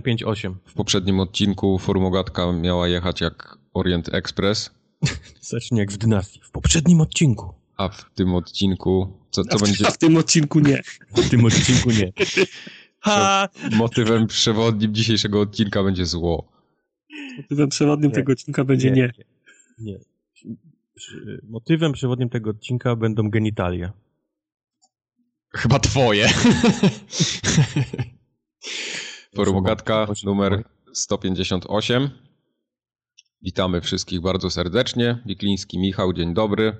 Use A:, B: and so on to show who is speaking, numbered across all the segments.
A: 158.
B: W poprzednim odcinku Formogatka miała jechać jak Orient Express.
A: Zacznie jak w dynastii. W poprzednim odcinku.
B: A w tym odcinku. Co, co
C: a, w,
B: będzie.
C: a w tym odcinku nie.
A: W tym odcinku nie. Ha!
B: Motywem przewodnim dzisiejszego odcinka będzie zło.
C: Motywem przewodnim
A: Nie.
C: tego odcinka będzie nie.
A: Nie. Przy- Motywem przewodnim tego odcinka będą genitalia.
B: Chyba twoje. Formogatka numer 158. Witamy wszystkich bardzo serdecznie. Wikliński Michał, dzień dobry.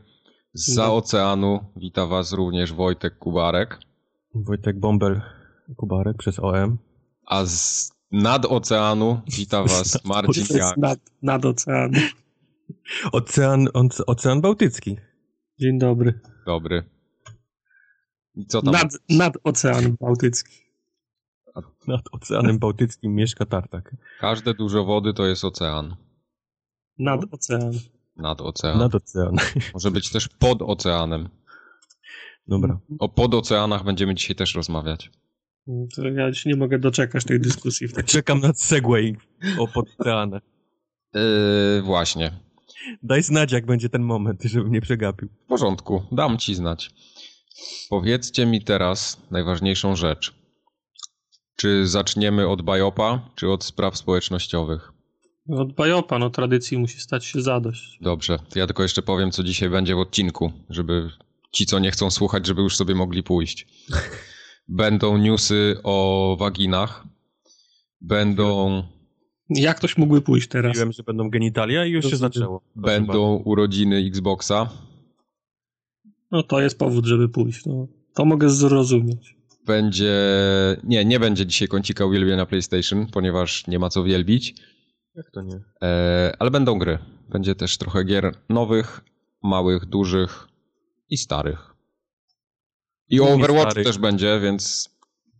B: Za oceanu wita was również Wojtek Kubarek.
A: Wojtek Bąbel Kubarek przez OM.
B: A z nad oceanu wita was Marcin Jak.
C: nad, nad oceanu.
A: Ocean, oce- ocean Bałtycki.
C: Dzień dobry.
B: Dobry. I co tam?
C: Nad, nad ocean bałtycki.
A: Nad Oceanem Bałtyckim mieszka Tartak.
B: Każde dużo wody to jest ocean.
C: Nad ocean.
B: Nad ocean.
A: Nad ocean.
B: Może być też pod oceanem.
A: Dobra.
B: O podoceanach będziemy dzisiaj też rozmawiać.
C: To ja się nie mogę doczekać tej dyskusji. W.
A: Czekam na segway o pod oceanę.
B: Yy, właśnie.
A: Daj znać, jak będzie ten moment, żebym nie przegapił.
B: W porządku, dam ci znać. Powiedzcie mi teraz najważniejszą rzecz. Czy zaczniemy od bajopa, czy od spraw społecznościowych?
C: Od bajopa, no tradycji musi stać się zadość.
B: Dobrze, to ja tylko jeszcze powiem, co dzisiaj będzie w odcinku, żeby ci, co nie chcą słuchać, żeby już sobie mogli pójść. Będą newsy o waginach. Będą,
C: Jak ktoś mógłby pójść teraz?
A: Mówiłem, że będą genitalia i już się
C: Rozumiem.
A: zaczęło.
B: Będą urodziny Xboxa.
C: No to jest powód, żeby pójść. No, to mogę zrozumieć.
B: Będzie. Nie, nie będzie dzisiaj kącika uwielbienia PlayStation, ponieważ nie ma co wielbić.
A: bardzo. Jak to nie?
B: E, ale będą gry. Będzie też trochę gier nowych, małych, dużych i starych. I o
A: Nie
B: Overwatch
A: starych.
B: też będzie, więc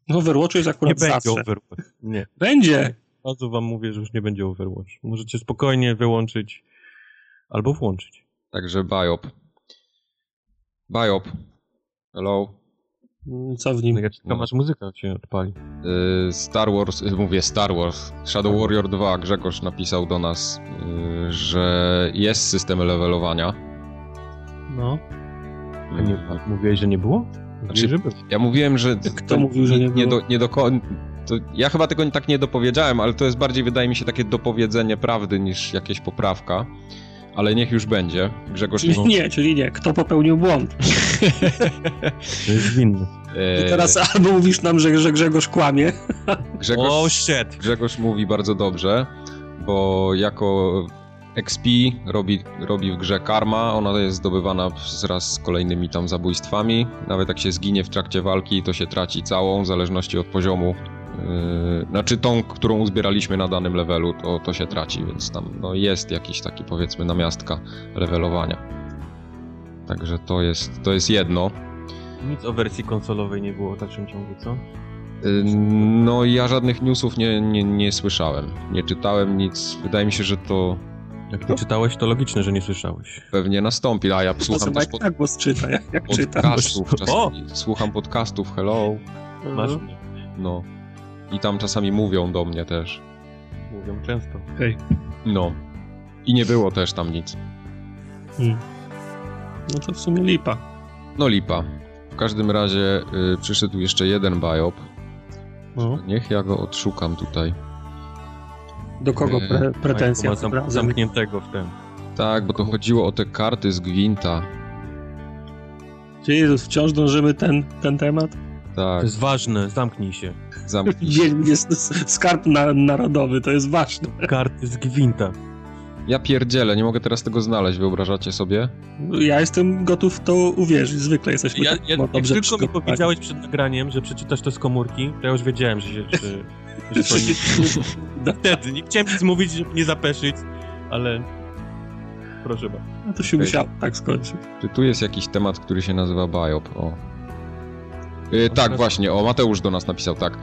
C: No Overwatch jest
A: Nie
C: akurat
A: będzie
C: zawsze.
A: Overwatch. Nie.
C: Będzie!
A: Od razu wam mówię, że już nie będzie Overwatch. Możecie spokojnie wyłączyć albo włączyć.
B: także Biop. Biop. Hello.
C: Mm, Co w nim?
A: Ja czekam,
B: No.
A: aż muzyka się odpali.
B: Y, Star Wars, y, mówię Star Wars, Shadow Warrior 2, Grzegorz napisał do nas, y, że jest system levelowania.
C: No.
A: A nie, a mówiłeś, że nie było?
B: Znaczy-
A: był.
B: Ja mówiłem, że.
C: Kto mówił, że nie
B: nie,
C: było?
B: do, nie do koń- to Ja chyba tego tak nie dopowiedziałem, ale to jest bardziej, wydaje mi się, takie dopowiedzenie prawdy niż jakieś poprawka. Ale niech już będzie. Grzegorz
C: Czyli nie, czyli nie. Kto popełnił błąd?
A: To jest winny.
B: e,
C: I teraz albo mówisz nam, że, że Grzegorz kłamie.
B: Grzegorz,
A: Oh shit!
B: Grzegorz mówi bardzo dobrze, bo jako XP robi, robi w grze karma, ona jest zdobywana wraz z kolejnymi tam zabójstwami. Nawet jak się zginie w trakcie walki, to się traci całą, w zależności od poziomu. Yy, znaczy tą, którą uzbieraliśmy na danym levelu, to, to się traci, więc tam no, jest jakiś taki powiedzmy namiastka levelowania. Także to jest, to jest jedno.
A: Nic o wersji konsolowej nie było w dalszym ciągu, co?
B: Yy, No ja żadnych newsów nie, nie, nie słyszałem. Nie czytałem nic. Wydaje mi się, że to
A: Jak nie czytałeś, to logiczne, że nie słyszałeś.
B: pewnie nastąpi, a ja słucham też pod,
C: tak głos czyta, jak, jak czyta.
B: podcastów. Czasami, słucham podcastów, hello.
A: Masz mnie.
B: No. I tam czasami mówią do mnie też.
A: Mówią często.
C: Okej.
B: No. I nie było też tam nic.
C: Hmm. No to w sumie lipa.
B: No lipa. W każdym razie y, przyszedł jeszcze jeden biop.
C: No.
B: Niech ja go odszukam tutaj.
C: Do kogo
B: Nie.
C: pre, pretensja
A: ma zam- zamkniętego w tym.
B: Tak, bo to chodziło o te karty z Gwinta.
C: Czy Jezus, wciąż dążymy ten, ten temat?
A: To
B: Tak,
A: jest ważne, zamknij się.
B: zamknij się.
C: Jest skarb na, narodowy, to jest ważne.
A: Karty z Gwinta.
B: Ja pierdzielę, nie mogę teraz tego znaleźć, wyobrażacie sobie?
C: Ja jestem gotów to uwierzyć, zwykle jesteśmy
A: Ja,
C: tak
A: ja,
C: no,
A: jak tylko mi powiedziałeś przed nagraniem, że przeczytasz to z komórki, to ja już wiedziałem, że się... Że, że to nie, wtedy, nie chciałem nic mówić, żeby nie zapeszyć, ale... Proszę bardzo.
C: No to się
B: Okej.
C: musiało tak skończyć.
B: Czy tu jest jakiś temat, który się nazywa biop? O. Yy, tak, właśnie, o Mateusz do nas napisał, tak.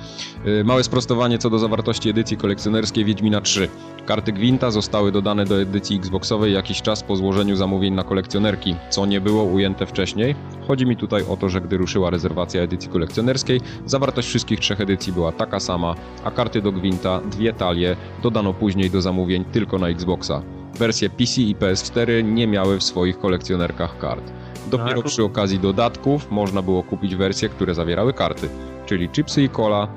B: Yy, małe sprostowanie co do zawartości edycji kolekcjonerskiej Wiedźmina 3. Karty Gwinta zostały dodane do edycji Xboxowej jakiś czas po złożeniu zamówień na kolekcjonerki, co nie było ujęte wcześniej. Chodzi mi tutaj o to, że gdy ruszyła rezerwacja edycji kolekcjonerskiej, zawartość wszystkich trzech edycji była taka sama, a karty do Gwinta, dwie talie, dodano później do zamówień tylko na Xboxa. Wersje PC i PS4 nie miały w swoich kolekcjonerkach kart. Dopiero
A: Tak.
B: przy okazji dodatków można było kupić wersje, które zawierały karty, czyli Chipsy i Cola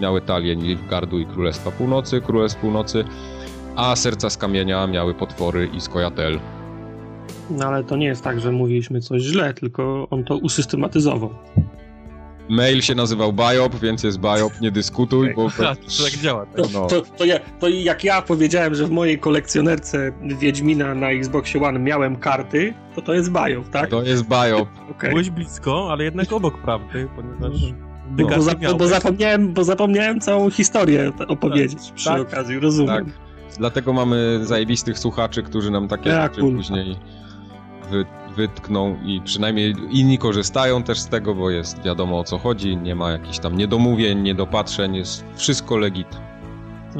B: miały talię Nilfgaardu i Królestwa Północy, Królestw Północy, a Serca z Kamienia miały potwory i Skojatel.
C: No ale to nie jest tak, że mówiliśmy coś źle, tylko on to usystematyzował.
B: Mail się nazywał Biop, więc jest Biop, nie dyskutuj, bo...
A: Ha, to tak działa. Tak?
C: To,
B: No.
C: to, to, ja, to jak ja powiedziałem, że w mojej kolekcjonerce Wiedźmina na Xboxie One miałem karty, to to jest Bajów, tak?
B: To jest Biop.
C: Okej.
A: Byłeś blisko, ale jednak obok prawdy, ponieważ...
C: Bo,
A: Dygas
C: za,
A: nie miał.
C: bo, zapomniałem, bo zapomniałem całą historię opowiedzieć przy
A: tak.
C: okazji, rozumiem.
B: Tak. Dlatego mamy zajebistych słuchaczy, którzy nam takie
C: Ja,
B: rzeczy
C: kurwa.
B: później wy, wytkną i przynajmniej inni korzystają też z tego, bo jest wiadomo o co chodzi, nie ma jakichś tam niedomówień, niedopatrzeń, jest wszystko legit.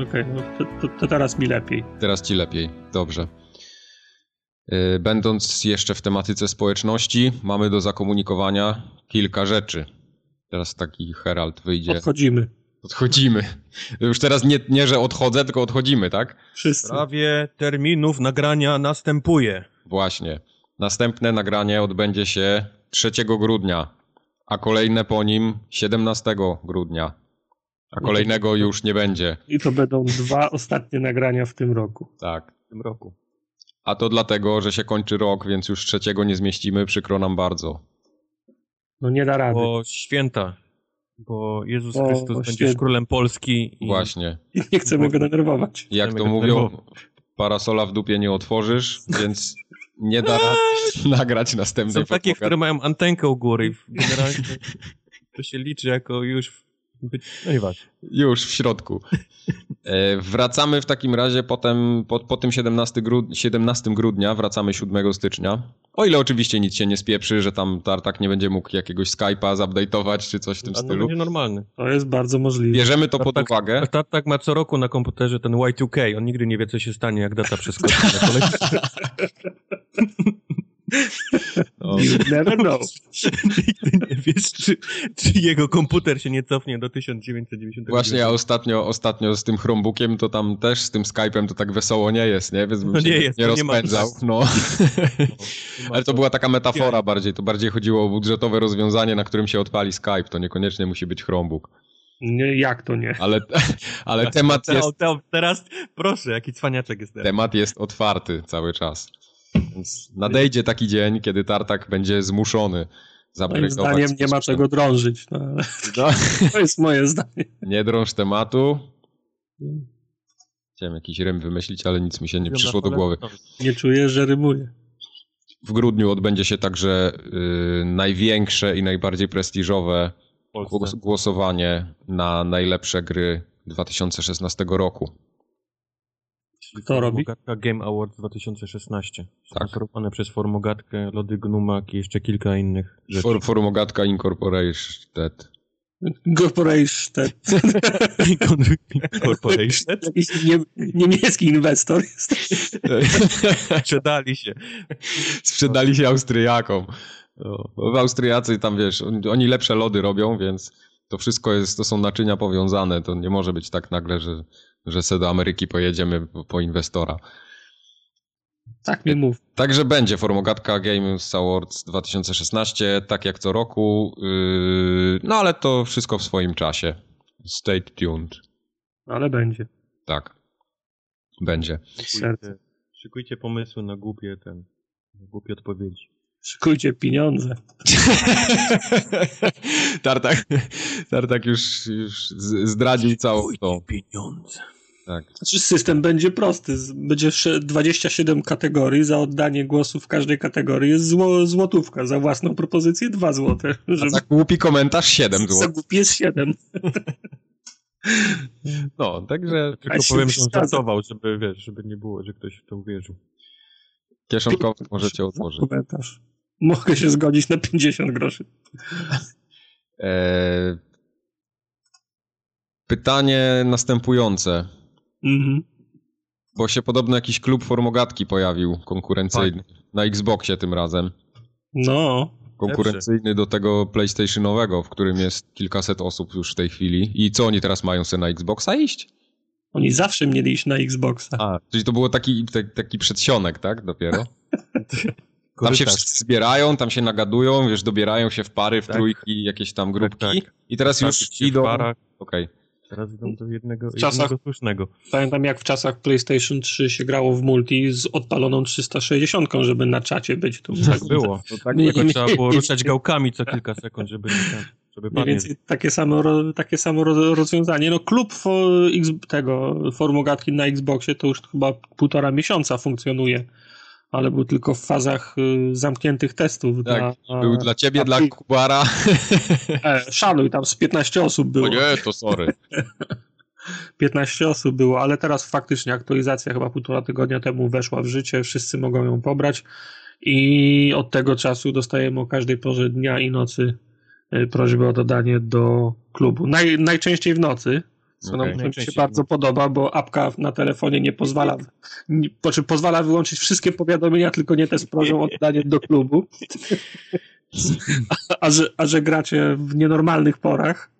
C: Okej, no to, to, to teraz mi lepiej.
B: Teraz ci lepiej, dobrze. Yy, Będąc jeszcze w tematyce społeczności, mamy do zakomunikowania kilka rzeczy. Teraz taki Herald wyjdzie.
C: Odchodzimy.
B: Odchodzimy. Już teraz nie, nie, że odchodzę, tylko odchodzimy, tak?
C: Wszyscy.
A: Prawie terminów nagrania następuje.
B: Właśnie. Następne nagranie odbędzie się 3 grudnia, a kolejne po nim 17 grudnia. A kolejnego już nie będzie.
C: I to będą dwa ostatnie nagrania w tym roku.
B: Tak.
A: W tym roku.
B: A to dlatego, że się kończy rok, więc już trzeciego nie zmieścimy, przykro nam bardzo.
C: No nie da rady.
A: Bo święta. Bo Jezus
C: O,
A: Chrystus będzie
C: święta.
A: królem Polski. I
B: Właśnie.
C: I nie chcemy go denerwować.
B: Jak
A: Chcemy
B: to mówią, parasola w dupie nie otworzysz, więc nie da rady nagrać następnej
A: Są takie, które mają antenkę u góry. i Generalnie to się liczy jako już... Być... No i właśnie.
B: Już w środku. E, wracamy w takim razie potem, po, po tym 17, grud 17 grudnia, wracamy 7 stycznia. O ile oczywiście nic się nie spieprzy, że tam Tartak nie będzie mógł jakiegoś Skype'a zupdate'ować czy coś w tym
A: A
B: stylu.
A: będzie normalny.
C: To jest bardzo możliwe.
B: Bierzemy to pod
A: tak,
B: uwagę.
A: Tak, tak ma co roku na komputerze ten Y2K. On nigdy nie wie, co się stanie, jak data przeskoczy na.
B: No,
C: You never know.
A: Nigdy nie wiesz, czy, czy jego komputer się nie cofnie do 1990.
B: właśnie ja ostatnio, ostatnio z tym Chromebookiem to tam też z tym Skype'em to tak wesoło nie jest, nie? Więc bym
A: No
B: się
A: nie jest,
B: nie
A: to nie ma-
B: rozpędzał. No. Ale to była taka metafora bardziej. To bardziej chodziło o budżetowe rozwiązanie, na którym się odpali Skype. To niekoniecznie musi być Chromebook.
C: Nie, jak to nie?
B: Ale, ale temat
A: Te-
B: jest,
A: te- Teraz, proszę, jaki cwaniaczek jest teraz.
B: temat jest otwarty cały czas. Więc nadejdzie taki dzień, kiedy Tartak będzie zmuszony
C: Moim zdaniem nie ma czego drążyć. No,
B: No,
C: to jest moje zdanie.
B: nie drąż tematu. Chciałem jakiś rym wymyślić, ale nic mi się nie przyszło do głowy.
C: Nie czuję, że rymuję.
B: W grudniu odbędzie się także y, największe i najbardziej prestiżowe głos, głosowanie na najlepsze gry 2016 roku.
C: Kto robi?
A: Formogatka Game Awards 2016.
B: Tak.
A: Sponsorowane przez Formogatkę, Lody Gnumak i jeszcze kilka innych rzeczy.
B: For, Formogatka Incorporated.
C: Corporation, ten,
A: Corporation.
C: jakiś nie, niemiecki inwestor jest.
A: Sprzedali się.
B: Sprzedali się Austriakom. No, bo Austriacy tam wiesz, oni, oni lepsze lody robią, więc to wszystko jest, to są naczynia powiązane. To nie może być tak nagle, że, że se do Ameryki pojedziemy po, po inwestora.
C: Tak mi mów.
B: Także będzie Formogatka Games Awards 2016, tak jak co roku. Yy, no ale to wszystko w swoim czasie. Stay tuned.
C: Ale będzie.
B: Tak. Będzie.
C: Serce.
A: Szykujcie pomysły na głupie ten, na głupie odpowiedzi.
C: Szykujcie pieniądze.
B: Tartak, Tartak już, już zdradził całą tą.
A: pieniądze.
B: Tak.
C: Znaczy system będzie prosty. Będzie sze- 27 kategorii. Za oddanie głosu w każdej kategorii jest zło, złotówka. Za własną propozycję 2 złote. Żeby
B: za głupi komentarz 7
C: za
B: zł.
C: głupi jest 7.
B: No, także
A: Tylko powiem, że żartował, żeby, wiesz, żeby nie było, że ktoś w to uwierzył.
B: kieszonkowy możecie otworzyć.
C: Komentarz. Mogę się zgodzić na 50 groszy.
B: E, pytanie następujące.
C: Mhm.
B: Bo się podobno jakiś klub formogatki pojawił konkurencyjny. Na Xboxie tym razem.
C: No,
B: Konkurencyjny do tego PlayStationowego, w którym jest kilkaset osób już w tej chwili. I co oni teraz mają sobie na Xboxa iść?
C: oni zawsze mieli iść na Xboxa.
B: A, czyli to było taki, te- taki przedsionek, tak? Dopiero. Tam się wszyscy zbierają, tam się nagadują, wiesz, dobierają się w pary, w
A: Tak.
B: trójki, jakieś tam grupki.
A: tak.
B: I teraz już
A: w
B: idą...
A: parach.
B: Okej.
A: Teraz idą do jednego,
C: W czasach-
A: jednego słusznego.
C: Pamiętam jak w czasach PlayStation 3 się grało w multi z odpaloną 360, żeby na czacie być. Tu
A: Tak było. To tak
C: Nie-
A: tylko
C: nie-
A: trzeba było ruszać gałkami co kilka sekund, żeby, żeby
C: Mniej więcej takie samo, takie samo ro- rozwiązanie. No klub fo, X, tego formogatki na Xboxie to już chyba półtora miesiąca funkcjonuje, ale był tylko w fazach y, zamkniętych testów.
B: Tak,
C: dla,
B: Był dla ciebie,
C: dla
B: Kubara.
C: E, szanuj, tam z 15 osób było.
B: O nie, to sorry.
C: 15 osób było, ale teraz faktycznie aktualizacja chyba półtora tygodnia temu weszła w życie, wszyscy mogą ją pobrać i od tego czasu dostajemy o każdej porze dnia i nocy y, prośbę o dodanie do klubu. Naj, najczęściej w nocy, co
B: Okej.
C: nam mi się bardzo
A: nocy.
C: podoba, bo apka na telefonie nie pozwala, nie, znaczy pozwala wyłączyć wszystkie powiadomienia, tylko nie te z prośbą o dodanie do klubu. A, a, że, a że gracie w nienormalnych porach,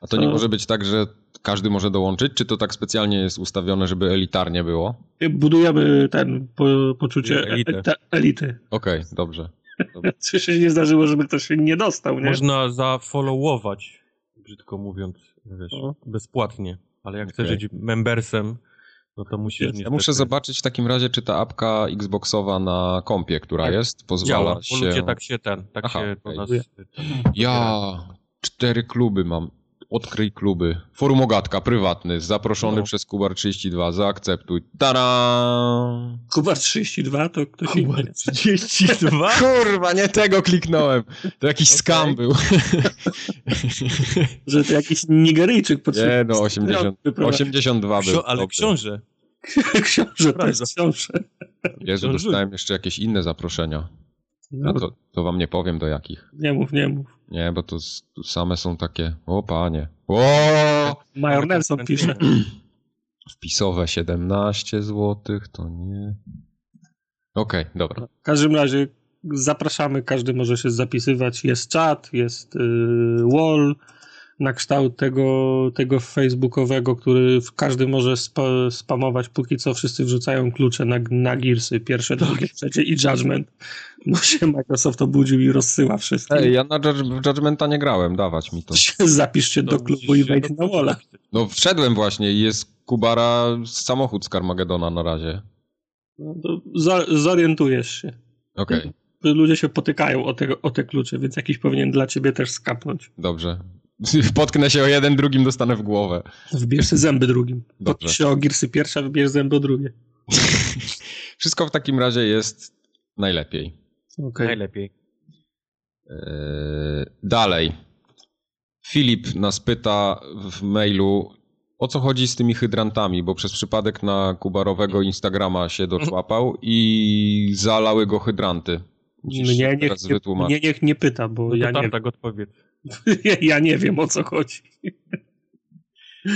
B: A to nie
C: To-
B: może być tak, że każdy może dołączyć? Czy to tak specjalnie jest ustawione, żeby elitarnie było?
C: budujemy ten po, poczucie
A: Elitę.
C: e, elity.
B: Okej, dobrze.
C: Czy się nie zdarzyło, żeby ktoś się nie dostał, nie?
A: Można zafollowować, brzydko mówiąc, wiesz,
C: No.
A: bezpłatnie. Ale jak
B: Okej.
A: chcesz być membersem, no to musisz
C: Ja
B: muszę zobaczyć w takim razie, czy ta apka Xboxowa na kompie, która
A: Tak.
B: jest, pozwala
A: Działa, bo
B: się...
A: ludzie tak się ten, tak
B: Aha,
A: się do
B: okej.
A: nas...
B: Ja, cztery kluby mam. Odkryj kluby. Forum Ogatka, prywatny, zaproszony
A: No.
B: przez Kubar32, zaakceptuj. Tada!
C: Kubar 32 to ktoś inny.
A: 32?
B: Kurwa, nie tego kliknąłem. To jakiś
A: Okej.
B: skam był.
C: Że to jakiś Nigeryjczyk potrzebuje.
B: Nie no, 80, 82 był.
A: ale
B: Dobrze.
A: książę.
C: Książę, to jest książę.
B: Jezu, dostałem jeszcze jakieś inne zaproszenia.
C: No,
B: to, to wam nie powiem do jakich.
C: Nie mów, nie mów.
B: Nie, bo to s- tu same są takie. O panie. O!
C: Major Nelson pisze.
B: Wpisowe 17 zł, to nie. Okej, dobra.
C: W każdym razie zapraszamy, każdy może się zapisywać. Jest czat, jest y, wall na kształt tego, tego facebookowego, który każdy może spa, spamować. Póki co wszyscy wrzucają klucze na, na Gearsy, pierwsze, drugie, trzecie i Judgment. Bo się Microsoft obudził i rozsyła wszystkim.
B: Ej, ja na Judge- Judgmenta nie grałem, dawać mi to.
C: Zapisz się do klubu i wejdź na walla.
B: No wszedłem właśnie i jest Kubara samochód z Carmagedona na razie.
C: No, to zo- zorientujesz się.
B: Okej,
C: Ludzie się potykają o te, o te klucze, więc jakiś powinien dla ciebie też skapnąć.
B: dobrze. Potknę się o jeden, drugim dostanę w głowę.
C: Wybierz sobie zęby drugim.
B: Dobrze.
C: Potknij się o girsy pierwsza, wybierz zęby o drugie.
B: Wszystko w takim razie jest najlepiej.
C: Okej.
A: Najlepiej.
B: Eee, dalej. Filip nas pyta w mailu, o co chodzi z tymi hydrantami, bo przez przypadek na kubarowego Instagrama się doczłapał i zalały go hydranty. Musisz
C: Mnie,
B: się
C: niech,
B: teraz
C: nie,
B: wytłumaczyć.
C: mnie niech nie pyta, bo
A: No to
C: ja, nie,
A: Tartak odpowiedz.
C: ja nie wiem o co chodzi.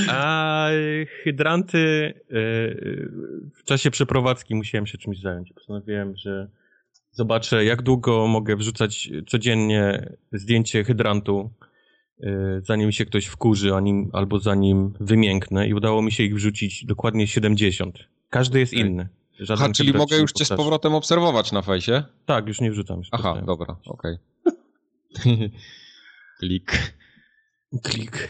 A: A hydranty e, w czasie przeprowadzki musiałem się czymś zająć. Postanowiłem, że zobaczę, jak długo mogę wrzucać codziennie zdjęcie hydrantu, e, zanim się ktoś wkurzy, anim, albo zanim wymięknę. I udało mi się ich wrzucić dokładnie 70. Każdy jest
B: Okej.
A: inny. Żaden
B: Aha, czyli mogę już cię z powrotem obserwować na fejsie?
A: Tak, już nie wrzucam. Już
B: Aha, dobra, okej. Klik.
A: Klik.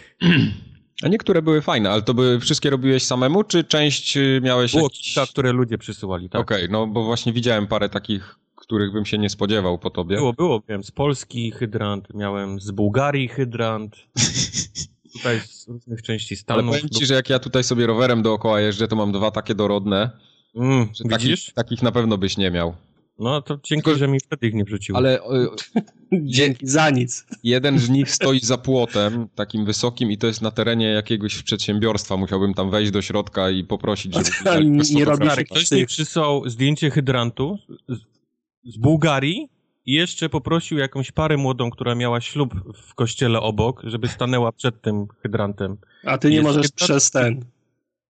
B: A niektóre były fajne, ale to były wszystkie robiłeś samemu, czy część y, miałeś
A: Było
B: jakiś...
A: kilka, które ludzie przysyłali, tak.
B: Okej, no bo właśnie widziałem parę takich, których bym się nie spodziewał po tobie.
A: Było, było. Miałem z Polski hydrant, miałem z Bułgarii hydrant. Tutaj z różnych części
B: Ale
A: Stanów.
B: powiem ci, że jak ja tutaj sobie rowerem dookoła jeżdżę, to mam dwa takie dorodne,
A: Mm,
B: że
A: widzisz?
B: takich, takich na pewno byś nie miał.
A: No to dzięki,
B: Tylko-
A: że mi wtedy ich nie wrzucił.
B: Ale y,
C: Dzięki za nic.
B: jeden z nich stoi za płotem, takim wysokim i to jest na terenie jakiegoś przedsiębiorstwa. Musiałbym tam wejść do środka i poprosić, żeby...
C: Ale
B: dali
C: nie robisz-
A: Ktoś mi przysłał zdjęcie hydrantu z, Bułgarii i jeszcze poprosił jakąś parę młodą, która miała ślub w kościele obok, żeby stanęła przed tym hydrantem.
C: A ty nie
A: Jest
C: możesz
A: hydrant?
C: przez ten.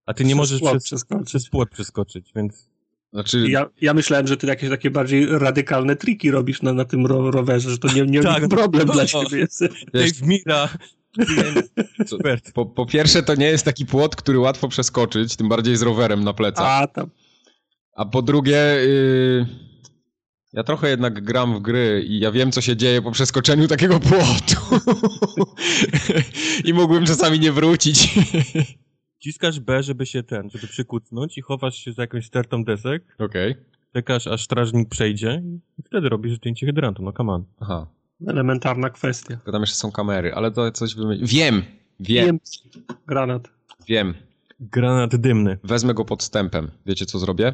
A: A ty nie
C: Przez
A: możesz
C: płot
A: przez,
C: przeskoczyć.
A: przez płot przeskoczyć, więc
B: Znaczy,
C: Ja, ja myślałem, że ty jakieś takie bardziej radykalne triki robisz na, na tym ro rowerze, że to nie, nie,
A: Tak.
C: problem dla
A: O.
C: ciebie jest.
A: Dave Mira,
B: Co- po, po pierwsze to nie jest taki płot, który łatwo przeskoczyć, tym bardziej z rowerem na plecach.
C: A tam.
B: A po drugie, yy, ja trochę jednak gram w gry i ja wiem, co się dzieje po przeskoczeniu takiego płotu. I mógłbym czasami nie wrócić.
A: Ciskasz B, żeby się ten, żeby przykucnąć i chowasz się za jakąś stertą desek,
B: Okej.
A: czekasz aż strażnik przejdzie i wtedy robisz zdjęcie hydrantu, no come on.
B: Aha.
C: Elementarna kwestia.
B: Tylko tam jeszcze są kamery, ale to coś. Wiem! Wiem,
C: Wiem. Granat.
B: wiem.
A: Granat dymny,
B: Wezmę go podstępem. Wiecie, co zrobię?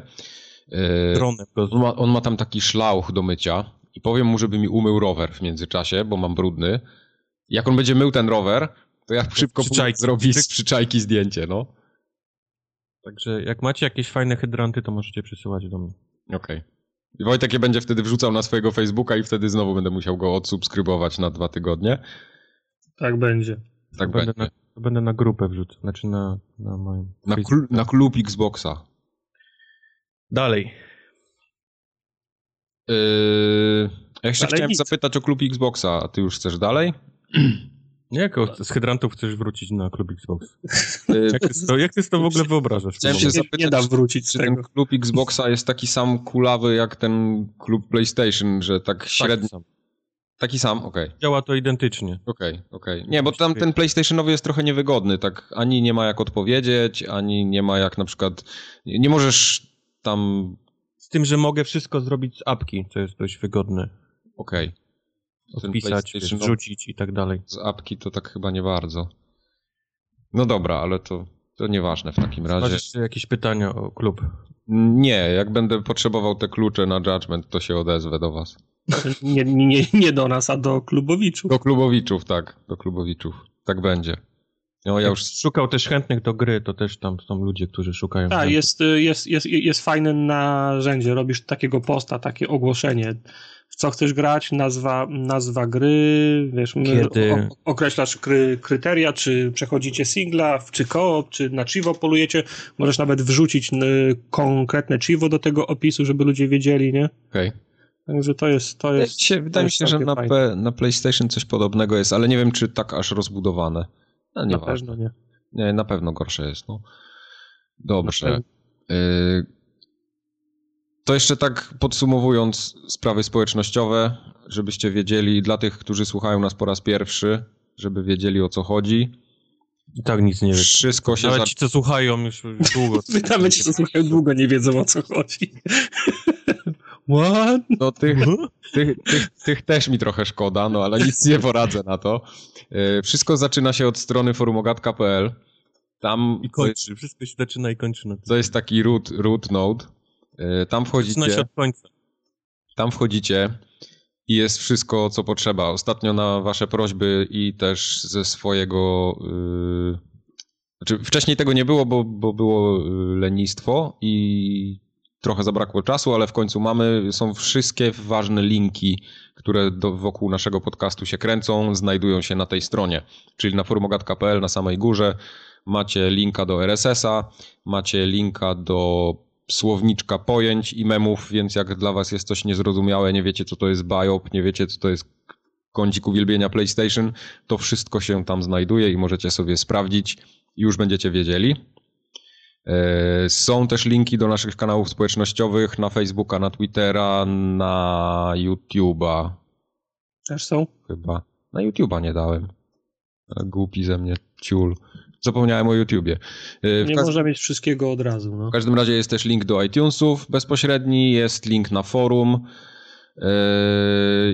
B: Yy,
A: dronem
B: on, ma, on ma tam taki szlauch do mycia i powiem mu, żeby mi umył rower w międzyczasie, bo mam brudny. Jak on będzie mył ten rower, to ja szybko
A: przyczajki.
B: zrobić z przyczajki zdjęcie, no.
A: Także jak macie jakieś fajne hydranty, to możecie przysyłać do mnie.
B: Okej. I Wojtek je będzie wtedy wrzucał na swojego Facebooka i wtedy znowu będę musiał go odsubskrybować na dwa tygodnie.
C: Tak będzie.
B: Tak
A: będę,
B: będzie.
A: na, to będę na grupę wrzucał, znaczy na, na moim
B: Na,
A: Facebooku.
B: kl- na klub Xboxa.
A: Dalej.
B: Yy... Ja jeszcze
C: Dalej
B: chciałem
C: nic.
B: zapytać o klub Xboxa, a ty już chcesz dalej?
A: Nie, jako z hydrantów chcesz wrócić na klub Xbox.
B: Yy,
A: Jak ty, to, jak ty to w ogóle wyobrażasz?
B: Chciałem się zapytać,
C: nie da wrócić
B: czy ten klub Xboxa jest taki sam kulawy jak ten klub PlayStation, że tak średnio...
A: sam.
B: Taki sam? Okej.
A: Działa to identycznie.
B: Okej, okej. Nie, bo tam ten PlayStationowy jest trochę niewygodny, tak ani nie ma jak odpowiedzieć, ani nie ma jak na przykład... Nie możesz tam...
A: Z tym, że mogę wszystko zrobić z apki, co jest dość wygodne.
B: Okej. Ten
A: Odpisać, wrzucić i tak dalej.
B: Z apki to tak chyba nie bardzo. No dobra, ale to, to nieważne w takim
A: Masz
B: razie.
A: jeszcze jakieś pytania o klub?
B: Nie, jak będę potrzebował te klucze na Judgment, to się odezwę do was.
C: Nie, nie, nie do nas, a do klubowiczów.
B: Do klubowiczów, tak. Do klubowiczów. Tak będzie. No ja już...
A: szukał też chętnych do gry, to też tam są ludzie, którzy szukają.
C: Tak, jest, jest, jest, jest fajne narzędzie. Robisz takiego posta, takie ogłoszenie. W co chcesz grać, nazwa, nazwa gry, wiesz,
A: Kiedy?
C: O, określasz kry, kryteria, czy przechodzicie singla, czy koop, czy na chivo polujecie. Możesz nawet wrzucić konkretne chivo do tego opisu, żeby ludzie wiedzieli, nie?
B: Okej.
C: Także to jest, to jest.
B: Się, wydaje mi się, że na, na PlayStation coś podobnego jest, ale nie wiem, czy tak aż rozbudowane. No,
C: Na
B: nieważne.
C: pewno nie.
B: Nie, na pewno gorsze jest, no. Dobrze. Y, To jeszcze tak podsumowując sprawy społecznościowe, żebyście wiedzieli, dla tych, którzy słuchają nas po raz pierwszy, żeby wiedzieli o co chodzi.
A: I tak nic nie wiem.
B: Wszystko się
A: Nawet
B: za...
A: ci, co słuchają już długo.
C: Wydamy ci, co słuchają długo, nie wiedzą o co chodzi. What?
B: No, tych, tych, tych, tych też mi trochę szkoda, no ale nic nie poradzę na to. Y, Wszystko zaczyna się od strony forumogat.pl. Tam
A: I
B: to jest,
A: kończy. Wszystko się zaczyna i kończy na
B: to jest taki root, root node. Y, Tam
A: Zaczyna się
B: wchodzicie.
A: od końca.
B: Tam wchodzicie i jest wszystko, co potrzeba. Ostatnio na wasze prośby i też ze swojego... Yy... Znaczy, wcześniej tego nie było, bo, bo było yy, lenistwo i trochę zabrakło czasu, ale w końcu mamy. Są wszystkie ważne linki, które do, wokół naszego podcastu się kręcą, znajdują się na tej stronie. Czyli na forumogat.pl na samej górze macie linka do RSS-a, macie linka do słowniczka pojęć i memów, więc jak dla was jest coś niezrozumiałe, nie wiecie co to jest biop, nie wiecie co to jest kącik uwielbienia PlayStation, to wszystko się tam znajduje i możecie sobie sprawdzić i już będziecie wiedzieli. E, Są też linki do naszych kanałów społecznościowych na Facebooka, na Twittera, na YouTube'a
C: Też są?
B: chyba. Na YouTube'a nie dałem. A Głupi ze mnie ciul. Zapomniałem o YouTubie. E, W
C: Nie można mieć wszystkiego od razu. No.
B: w każdym razie jest też link do iTunesów bezpośredni, jest link na forum,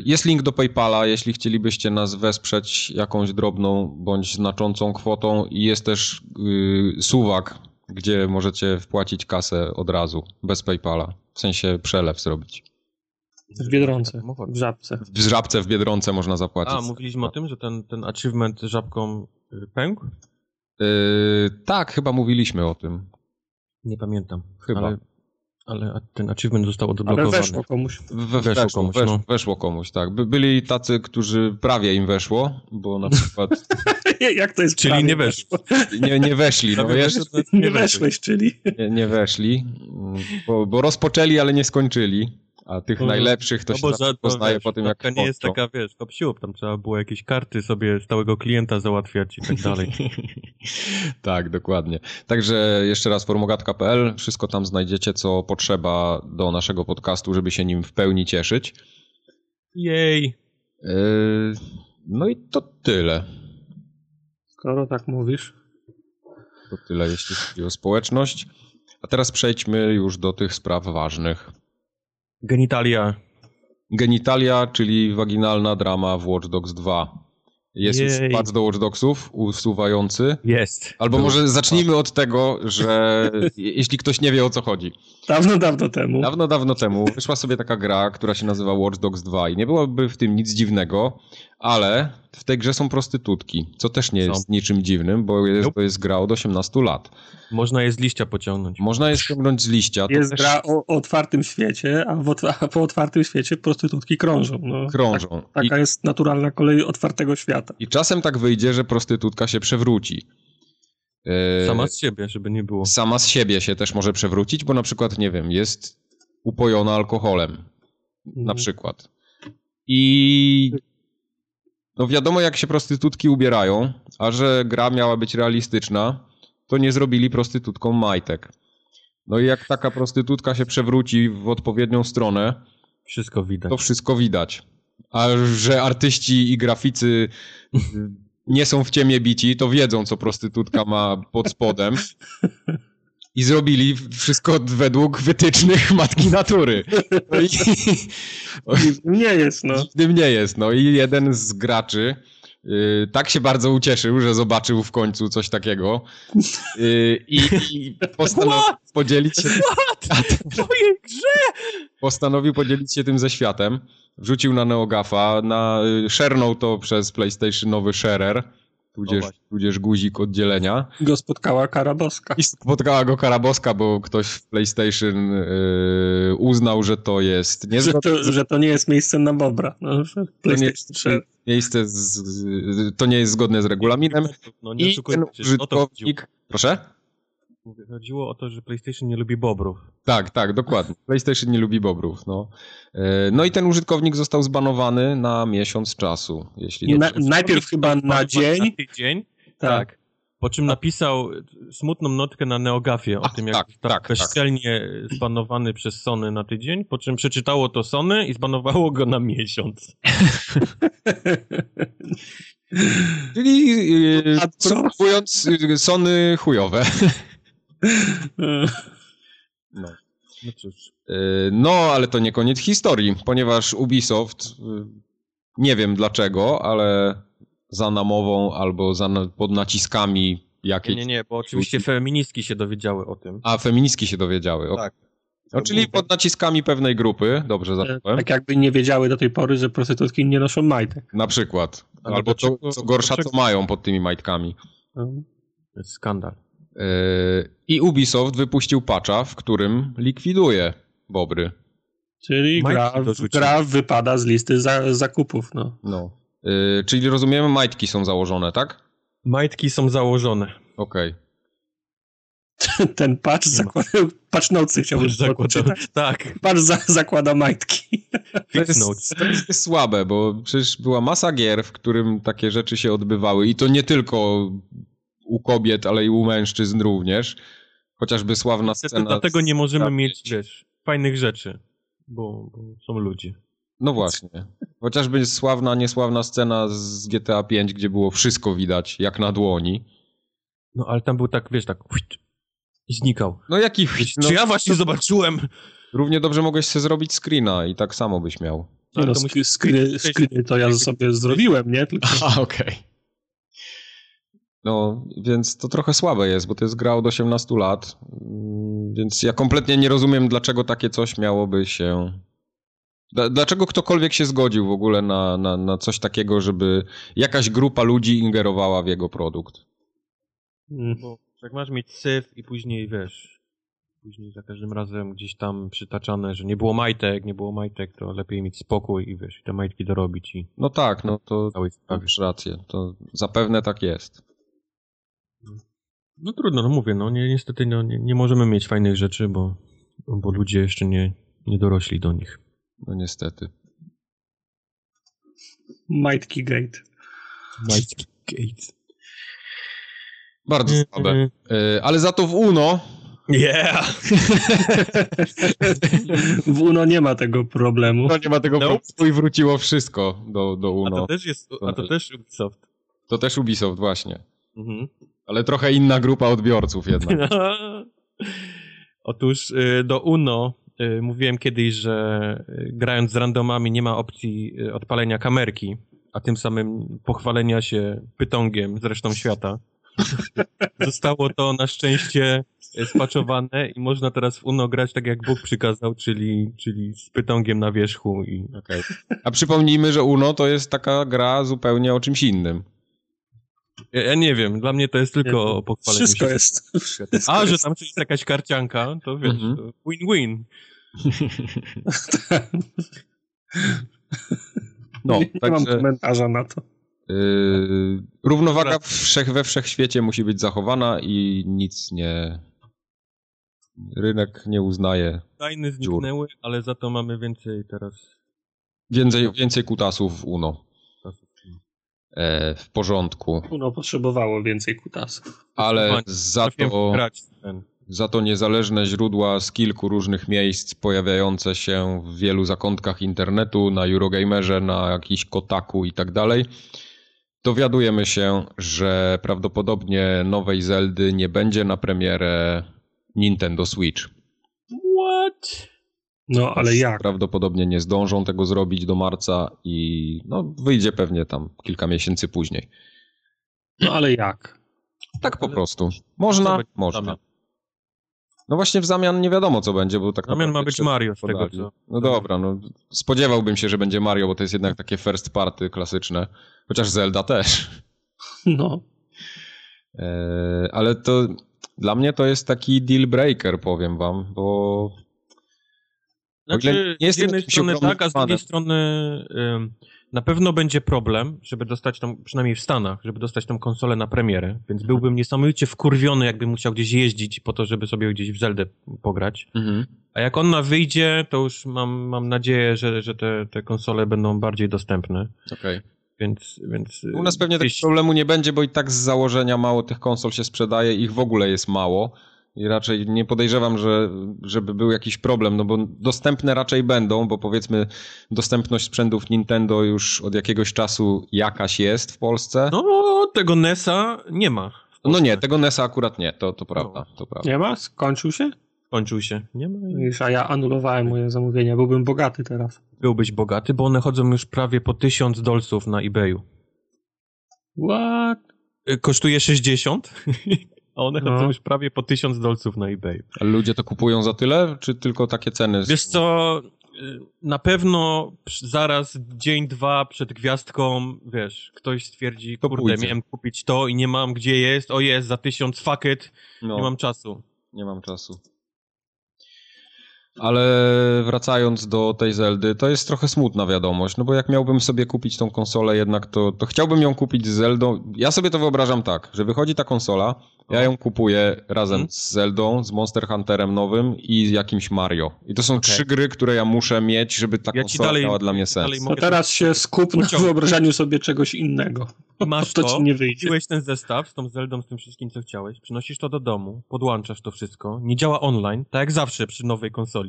B: jest link do PayPala, jeśli chcielibyście nas wesprzeć jakąś drobną bądź znaczącą kwotą i jest też yy, suwak, gdzie możecie wpłacić kasę od razu, bez PayPala, w sensie przelew zrobić.
C: W Biedronce, w Żabce.
B: W Żabce w Biedronce można zapłacić.
A: A, mówiliśmy o tym, że ten, ten achievement z żabką y, pękł?
B: Yy, tak, chyba mówiliśmy o tym.
A: Nie pamiętam.
B: Chyba.
A: Ale, ale ten achievement został
C: Ale
A: odblokowany.
C: weszło komuś.
B: We,
A: Weszło
B: weszło,
A: komuś,
B: wesz,
A: no.
B: weszło komuś, tak. By, byli tacy, którzy prawie im weszło, bo na przykład
C: Jak to jest
A: Czyli
C: prawie
A: nie weszło.
B: nie, nie weszli, no
A: weszło,
C: Nie
A: weszło.
C: weszłeś, czyli.
B: nie, nie weszli, bo, bo rozpoczęli, ale nie skończyli. A tych
A: Mhm.
B: najlepszych to
A: No
B: się
A: bo za, to,
B: poznaje
A: wiesz,
B: po tym, jak
A: to nie jest taka, wiesz, siup, tam trzeba było jakieś karty sobie stałego klienta załatwiać i tak dalej.
B: tak, dokładnie. Także jeszcze raz formogatka.pl, wszystko tam znajdziecie, co potrzeba do naszego podcastu, żeby się nim w pełni cieszyć.
A: Jej!
B: Yy, No i to tyle.
C: Skoro tak mówisz.
B: To tyle, jeśli chodzi o społeczność. A teraz przejdźmy już do tych spraw ważnych.
A: Genitalia.
B: Genitalia, czyli waginalna drama w Watch Dogs 2. Jest już
A: Jej.
B: patch do Watch Dogsów usuwający.
A: Jest.
B: Albo
A: Był.
B: może zacznijmy od tego, że jeśli ktoś nie wie o co chodzi.
C: Dawno, dawno temu.
B: Dawno, dawno temu wyszła sobie taka gra, która się nazywa Watch Dogs 2 i nie byłoby w tym nic dziwnego, ale w tej grze są prostytutki, co też nie
A: Są.
B: jest niczym dziwnym, bo jest,
A: Nope.
B: to jest gra od 18 lat.
A: Można je z liścia pociągnąć.
B: Można je ściągnąć z liścia. to
C: Jest
B: też
C: gra o, o otwartym świecie, a, w, a po otwartym świecie prostytutki krążą. No.
B: Krążą.
C: Tak, taka jest naturalna kolej otwartego świata.
B: I czasem tak wyjdzie, że prostytutka się przewróci. E,
A: Sama z siebie, żeby nie było.
B: sama z siebie się też może przewrócić, bo na przykład, nie wiem, jest upojona alkoholem. Na
C: Mhm.
B: przykład. I no wiadomo, jak się prostytutki ubierają, a że gra miała być realistyczna, to nie zrobili prostytutką majtek. No i jak taka prostytutka się przewróci w odpowiednią stronę,
A: Wszystko widać.
B: to wszystko widać. A że artyści i graficy y, nie są w ciemię bici, to wiedzą, co prostytutka ma pod spodem. I zrobili wszystko według wytycznych matki natury. No i,
C: Nie jest, no.
B: Dziwnym nie jest. No i jeden z graczy y, tak się bardzo ucieszył, że zobaczył w końcu coś takiego y, i, i postanowił
A: What?
B: podzielić się
A: W mojej grze!
B: postanowił podzielić się tym ze światem. Wrzucił na NeoGafa, na, y, szernął to przez PlayStationowy sharer, tudzież,
A: właśnie.
B: tudzież guzik oddzielenia.
C: Go spotkała kara boska.
B: I spotkała go karaboska, bo ktoś w PlayStation y, uznał, że to jest
C: Że
B: niezgodne
C: to, że to nie jest miejsce na bobra. No, że
B: to nie
C: PlayStation
B: jest
C: 3.
B: miejsce, z, z, to nie jest zgodne z regulaminem.
A: No nie
B: I ten użytkownik... Proszę?
A: Mówię, Chodziło o to, że PlayStation nie lubi bobrów.
B: Tak, tak, dokładnie. PlayStation nie lubi bobrów. No, E, no i ten użytkownik został zbanowany na miesiąc czasu, jeśli
C: na, najpierw chyba na dzień.
A: Na tydzień. Tak. Po czym napisał smutną notkę na Neogafie o
B: Ach,
A: tym, jak
B: tak,
A: został
B: tak, tak.
A: bezczelnie zbanowany przez Sony na tydzień, po czym przeczytało to Sony i zbanowało go na miesiąc.
B: Czyli
C: A co?
B: e, Sony chujowe. No.
A: No cóż.
B: E, No, ale to nie koniec historii, ponieważ Ubisoft, e, nie wiem dlaczego, ale za namową albo za, pod naciskami
A: Nie,
B: jakiejś...
A: nie, nie, bo oczywiście feministki się dowiedziały o tym.
B: A, feministki się dowiedziały. o-
A: Tak.
B: No, czyli pod naciskami pewnej grupy, dobrze zacząłem,
C: Tak jakby nie wiedziały do tej pory, że prostytutki nie noszą majtek.
B: na przykład. Albo to,
A: dlaczego-
B: co gorsza, co mają pod tymi majtkami.
C: No.
A: To jest skandal.
B: Yy, I Ubisoft wypuścił patcha, w którym likwiduje Bobry.
C: Czyli gra, gra wypada z listy za, zakupów. No.
B: No. Yy, czyli rozumiemy, majtki są założone, tak?
A: Majtki są założone.
B: Okej.
C: Ten patch, zakłada, patch nocy chciałbym przeczytać.
A: Tak.
C: Patch za, zakłada majtki.
B: To
A: Fix
B: jest,
A: notes.
B: to jest słabe, bo przecież była masa gier, w którym takie rzeczy się odbywały i to nie tylko u kobiet, ale i u mężczyzn również. Chociażby sławna
A: Niestety
B: scena...
A: Dlatego nie możemy mieć, wiesz, fajnych rzeczy. Bo, bo są ludzie.
B: No właśnie. Chociażby sławna, niesławna scena z GTA V, gdzie było wszystko widać, jak na dłoni.
A: No ale tam był tak, wiesz, tak i znikał.
B: No jaki... No,
A: Czy ja właśnie zobaczyłem?
B: Równie dobrze mogłeś sobie zrobić screena i tak samo byś miał.
A: Ale
C: no,
A: to
C: sk-
A: musi-
C: screeny, screeny to ja sobie zrobiłem, nie? Tylko
B: A, okej. No, więc to trochę słabe jest, bo to jest gra od 18 lat, mm, więc ja kompletnie nie rozumiem, dlaczego takie coś miałoby się... Dla- Dlaczego ktokolwiek się zgodził w ogóle na, na, na coś takiego, żeby jakaś grupa ludzi ingerowała w jego produkt?
C: Mm.
A: Bo jak masz mieć syf i później, wiesz, później za każdym razem gdzieś tam przytaczane, że nie było majtek, nie było majtek, to lepiej mieć spokój i wiesz, te majtki dorobić i
B: No tak, no to masz rację. To zapewne tak jest.
A: No trudno, no mówię, no nie, niestety no, nie, nie możemy mieć fajnych rzeczy, bo, bo ludzie jeszcze nie, nie dorośli do nich.
B: No niestety.
C: Majtki Gate.
A: Majtki Gates.
B: Bardzo słabe. Y, Ale za to w UNO
A: Yeah!
C: W UNO nie ma tego problemu.
B: no nie ma tego
A: Nope.
B: problemu i wróciło wszystko do, do
A: A
B: UNO.
A: to też jest, a to też Ubisoft.
B: To też Ubisoft właśnie.
A: Mhm.
B: Ale trochę inna grupa odbiorców jednak.
A: Otóż y, do UNO y, mówiłem kiedyś, że y, grając z randomami nie ma opcji odpalenia kamerki, a tym samym pochwalenia się pytongiem z resztą świata. Zostało to na szczęście spaczowane i można teraz w UNO grać tak jak Bóg przykazał, czyli, czyli z pytongiem na wierzchu i
B: Okej. A przypomnijmy, że UNO to jest taka gra zupełnie o czymś innym.
A: Ja, ja nie wiem, dla mnie to jest tylko o pochwaleniu
C: Wszystko
A: się.
C: jest. Wszystko
A: A, że tam jest jakaś karcianka, to wiesz,
B: Mhm.
A: to win-win.
B: No,
C: nie, nie mam
B: także
C: komentarza na to.
B: yy, równowaga wszech, we wszechświecie musi być zachowana i nic nie... Rynek nie uznaje.
A: Tajny zniknęły, ale za to mamy więcej teraz
B: Więcej, więcej kutasów w UNO. E, w porządku.
C: UNO potrzebowało więcej kutasów.
B: Ale za to... Za to niezależne źródła z kilku różnych miejsc pojawiające się w wielu zakątkach internetu, na Eurogamerze, na jakiś Kotaku i tak dalej. Dowiadujemy się, że prawdopodobnie nowej Zeldy nie będzie na premierę Nintendo Switch.
A: What?
C: No, ale jak?
B: Prawdopodobnie nie zdążą tego zrobić do marca i no, wyjdzie pewnie tam kilka miesięcy później.
C: No, ale jak?
B: Tak po
A: Ale-
B: prostu. Można, można.
A: zamian?
B: No właśnie w zamian nie wiadomo co będzie, bo tak
A: Zamian ma być Mario z tego
B: podali.
A: co.
B: No dobra, no spodziewałbym się, że będzie Mario, bo to jest jednak takie first party klasyczne. Chociaż Zelda też.
C: No.
B: Eee, ale to dla mnie to jest taki deal breaker, powiem wam, bo
A: Znaczy, z jednej strony tak, a z
B: fanem.
A: drugiej strony ym, na pewno będzie problem, żeby dostać tą, przynajmniej w Stanach, żeby dostać tą konsolę na premierę, więc byłbym niesamowicie wkurwiony, jakbym musiał gdzieś jeździć po to, żeby sobie gdzieś w Zeldę pograć. A jak ona wyjdzie, to już mam, mam nadzieję, że, że te, te konsole będą bardziej dostępne,
B: okej.
A: więc... więc
B: U nas pewnie
A: gdzieś-
B: takiego problemu nie będzie, bo i tak z założenia mało tych konsol się sprzedaje, ich w ogóle jest mało. I raczej nie podejrzewam, że, żeby był jakiś problem, no bo dostępne raczej będą, bo powiedzmy dostępność sprzętów Nintendo już od jakiegoś czasu jakaś jest w Polsce. No,
A: No, tego NES-a nie ma. Polsce.
B: nie, tego NES-a akurat nie, to, to prawda, to prawda.
C: Nie ma? Skończył się?
A: Skończył się. Nie ma.
C: Wiesz, a ja anulowałem moje zamówienia. Byłbym bogaty teraz.
A: Byłbyś bogaty, bo one chodzą już prawie po 1000 dolców na eBayu.
C: What?
A: Y, Kosztuje 60, a one
C: No.
A: chodzą już prawie po 1000 dolców na eBayu.
B: Ale ludzie to kupują za tyle, czy tylko takie ceny?
A: Wiesz co, y, na pewno zaraz dzień, dwa przed gwiazdką, wiesz, ktoś stwierdzi,
B: To
A: kurde,
B: pójdzie.
A: miałem kupić to i nie mam gdzie jest, o jest, za 1000, fuck it,
B: No.
A: nie mam czasu.
B: Nie mam czasu. Ale wracając do tej Zeldy, to jest trochę smutna wiadomość, no bo jak miałbym sobie kupić tą konsolę jednak, to, to chciałbym ją kupić z Zeldą. Ja sobie to wyobrażam tak, że wychodzi ta konsola, ja ją kupuję razem
A: Mhm.
B: z Zeldą, z Monster Hunterem nowym i z jakimś Mario. I to są
A: Okej.
B: trzy gry, które ja muszę mieć, żeby ta
A: Ja
B: konsola
A: dalej-
B: miała dla mnie sens.
C: No teraz się skup na wyobrażaniu sobie czegoś innego.
A: Masz
C: to
A: to,
C: ci nie wyjdzie.
A: kupiłeś ten zestaw z tą Zeldą, z tym wszystkim, co chciałeś, przynosisz to do domu, podłączasz to wszystko, nie działa online, tak jak zawsze przy nowej konsoli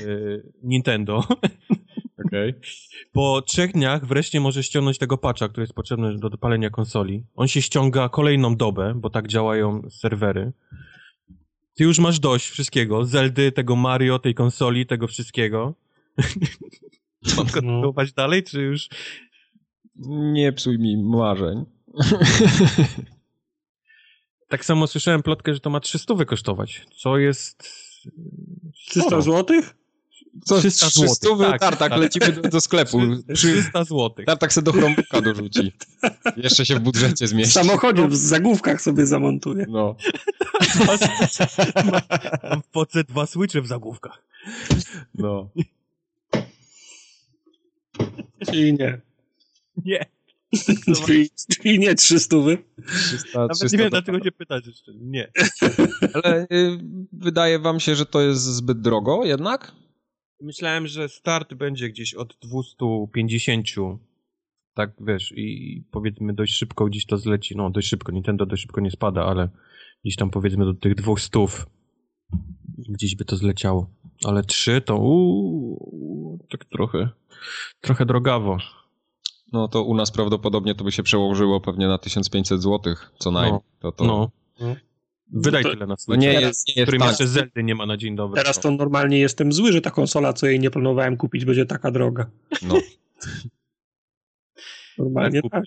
A: y, Nintendo.
B: Okej.
A: Po trzech dniach wreszcie możesz ściągnąć tego patcha, który jest potrzebny do dopalenia konsoli. On się ściąga kolejną dobę, bo tak działają serwery. Ty już masz dość wszystkiego. Zeldy, tego Mario, tej konsoli, tego wszystkiego. Co, kontynuować dalej, czy już...
B: Nie psuj mi marzeń.
A: Tak samo słyszałem plotkę, że to ma 300 kosztować, co jest...
C: 300
A: sporo.
C: złotych?
B: Co,
A: 300
B: 300
A: złotych, tak,
B: tartak,
A: tak.
B: lecimy do, do sklepu. Przy,
A: 300 zł.
B: tartak se do Chromebooka dorzuci. Jeszcze się w budżecie
C: W
B: zmieści.
C: samochodzie, w zagłówkach sobie zamontuję.
B: No.
A: Mam w podce dwa switche w zagłówkach.
B: No.
C: Czyli nie.
A: Nie.
C: Czyli, czyli nie 300.
B: 300,
A: Nawet
B: 300
A: nie wiem, dlaczego cię pytać jeszcze. Nie.
B: Ale y, wydaje wam się, że to jest zbyt drogo jednak?
A: Myślałem, że start będzie gdzieś od 250. Tak, wiesz, i powiedzmy dość szybko gdzieś to zleci. No, dość szybko. Nintendo dość szybko nie spada, ale gdzieś tam powiedzmy do tych 200 gdzieś by to zleciało. Ale 3 to uuu, tak trochę, trochę drogawo.
B: No to u nas prawdopodobnie to by się przełożyło pewnie na 1500 zł co najmniej. To, to...
A: No.
C: No.
A: Wydaj
C: To-
A: tyle na Switch.
B: nie
C: Teraz-
B: jest, nie jest
A: którym
B: tanie.
A: jeszcze Zeldy nie ma na dzień dobry.
C: Teraz to normalnie jestem zły, że ta konsola, co jej nie planowałem kupić, będzie taka droga.
B: No.
C: Normalnie
A: Tak
C: tak.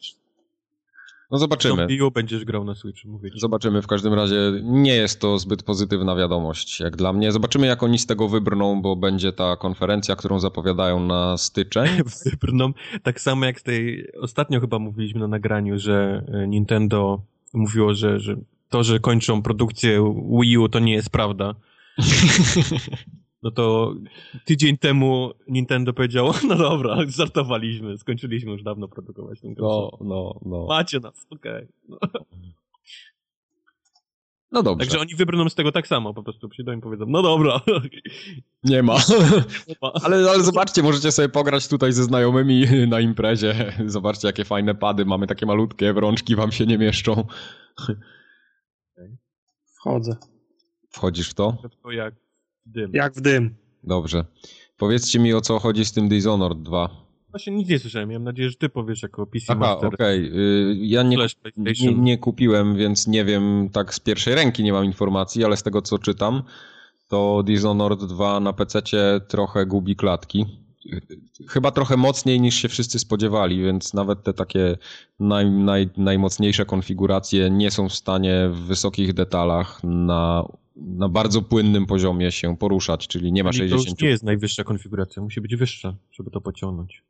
B: No zobaczymy.
A: Wii U będziesz grał na Switchu, mówię ci.
B: Zobaczymy. W każdym razie nie jest to zbyt pozytywna wiadomość, jak dla mnie. Zobaczymy, jak oni z tego wybrną, bo będzie ta konferencja, którą zapowiadają na styczeń.
A: Wybrną. Tak samo jak z tej, ostatnio chyba mówiliśmy na nagraniu, że e, Nintendo mówiło, że, że to, że kończą produkcję Wii U to nie jest prawda. No to tydzień temu Nintendo powiedziało, no dobra, żartowaliśmy, skończyliśmy już dawno produkować konsolę.
B: No, no, no.
A: Macie nas, okej. No.
B: No dobrze.
A: Także oni wybrną z tego tak samo, po prostu przyjdą i powiedzą, no dobra.
B: Nie ma. Ale, ale zobaczcie, możecie sobie pograć tutaj ze znajomymi na imprezie. Zobaczcie, jakie fajne pady. Mamy takie malutkie, w rączki wam się nie mieszczą.
C: Wchodzę.
B: Wchodzisz w to?
A: To jak dym.
C: Jak w dym.
B: Dobrze. Powiedzcie mi, o co chodzi z tym Dishonored 2.
A: Właśnie nic nie słyszałem, miałem nadzieję, że ty powiesz jako PC
B: Aha,
A: Master.
B: okej. Y, Ja nie, nie, nie kupiłem, więc nie wiem, tak z pierwszej ręki nie mam informacji, ale z tego, co czytam, to Dishonored 2 na PC trochę gubi klatki. Chyba trochę mocniej niż się wszyscy spodziewali, więc nawet te takie naj, naj, najmocniejsze konfiguracje nie są w stanie w wysokich detalach na, na bardzo płynnym poziomie się poruszać, czyli nie ma
A: Czyli
B: 60.
A: To już nie jest najwyższa konfiguracja, musi być wyższa, żeby to pociągnąć.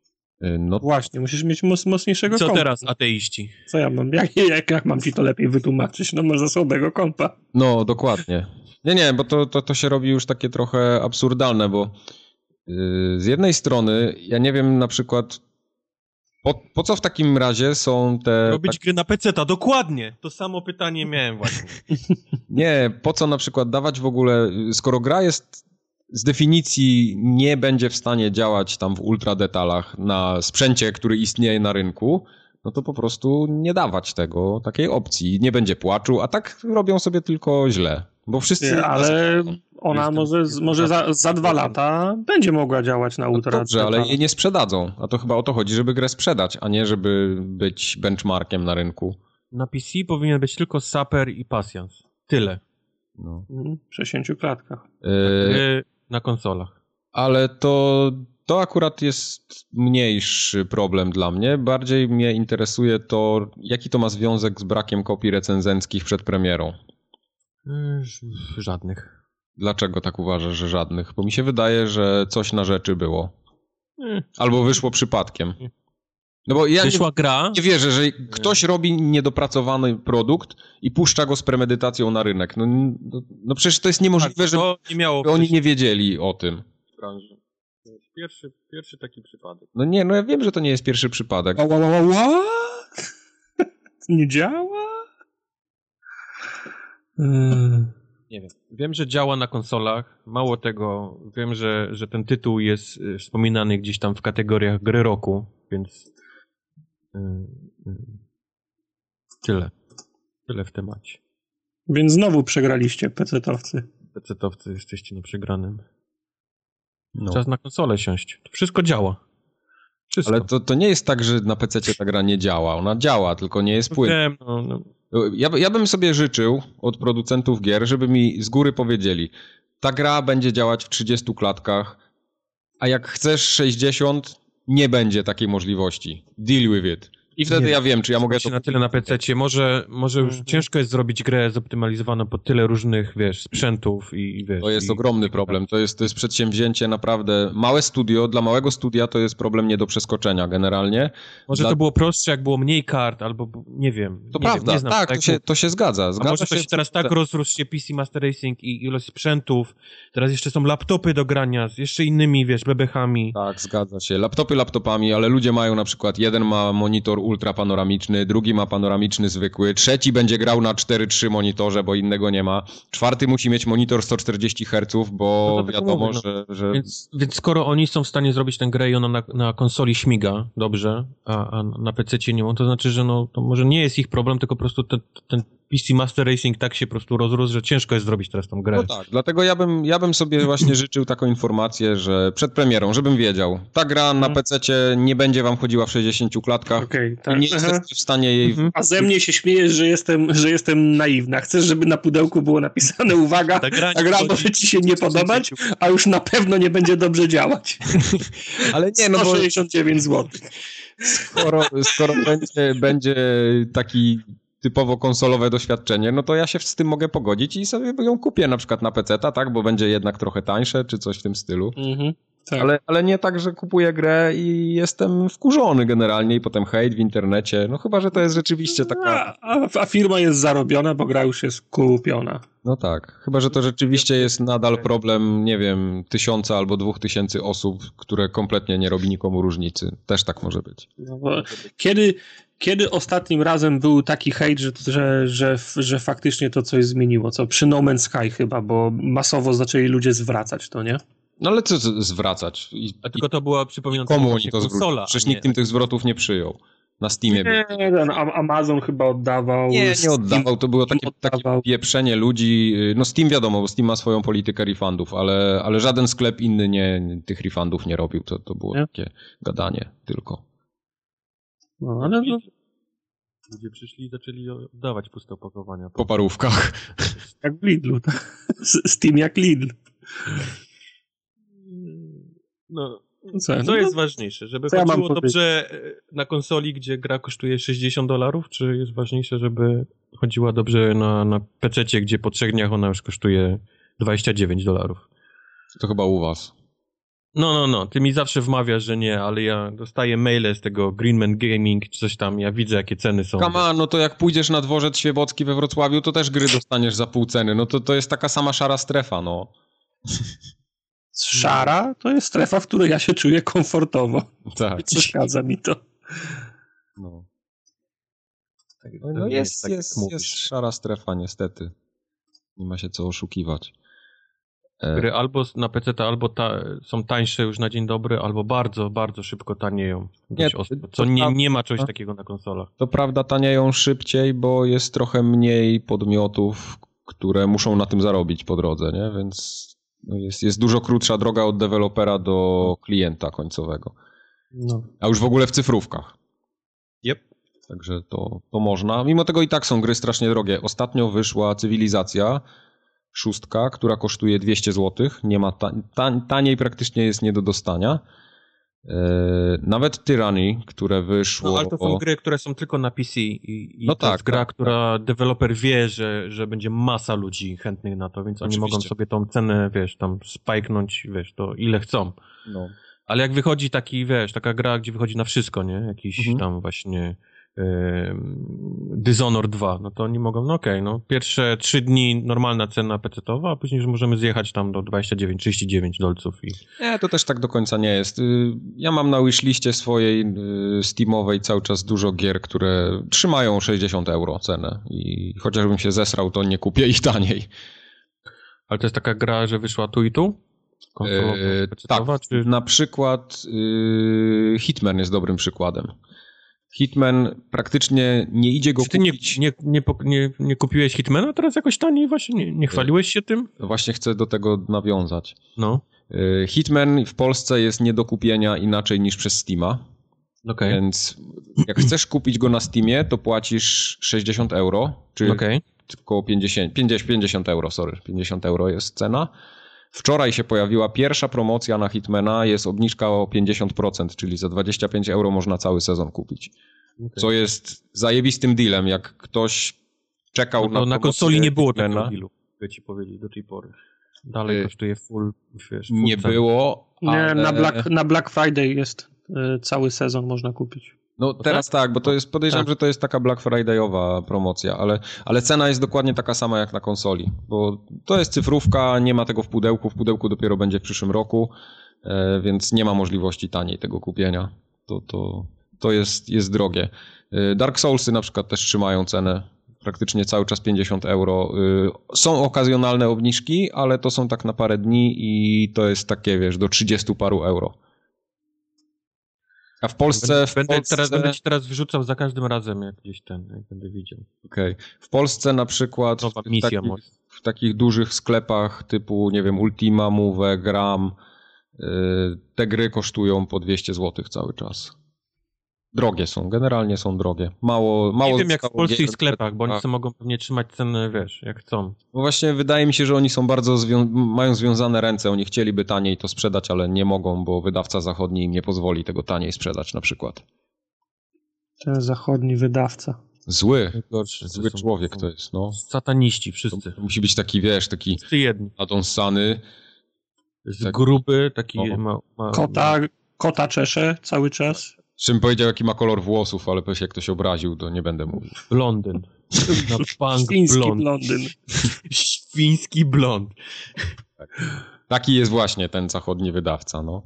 B: Y, No
C: Właśnie, musisz mieć moc, mocniejszego
A: Co
C: kompa.
A: teraz, ateiści?
C: Co ja mam? Jak, jak, jak mam ci to lepiej wytłumaczyć? No może słabego kompa.
B: No, dokładnie. Nie, nie, bo to, to, to się robi już takie trochę absurdalne, bo yy, z jednej strony ja nie wiem na przykład po, po co w takim razie są te...
A: Robić gry na PC-ta, dokładnie! To samo pytanie miałem właśnie.
B: Nie, po co na przykład dawać w ogóle, skoro gra jest z definicji nie będzie w stanie działać tam w ultra detalach na sprzęcie, który istnieje na rynku, no to po prostu nie dawać tego, takiej opcji. Nie będzie płaczu, a tak robią sobie tylko źle. Bo wszyscy...
C: Nie, ale ona może, może za, za dwa lata będzie mogła działać na
B: No
C: ultra.
B: dobrze, ale jej nie sprzedadzą. A to chyba o to chodzi, żeby grę sprzedać, a nie żeby być benchmarkiem na rynku.
A: Na PC powinien być tylko Saper i Pasjans. Tyle.
B: No.
C: Mhm, W 60 klatkach.
B: Yy,
A: na konsolach.
B: ale to, to akurat jest mniejszy problem dla mnie. Bardziej mnie interesuje to, jaki to ma związek z brakiem kopii recenzenckich przed premierą.
A: Yy, Żadnych.
B: Dlaczego tak uważasz, że żadnych? Bo mi się wydaje, że coś na rzeczy było.
A: Yy.
B: Albo wyszło przypadkiem. No bo ja nie,
A: Wyszła gra,
B: nie wierzę, że ktoś robi niedopracowany produkt i puszcza go z premedytacją na rynek. No, no, no przecież to jest niemożliwe,
A: tak,
B: że
A: to nie miało
B: oni nie wiedzieli o tym.
A: Pierwszy, pierwszy taki przypadek.
B: No nie, no ja wiem, że to nie jest pierwszy przypadek.
C: Ła, ła, ła, ła? Nie działa? Yy.
A: Nie wiem. Wiem, że działa na konsolach. Mało tego, wiem, że, że ten tytuł jest y, wspominany gdzieś tam w kategoriach gry roku, więc y, y, tyle. Tyle w temacie.
C: Więc znowu przegraliście PC-towcy.
A: Pecetowcy jesteście na przegranym.
B: No.
A: Czas na konsolę siąść. To wszystko działa. Wszystko.
B: Ale to, to nie jest tak, że na PC ta gra nie działa. Ona działa, tylko nie jest płynna.
A: Wiem, no, no.
B: Ja, ja bym sobie życzył od producentów gier, żeby mi z góry powiedzieli, ta gra będzie działać w 30 klatkach, a jak chcesz 60, nie będzie takiej możliwości. Deal with it. I wtedy
A: Nie
B: ja wiem, czy ja mogę
A: się
B: to
A: na tyle na PC. Może, może już
C: Mhm.
A: ciężko jest zrobić grę zoptymalizowaną pod tyle różnych, wiesz, sprzętów i, i wiesz.
B: To jest
A: i,
B: ogromny
A: i-
B: problem. To jest, to jest przedsięwzięcie naprawdę. Małe studio, dla małego studia to jest problem nie do przeskoczenia generalnie.
A: Może
B: dla-
A: to było prostsze, jak było mniej kart, albo nie wiem.
B: To
A: nie
B: prawda,
A: wiem, nie znam
B: tak, to
A: tego.
B: się, to się zgadza.
A: A
B: zgadza
A: może to się teraz tak rozrósł się PC Master Racing i ilość sprzętów, teraz jeszcze są laptopy do grania z jeszcze innymi, wiesz, bebechami.
B: Tak, zgadza się. Laptopy laptopami, ale ludzie mają na przykład jeden ma monitor ultra panoramiczny, drugi ma panoramiczny zwykły, trzeci będzie grał na 4-3 monitorze, bo innego nie ma, czwarty musi mieć monitor 140 Hz, bo
A: No tak
B: wiadomo,
A: mówię,
B: że, że
A: Więc, więc skoro oni są w stanie zrobić tę grę i ona na, na konsoli śmiga dobrze, a, a na PC nie ma, to znaczy, że no, to może nie jest ich problem, tylko po prostu ten, ten PC Master Racing tak się po prostu rozrósł, że ciężko jest zrobić teraz tą grę.
B: No tak, dlatego ja bym, ja bym sobie właśnie życzył taką informację, że przed premierą, żebym wiedział, ta gra na
C: Mhm.
B: PC nie będzie wam chodziła w 60 klatkach
C: Okej,
B: i
C: tak.
B: nie
C: Aha.
B: jesteście w stanie jej...
A: Mhm.
C: A ze mnie się śmiejesz, że jestem, że jestem naiwna. Chcesz, żeby na pudełku było napisane uwaga,
A: Ta gra,
C: ta gra może ci się nie podobać, a już na pewno nie będzie dobrze działać.
B: Ale nie, no bo
C: 169 zł.
B: skoro, skoro będzie, będzie taki typowo konsolowe doświadczenie, no to ja się z tym mogę pogodzić i sobie ją kupię na przykład na PC, tak, bo będzie jednak trochę tańsze, czy coś w tym stylu.
C: Mhm. Tak.
B: Ale, ale nie tak, że kupuję grę i jestem wkurzony generalnie i potem hejt w internecie, no chyba, że to jest rzeczywiście taka...
C: a, a, a firma jest zarobiona, bo gra już jest kupiona.
B: No tak, chyba, że to rzeczywiście jest nadal problem, nie wiem, tysiąca albo dwóch tysięcy osób, które kompletnie nie robi nikomu różnicy. Też tak może być.
C: No kiedy, kiedy ostatnim razem był taki hejt, że, że, że, że faktycznie to coś zmieniło? Co przy No Man's Sky chyba, bo masowo zaczęli ludzie zwracać to, nie?
B: No ale co zwracać? I,
A: tylko to była przypominająca
B: komu oni to
A: konsola,
B: zwrócili? Przecież
A: nie-
B: nikt im tych zwrotów nie przyjął. Na Steamie.
C: Nie, ten Am- Amazon chyba oddawał.
B: Nie, nie
C: Steam-
B: oddawał, to było takie, takie pieprzenie ludzi. No Steam wiadomo, bo Steam ma swoją politykę refundów, ale, ale żaden sklep inny nie, tych refundów nie robił. To, to było
C: Nie?
B: takie gadanie tylko.
C: No, ale no,
A: Ludzie przyszli i zaczęli oddawać puste opakowania.
B: Po parówkach.
C: jak w Lidlu. tak. Steam jak Lidl.
A: No,
C: Co,
A: co
C: no,
A: jest ważniejsze? Żeby
C: co ja
A: chodziło
C: powiedzieć?
A: dobrze e, na konsoli, gdzie gra kosztuje 60 dolarów, czy jest ważniejsze, żeby chodziła dobrze na, na PC, gdzie po trzech dniach ona już kosztuje 29 dolarów?
B: To chyba u was.
A: No, no, no, ty mi zawsze wmawiasz, że nie, ale ja dostaję maile z tego Greenman Gaming czy coś tam, ja widzę jakie ceny są.
B: Kama, no to jak pójdziesz na dworzec Świebocki we Wrocławiu, to też gry dostaniesz za pół ceny. No to, to jest taka sama szara strefa, no.
C: Szara to jest strefa, w której ja się czuję komfortowo.
B: Tak.
C: Przeszkadza mi to.
B: No,
A: Tak,
B: no,
A: to
B: no
A: nie
B: jest,
A: tak,
B: jest, jest szara strefa, niestety. Nie ma się co oszukiwać. E,
A: Gry albo na PC albo ta, są tańsze już na dzień dobry, albo bardzo, bardzo szybko tanieją.
B: Nie,
A: co nie, nie ma czegoś takiego na konsolach.
B: To prawda, tanieją szybciej, bo jest trochę mniej podmiotów, które muszą na tym zarobić po drodze, nie? Więc jest, jest dużo krótsza droga od dewelopera do klienta końcowego.
C: No.
B: A już w ogóle w cyfrówkach.
A: Yep.
B: Także to, to można. Mimo tego i tak są gry strasznie drogie. Ostatnio wyszła Cywilizacja szóstka, która kosztuje 200 zł. Nie ma ta, ta, taniej praktycznie jest nie do dostania. E, nawet Tyranny, które wyszło...
A: No, ale to są gry, które są tylko na PC i, i
B: No
A: to
B: tak,
A: jest gra,
B: tak,
A: która deweloper wie, że, że będzie masa ludzi chętnych na to, więc oni
B: Oczywiście.
A: mogą sobie tą cenę, wiesz, tam spajknąć, wiesz, to ile chcą.
B: No.
A: Ale jak wychodzi taki, wiesz, taka gra, gdzie wychodzi na wszystko, nie? Jakiś
B: Mhm.
A: tam właśnie em, Dishonored 2, no to oni mogą, no okej, no pierwsze trzy dni normalna cena PC-towa, a później już możemy zjechać tam do 29-39 dolców i
B: Nie, to też tak do końca nie jest. Y, Ja mam na wishliście swojej y, Steamowej cały czas dużo gier, które trzymają 60 euro cenę i chociażbym się zesrał, to nie kupię ich taniej.
A: ale to jest taka gra, że wyszła tu i tu? Konsolowa,
B: Yy, tak,
A: czy...
B: na przykład y, Hitman jest dobrym przykładem. Hitman praktycznie nie idzie go
A: Czy ty
B: kupić.
A: nie, nie, nie, nie kupiłeś Hitmana teraz jakoś taniej właśnie? Nie, nie chwaliłeś się tym?
B: Właśnie chcę do tego nawiązać.
A: No,
B: Y, Hitman w Polsce jest nie do kupienia inaczej niż przez Steama.
A: okej,
B: Więc jak chcesz kupić go na Steamie, to płacisz 60 euro, czy
A: okej.
B: około 50, 50, 50 euro, sorry, 50 euro jest cena. Wczoraj się pojawiła pierwsza promocja na Hitmana, jest obniżka o 50%, czyli za 25 euro można cały sezon kupić. okay. co jest zajebistym dealem. Jak ktoś czekał
A: no,
B: na
A: Na konsoli nie było takiego dealu, mogę ci powiedzieć, do tej pory. Dalej y kosztuje full, wiesz, full
B: Nie było,
C: ale... Nie, na Black, na Black Friday jest y, cały sezon można kupić.
B: No, no teraz tak? tak, bo to jest, podejrzewam, tak. że to jest taka Black Friday'owa promocja, ale, ale cena jest dokładnie taka sama jak na konsoli, bo to jest cyfrówka, nie ma tego w pudełku, w pudełku dopiero będzie w przyszłym roku, e, więc nie ma możliwości taniej tego kupienia. To, to, to jest, jest drogie. E, Dark Soulsy na przykład też trzymają cenę praktycznie cały czas 50 euro. E, są okazjonalne obniżki, ale to są tak na parę dni i to jest takie, wiesz, do 30 paru euro. A w Polsce...
A: W będę,
B: Polsce...
A: Teraz, będę ci teraz wyrzucał za każdym razem, jak gdzieś ten, jak będę widział.
B: Okej. Okay. W Polsce na przykład
A: Nowa misja
B: w, takich, w takich dużych sklepach typu, nie wiem, Ultima, Move, Gram, yy, te gry kosztują po 200 zł cały czas drogie są, generalnie są drogie. Mało, mało
A: Nie wiem jak w polskich sklepach, bo oni sobie mogą pewnie trzymać ceny, wiesz, jak chcą.
B: No właśnie wydaje mi się, że oni są bardzo, zwią mają związane ręce, oni chcieliby taniej to sprzedać, ale nie mogą, bo wydawca zachodni im nie pozwoli tego taniej sprzedać na przykład.
C: Ten zachodni wydawca.
B: Zły, Gorszy, zły to człowiek to jest, no.
A: Sataniści wszyscy.
B: To musi być taki, wiesz, taki nadąsany.
A: Z tak. gruby, taki no. ma,
C: ma, Kota, kota czesze cały czas.
B: Czym powiedział, jaki ma kolor włosów, ale jak ktoś obraził, to nie będę mówił.
A: Blondyn.
C: No, punk Świński blond. blondyn.
A: Świński blond.
B: Tak. Taki jest właśnie ten zachodni wydawca, no.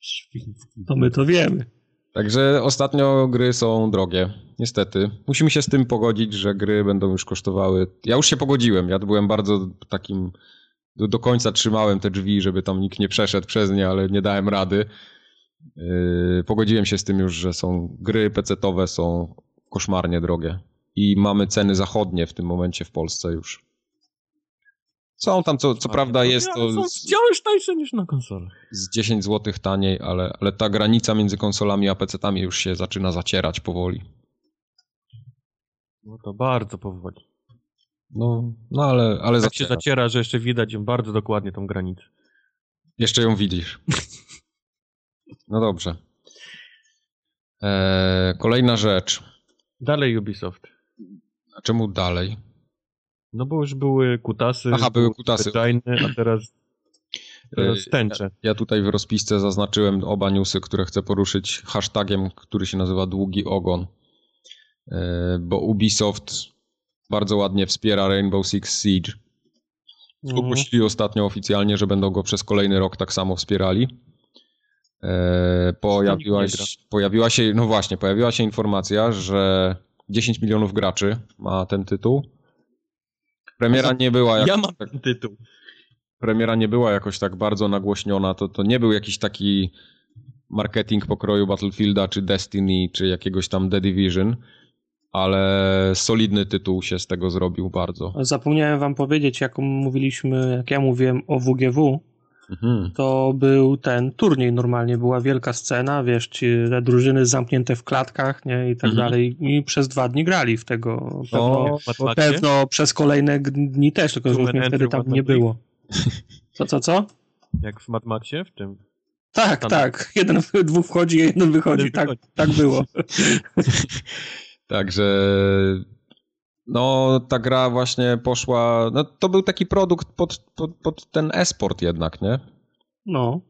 C: Świński. To my to wiemy.
B: Także ostatnio gry są drogie, niestety. Musimy się z tym pogodzić, że gry będą już kosztowały. Ja już się pogodziłem. Ja byłem bardzo takim. Do, do końca trzymałem te drzwi, żeby tam nikt nie przeszedł przez nie, ale nie dałem rady. Yy, pogodziłem się z tym już, że są gry PC-owe są koszmarnie drogie i mamy ceny zachodnie w tym momencie w Polsce już. Są tam, co, co prawda jest to...
A: Są wciąż tańsze niż na konsolach.
B: Z 10 zł taniej, ale, ale ta granica między konsolami a PC-tami już się zaczyna zacierać powoli.
A: No to bardzo powoli.
B: No, no ale, ale
A: tak zaciera. się zaciera, że jeszcze widać ją bardzo dokładnie, tą granicę.
B: Jeszcze ją widzisz. No dobrze. Eee, kolejna rzecz.
A: Dalej Ubisoft.
B: A czemu dalej?
A: No bo już były kutasy.
B: Aha, były kutasy.
A: Zwyczajne, a teraz, teraz eee, tęcze.
B: Ja, ja, tutaj w rozpisce zaznaczyłem oba newsy, które chcę poruszyć hashtagiem, który się nazywa Długi Ogon. Eee, bo Ubisoft bardzo ładnie wspiera Rainbow Six Siege. Mhm. Ogłosili ostatnio oficjalnie, że będą go przez kolejny rok tak samo wspierali. E, pojawiła, pojawiła się, no właśnie, pojawiła się informacja, że 10 milionów graczy ma ten tytuł. Premiera nie była
A: jak, Ja mam ten tytuł.
B: Premiera nie była jakoś tak bardzo nagłośniona, to, to nie był jakiś taki marketing pokroju Battlefielda, czy Destiny, czy jakiegoś tam The Division, ale solidny tytuł się z tego zrobił bardzo.
C: Zapomniałem wam powiedzieć, jak mówiliśmy, jak ja mówiłem o WGW, Mhm. To był ten turniej normalnie, była wielka scena, wiesz, ci, te drużyny zamknięte w klatkach, nie, i tak mhm. dalej i przez dwa dni grali w tego, pewno, o, pewno przez kolejne dni też, tylko że już mnie wtedy tam nie było. Co, co, co?
A: Jak w Mad Maxie, w tym?
C: Tak, tam... tak, jeden, dwóch wchodzi, jeden wychodzi, jeden tak, wychodzi. tak było.
B: Także no, ta gra właśnie poszła. No, to był taki produkt pod, pod, pod ten e-sport jednak, nie?
C: No.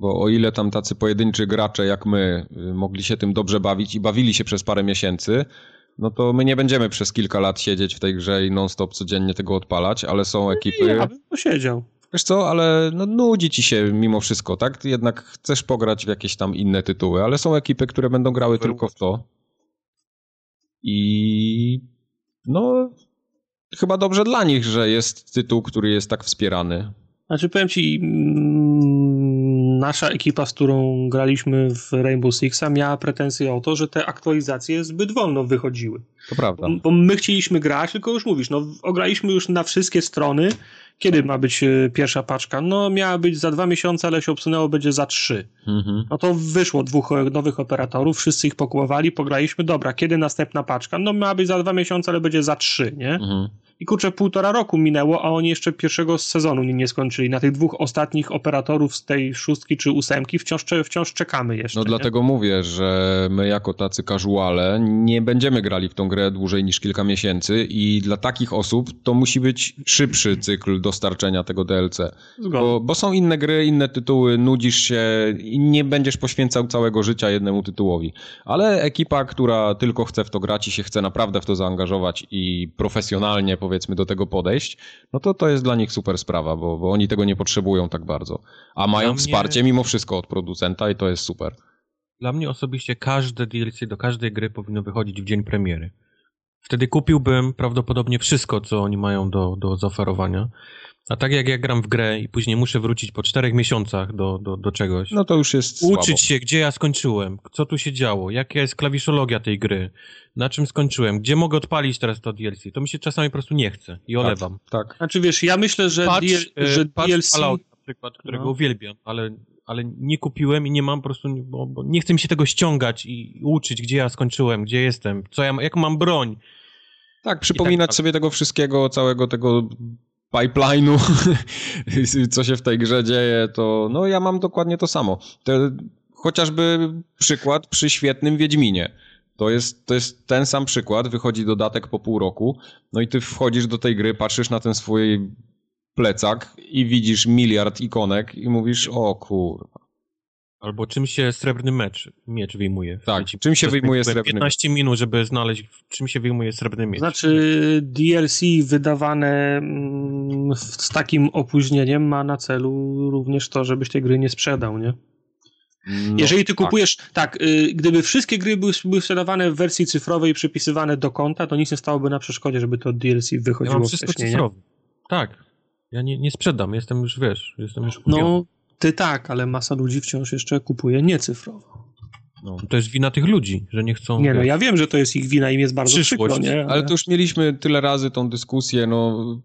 B: Bo o ile tam tacy pojedynczy gracze jak my y, mogli się tym dobrze bawić i bawili się przez parę miesięcy, no to my nie będziemy przez kilka lat siedzieć w tej grze i non-stop codziennie tego odpalać, ale są no ekipy.
C: Ja bym posiedział.
B: Wiesz co, ale no, nudzi ci się mimo wszystko, tak? Ty jednak chcesz pograć w jakieś tam inne tytuły, ale są ekipy, które będą grały tylko w to. I no, chyba dobrze dla nich, że jest tytuł, który jest tak wspierany.
C: Znaczy powiem ci, nasza ekipa, z którą graliśmy w Rainbow Sixa miała pretensje o to, że te aktualizacje zbyt wolno wychodziły.
B: To prawda.
C: Bo, my chcieliśmy grać, tylko już mówisz, no ograliśmy już na wszystkie strony. Kiedy ma być e, pierwsza paczka? No miała być za dwa miesiące, ale się obsunęło, będzie za trzy. Mhm. No to wyszło dwóch e, nowych operatorów, wszyscy ich pokłowali, pograliśmy, dobra, kiedy następna paczka? No miała być za dwa miesiące, ale będzie za trzy, nie? Mhm. I kurczę, półtora roku minęło, a oni jeszcze pierwszego sezonu nie, nie skończyli. Na tych dwóch ostatnich operatorów z tej szóstki czy ósemki wciąż, wciąż czekamy jeszcze.
B: No
C: nie?
B: dlatego mówię, że my jako tacy casuale nie będziemy grali w tą grę dłużej niż kilka miesięcy i dla takich osób to musi być szybszy cykl dostarczenia tego DLC. Bo, bo są inne gry, inne tytuły, nudzisz się i nie będziesz poświęcał całego życia jednemu tytułowi. Ale ekipa, która tylko chce w to grać i się chce naprawdę w to zaangażować i profesjonalnie powiedzmy do tego podejść, no to to jest dla nich super sprawa, bo, bo oni tego nie potrzebują tak bardzo. A mają mnie... wsparcie mimo wszystko od producenta i to jest super.
A: Dla mnie osobiście każde DLC do każdej gry powinno wychodzić w dzień premiery. Wtedy kupiłbym prawdopodobnie wszystko, co oni mają do, do zaoferowania. A tak jak ja gram w grę i później muszę wrócić po czterech miesiącach do, do, do czegoś.
B: No to już jest
A: Uczyć
B: słabo.
A: się, gdzie ja skończyłem, co tu się działo, jaka jest klawiszologia tej gry, na czym skończyłem, gdzie mogę odpalić teraz to DLC. To mi się czasami po prostu nie chce i olewam.
B: Tak. tak.
C: Znaczy wiesz, ja myślę, że,
A: patch,
C: DL, że
A: patch
C: DLC...
A: Fallout na przykład, którego no. uwielbiam, ale, ale nie kupiłem i nie mam po prostu, bo, bo nie chcę mi się tego ściągać i uczyć, gdzie ja skończyłem, gdzie jestem, co ja, jaką mam broń.
B: Tak, przypominać tak sobie tego wszystkiego, całego tego pipeline'u, co się w tej grze dzieje, to no ja mam dokładnie to samo. chociażby przykład przy świetnym Wiedźminie. To jest, to jest ten sam przykład, wychodzi dodatek po pół roku, no i ty wchodzisz do tej gry, patrzysz na ten swój plecak i widzisz miliard ikonek i mówisz, o kurwa.
A: Albo czym się srebrny mecz, miecz wyjmuje.
B: Tak, czym się wyjmuje srebrny
A: 15 minut, żeby znaleźć, czym się wyjmuje srebry miecz.
C: Znaczy DLC wydawane mm, z takim opóźnieniem ma na celu również to, żebyś tej gry nie sprzedał, nie? No, Jeżeli ty tak. kupujesz, tak, tak y, gdyby wszystkie gry były, były sprzedawane w wersji cyfrowej i przypisywane do konta, to nic nie stałoby na przeszkodzie, żeby to DLC wychodziło ja
A: mam wszystko
C: wcześniej,
A: cyfrowe. Tak. Ja nie, nie sprzedam, jestem już, wiesz, jestem już kupiony.
C: No, ty tak, ale masa ludzi wciąż jeszcze kupuje niecyfrowo.
A: No, to jest wina tych ludzi, że nie chcą...
C: Nie, no ja wiem, że to jest ich wina i jest bardzo Przyszłość. przykro, nie?
B: Ale... ale to już mieliśmy tyle razy tą dyskusję, no...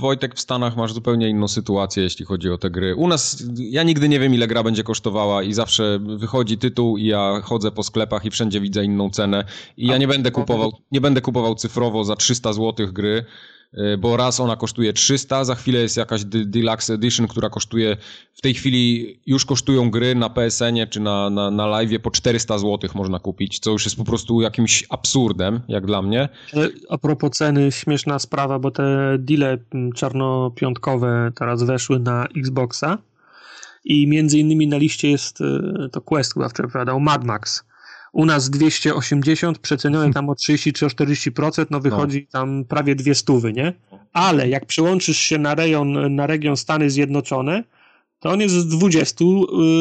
B: Wojtek w Stanach masz zupełnie inną sytuację, jeśli chodzi o te gry. U nas, ja nigdy nie wiem, ile gra będzie kosztowała i zawsze wychodzi tytuł i ja chodzę po sklepach i wszędzie widzę inną cenę i ja nie będę kupował, nie będę kupował cyfrowo za 300 zł gry, bo raz ona kosztuje 300, za chwilę jest jakaś Deluxe Edition, która kosztuje, w tej chwili już kosztują gry na PSN-ie czy na, na, na live po 400 zł można kupić, co już jest po prostu jakimś absurdem, jak dla mnie.
C: A propos ceny, śmieszna sprawa, bo te deale mm, czarnopiątkowe teraz weszły na Xboxa i między innymi na liście jest y, to Quest chyba wczoraj Mad Max u nas 280, przecenione tam o 30 czy o 40%, no wychodzi no. tam prawie dwie stówy, nie? Ale jak przyłączysz się na rejon, na region Stany Zjednoczone, to on jest z 20 y,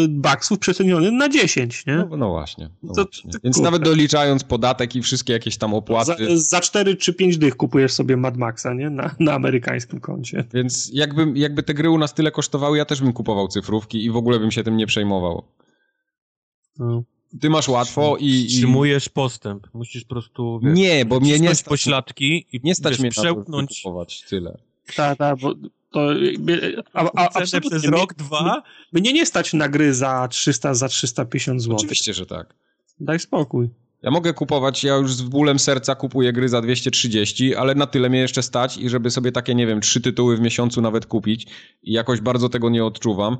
C: baksów przeceniony na 10, nie?
B: No, no właśnie. No to, właśnie. Więc nawet doliczając podatek i wszystkie jakieś tam opłaty...
C: Za, za 4 czy 5 dych kupujesz sobie Mad Maxa, nie? Na, na amerykańskim koncie.
B: Więc jakby, jakby te gry u nas tyle kosztowały, ja też bym kupował cyfrówki i w ogóle bym się tym nie przejmował. No. Ty masz łatwo i...
A: Wstrzymujesz postęp. Musisz po prostu... Wiesz,
B: nie, bo mnie nie stać...
A: pośladki i
B: nie stać wiesz, mnie przełknąć... kupować tyle.
C: Tak, tak, bo to... A, a,
A: a przez rok, dwa?
C: Mnie nie stać na gry za 300, za 350 zł.
B: Oczywiście, że tak.
C: Daj spokój.
B: Ja mogę kupować, ja już z bólem serca kupuję gry za 230, ale na tyle mnie jeszcze stać i żeby sobie takie, nie wiem, trzy tytuły w miesiącu nawet kupić i jakoś bardzo tego nie odczuwam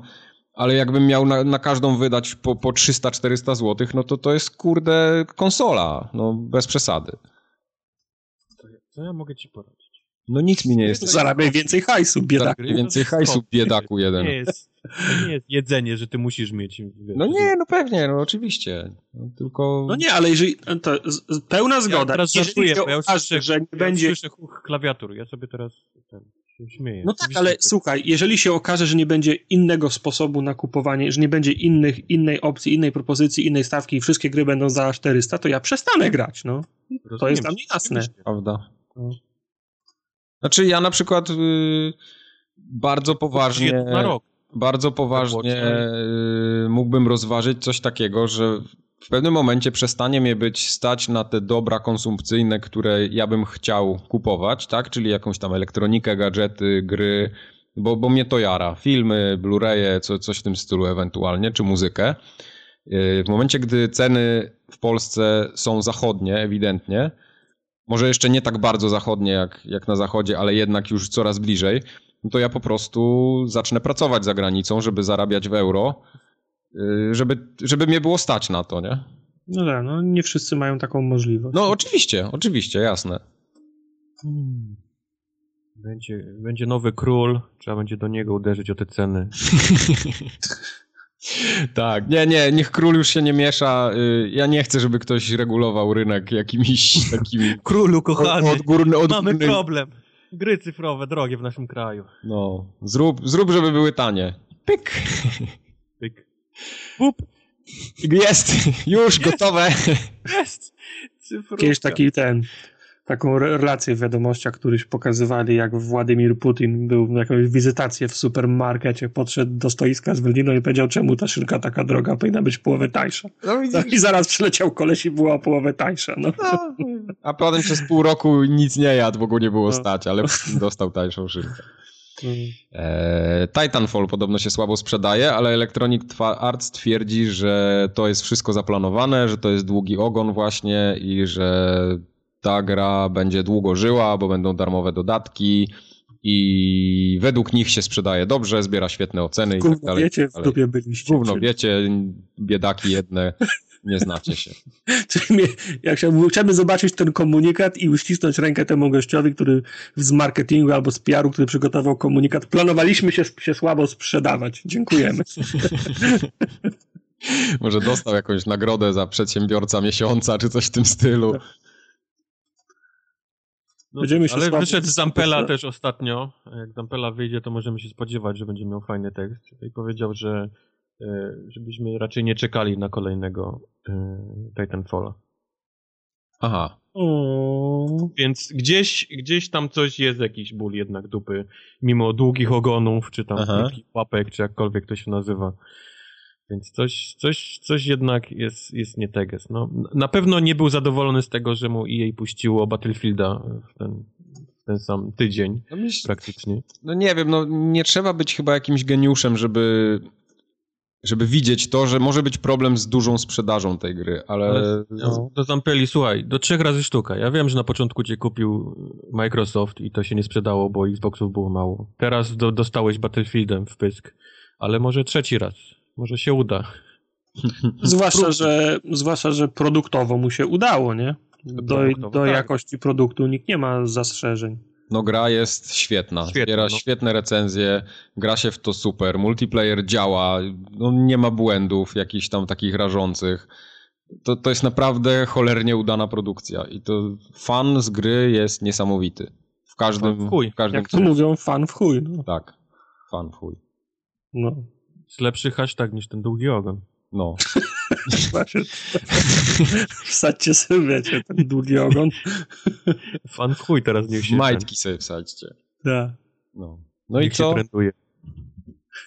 B: ale jakbym miał na, na każdą wydać po, po 300-400 zł, no to to jest kurde konsola, no bez przesady.
A: Co ja mogę ci poradzić?
B: No nic mi nie jest.
C: Zarabiaj więcej hajsu, biedaku.
B: Więcej hajsu, biedaku jeden.
A: Nie jest, to nie jest jedzenie, że ty musisz mieć.
B: Wiesz, no nie, no pewnie, no oczywiście. No, tylko...
C: No nie, ale jeżeli, to pełna zgoda.
A: Ja teraz żartuję, bo ja już słyszę, że nie ja będzie... słyszę klawiatur, ja sobie teraz... Ten śmieję.
C: No tak, ale słuchaj, jeżeli się okaże, że nie będzie innego sposobu na kupowanie, że nie będzie innych, innej opcji, innej propozycji, innej stawki i wszystkie gry będą za 400, to ja przestanę grać, no. Rozumiem, to jest dla mnie jasne.
B: Prawda. No. Znaczy ja na przykład y, bardzo poważnie...
A: Na rok.
B: Bardzo poważnie y, mógłbym rozważyć coś takiego, że w pewnym momencie przestanie mnie być stać na te dobra konsumpcyjne, które ja bym chciał kupować, tak? Czyli jakąś tam elektronikę, gadżety, gry, bo, bo mnie to jara. Filmy, Blu-raye, co, coś w tym stylu ewentualnie, czy muzykę. Yy, w momencie, gdy ceny w Polsce są zachodnie, ewidentnie, może jeszcze nie tak bardzo zachodnie jak, jak na zachodzie, ale jednak już coraz bliżej, no to ja po prostu zacznę pracować za granicą, żeby zarabiać w euro, żeby, żeby mnie było stać na to, nie?
C: No tak, no nie wszyscy mają taką możliwość.
B: No oczywiście, oczywiście, jasne.
A: Hmm. Będzie, będzie nowy król, trzeba będzie do niego uderzyć o te ceny.
B: tak, nie, nie, niech król już się nie miesza. Y, ja nie chcę, żeby ktoś regulował rynek jakimiś takimi...
A: Królu, kochany,
B: odgórny, odgórny...
A: mamy problem. Gry cyfrowe drogie w naszym kraju.
B: No, zrób, zrób żeby były tanie. Pyk.
A: Pup.
B: Jest, już, Jest. gotowe.
A: Jest.
C: Cyfrówka. Kiedyś taki ten taką relację w wiadomościach, któryś pokazywali, jak Władimir Putin był na jakąś wizytację w supermarkecie, podszedł do stoiska z wędliną i powiedział, czemu ta szynka taka droga, powinna być połowę tańsza. No, I zaraz przyleciał koleś i była połowę tańsza. No. no.
B: A potem przez pół roku nic nie jadł, bo go nie było no. stać, ale dostał tańszą szynkę. Mm. E, Titanfall podobno się słabo sprzedaje, ale Electronic Arts twierdzi, że to jest wszystko zaplanowane, że to jest długi ogon właśnie i że ta gra będzie długo żyła, bo będą darmowe dodatki i według nich się sprzedaje dobrze, zbiera świetne oceny
C: Gówno
B: i tak dalej.
C: wiecie, w dupie byliście.
B: Gówno wiecie, biedaki jedne, nie znacie się.
C: Czyli jak chciałbym zobaczyć ten komunikat i uścisnąć rękę temu gościowi, który z marketingu albo z PR-u, który przygotował komunikat, planowaliśmy się, się słabo sprzedawać. Dziękujemy.
B: Może dostał jakąś nagrodę za przedsiębiorca miesiąca, czy coś w tym stylu.
A: No, Będziemy się ale wyszedł z Zampela też ostatnio. Jak Zampela wyjdzie, to możemy się spodziewać, że będzie miał fajny tekst. I powiedział, że e, żebyśmy raczej nie czekali na kolejnego Titanfalla.
B: Aha.
A: Więc gdzieś, gdzieś tam coś jest, jakiś ból jednak dupy, mimo długich ogonów, czy tam łapek, czy jakkolwiek to się nazywa. Więc coś, coś, coś jednak jest, jest nie teges. No, na pewno nie był zadowolony z tego, że mu EA puściło Battlefielda w ten, w ten sam tydzień no myśl, praktycznie.
B: No nie wiem, no nie trzeba być chyba jakimś geniuszem, żeby żeby widzieć to, że może być problem z dużą sprzedażą tej gry, ale... ale
A: no, do Zampeli, słuchaj, do trzech razy sztuka. Ja wiem, że na początku cię kupił Microsoft i to się nie sprzedało, bo Xboxów było mało. Teraz do, dostałeś Battlefieldem w pysk, ale może trzeci raz. Może się uda.
C: Zwłaszcza, że, zwłaszcza, że produktowo mu się udało, nie? Do, do tak. jakości produktu nikt nie ma zastrzeżeń.
B: No gra jest świetna, świetna zbiera no. świetne recenzje, gra się w to super, multiplayer działa, no nie ma błędów jakichś tam takich rażących. To, to jest naprawdę cholernie udana produkcja i to fan z gry jest niesamowity. W każdym... Fan w
C: chuj.
B: W każdym
C: Jak to mówią, fan w chuj. No.
B: Tak, fan w chuj.
A: No. Jest lepszy hashtag niż ten długi ogon.
B: No.
C: Wsadźcie sobie, wiecie, ten długi ogon.
A: Fan w chuj teraz niech się...
B: Majtki sobie wsadźcie.
C: Tak.
B: No. No niech i co?
A: Trenduje.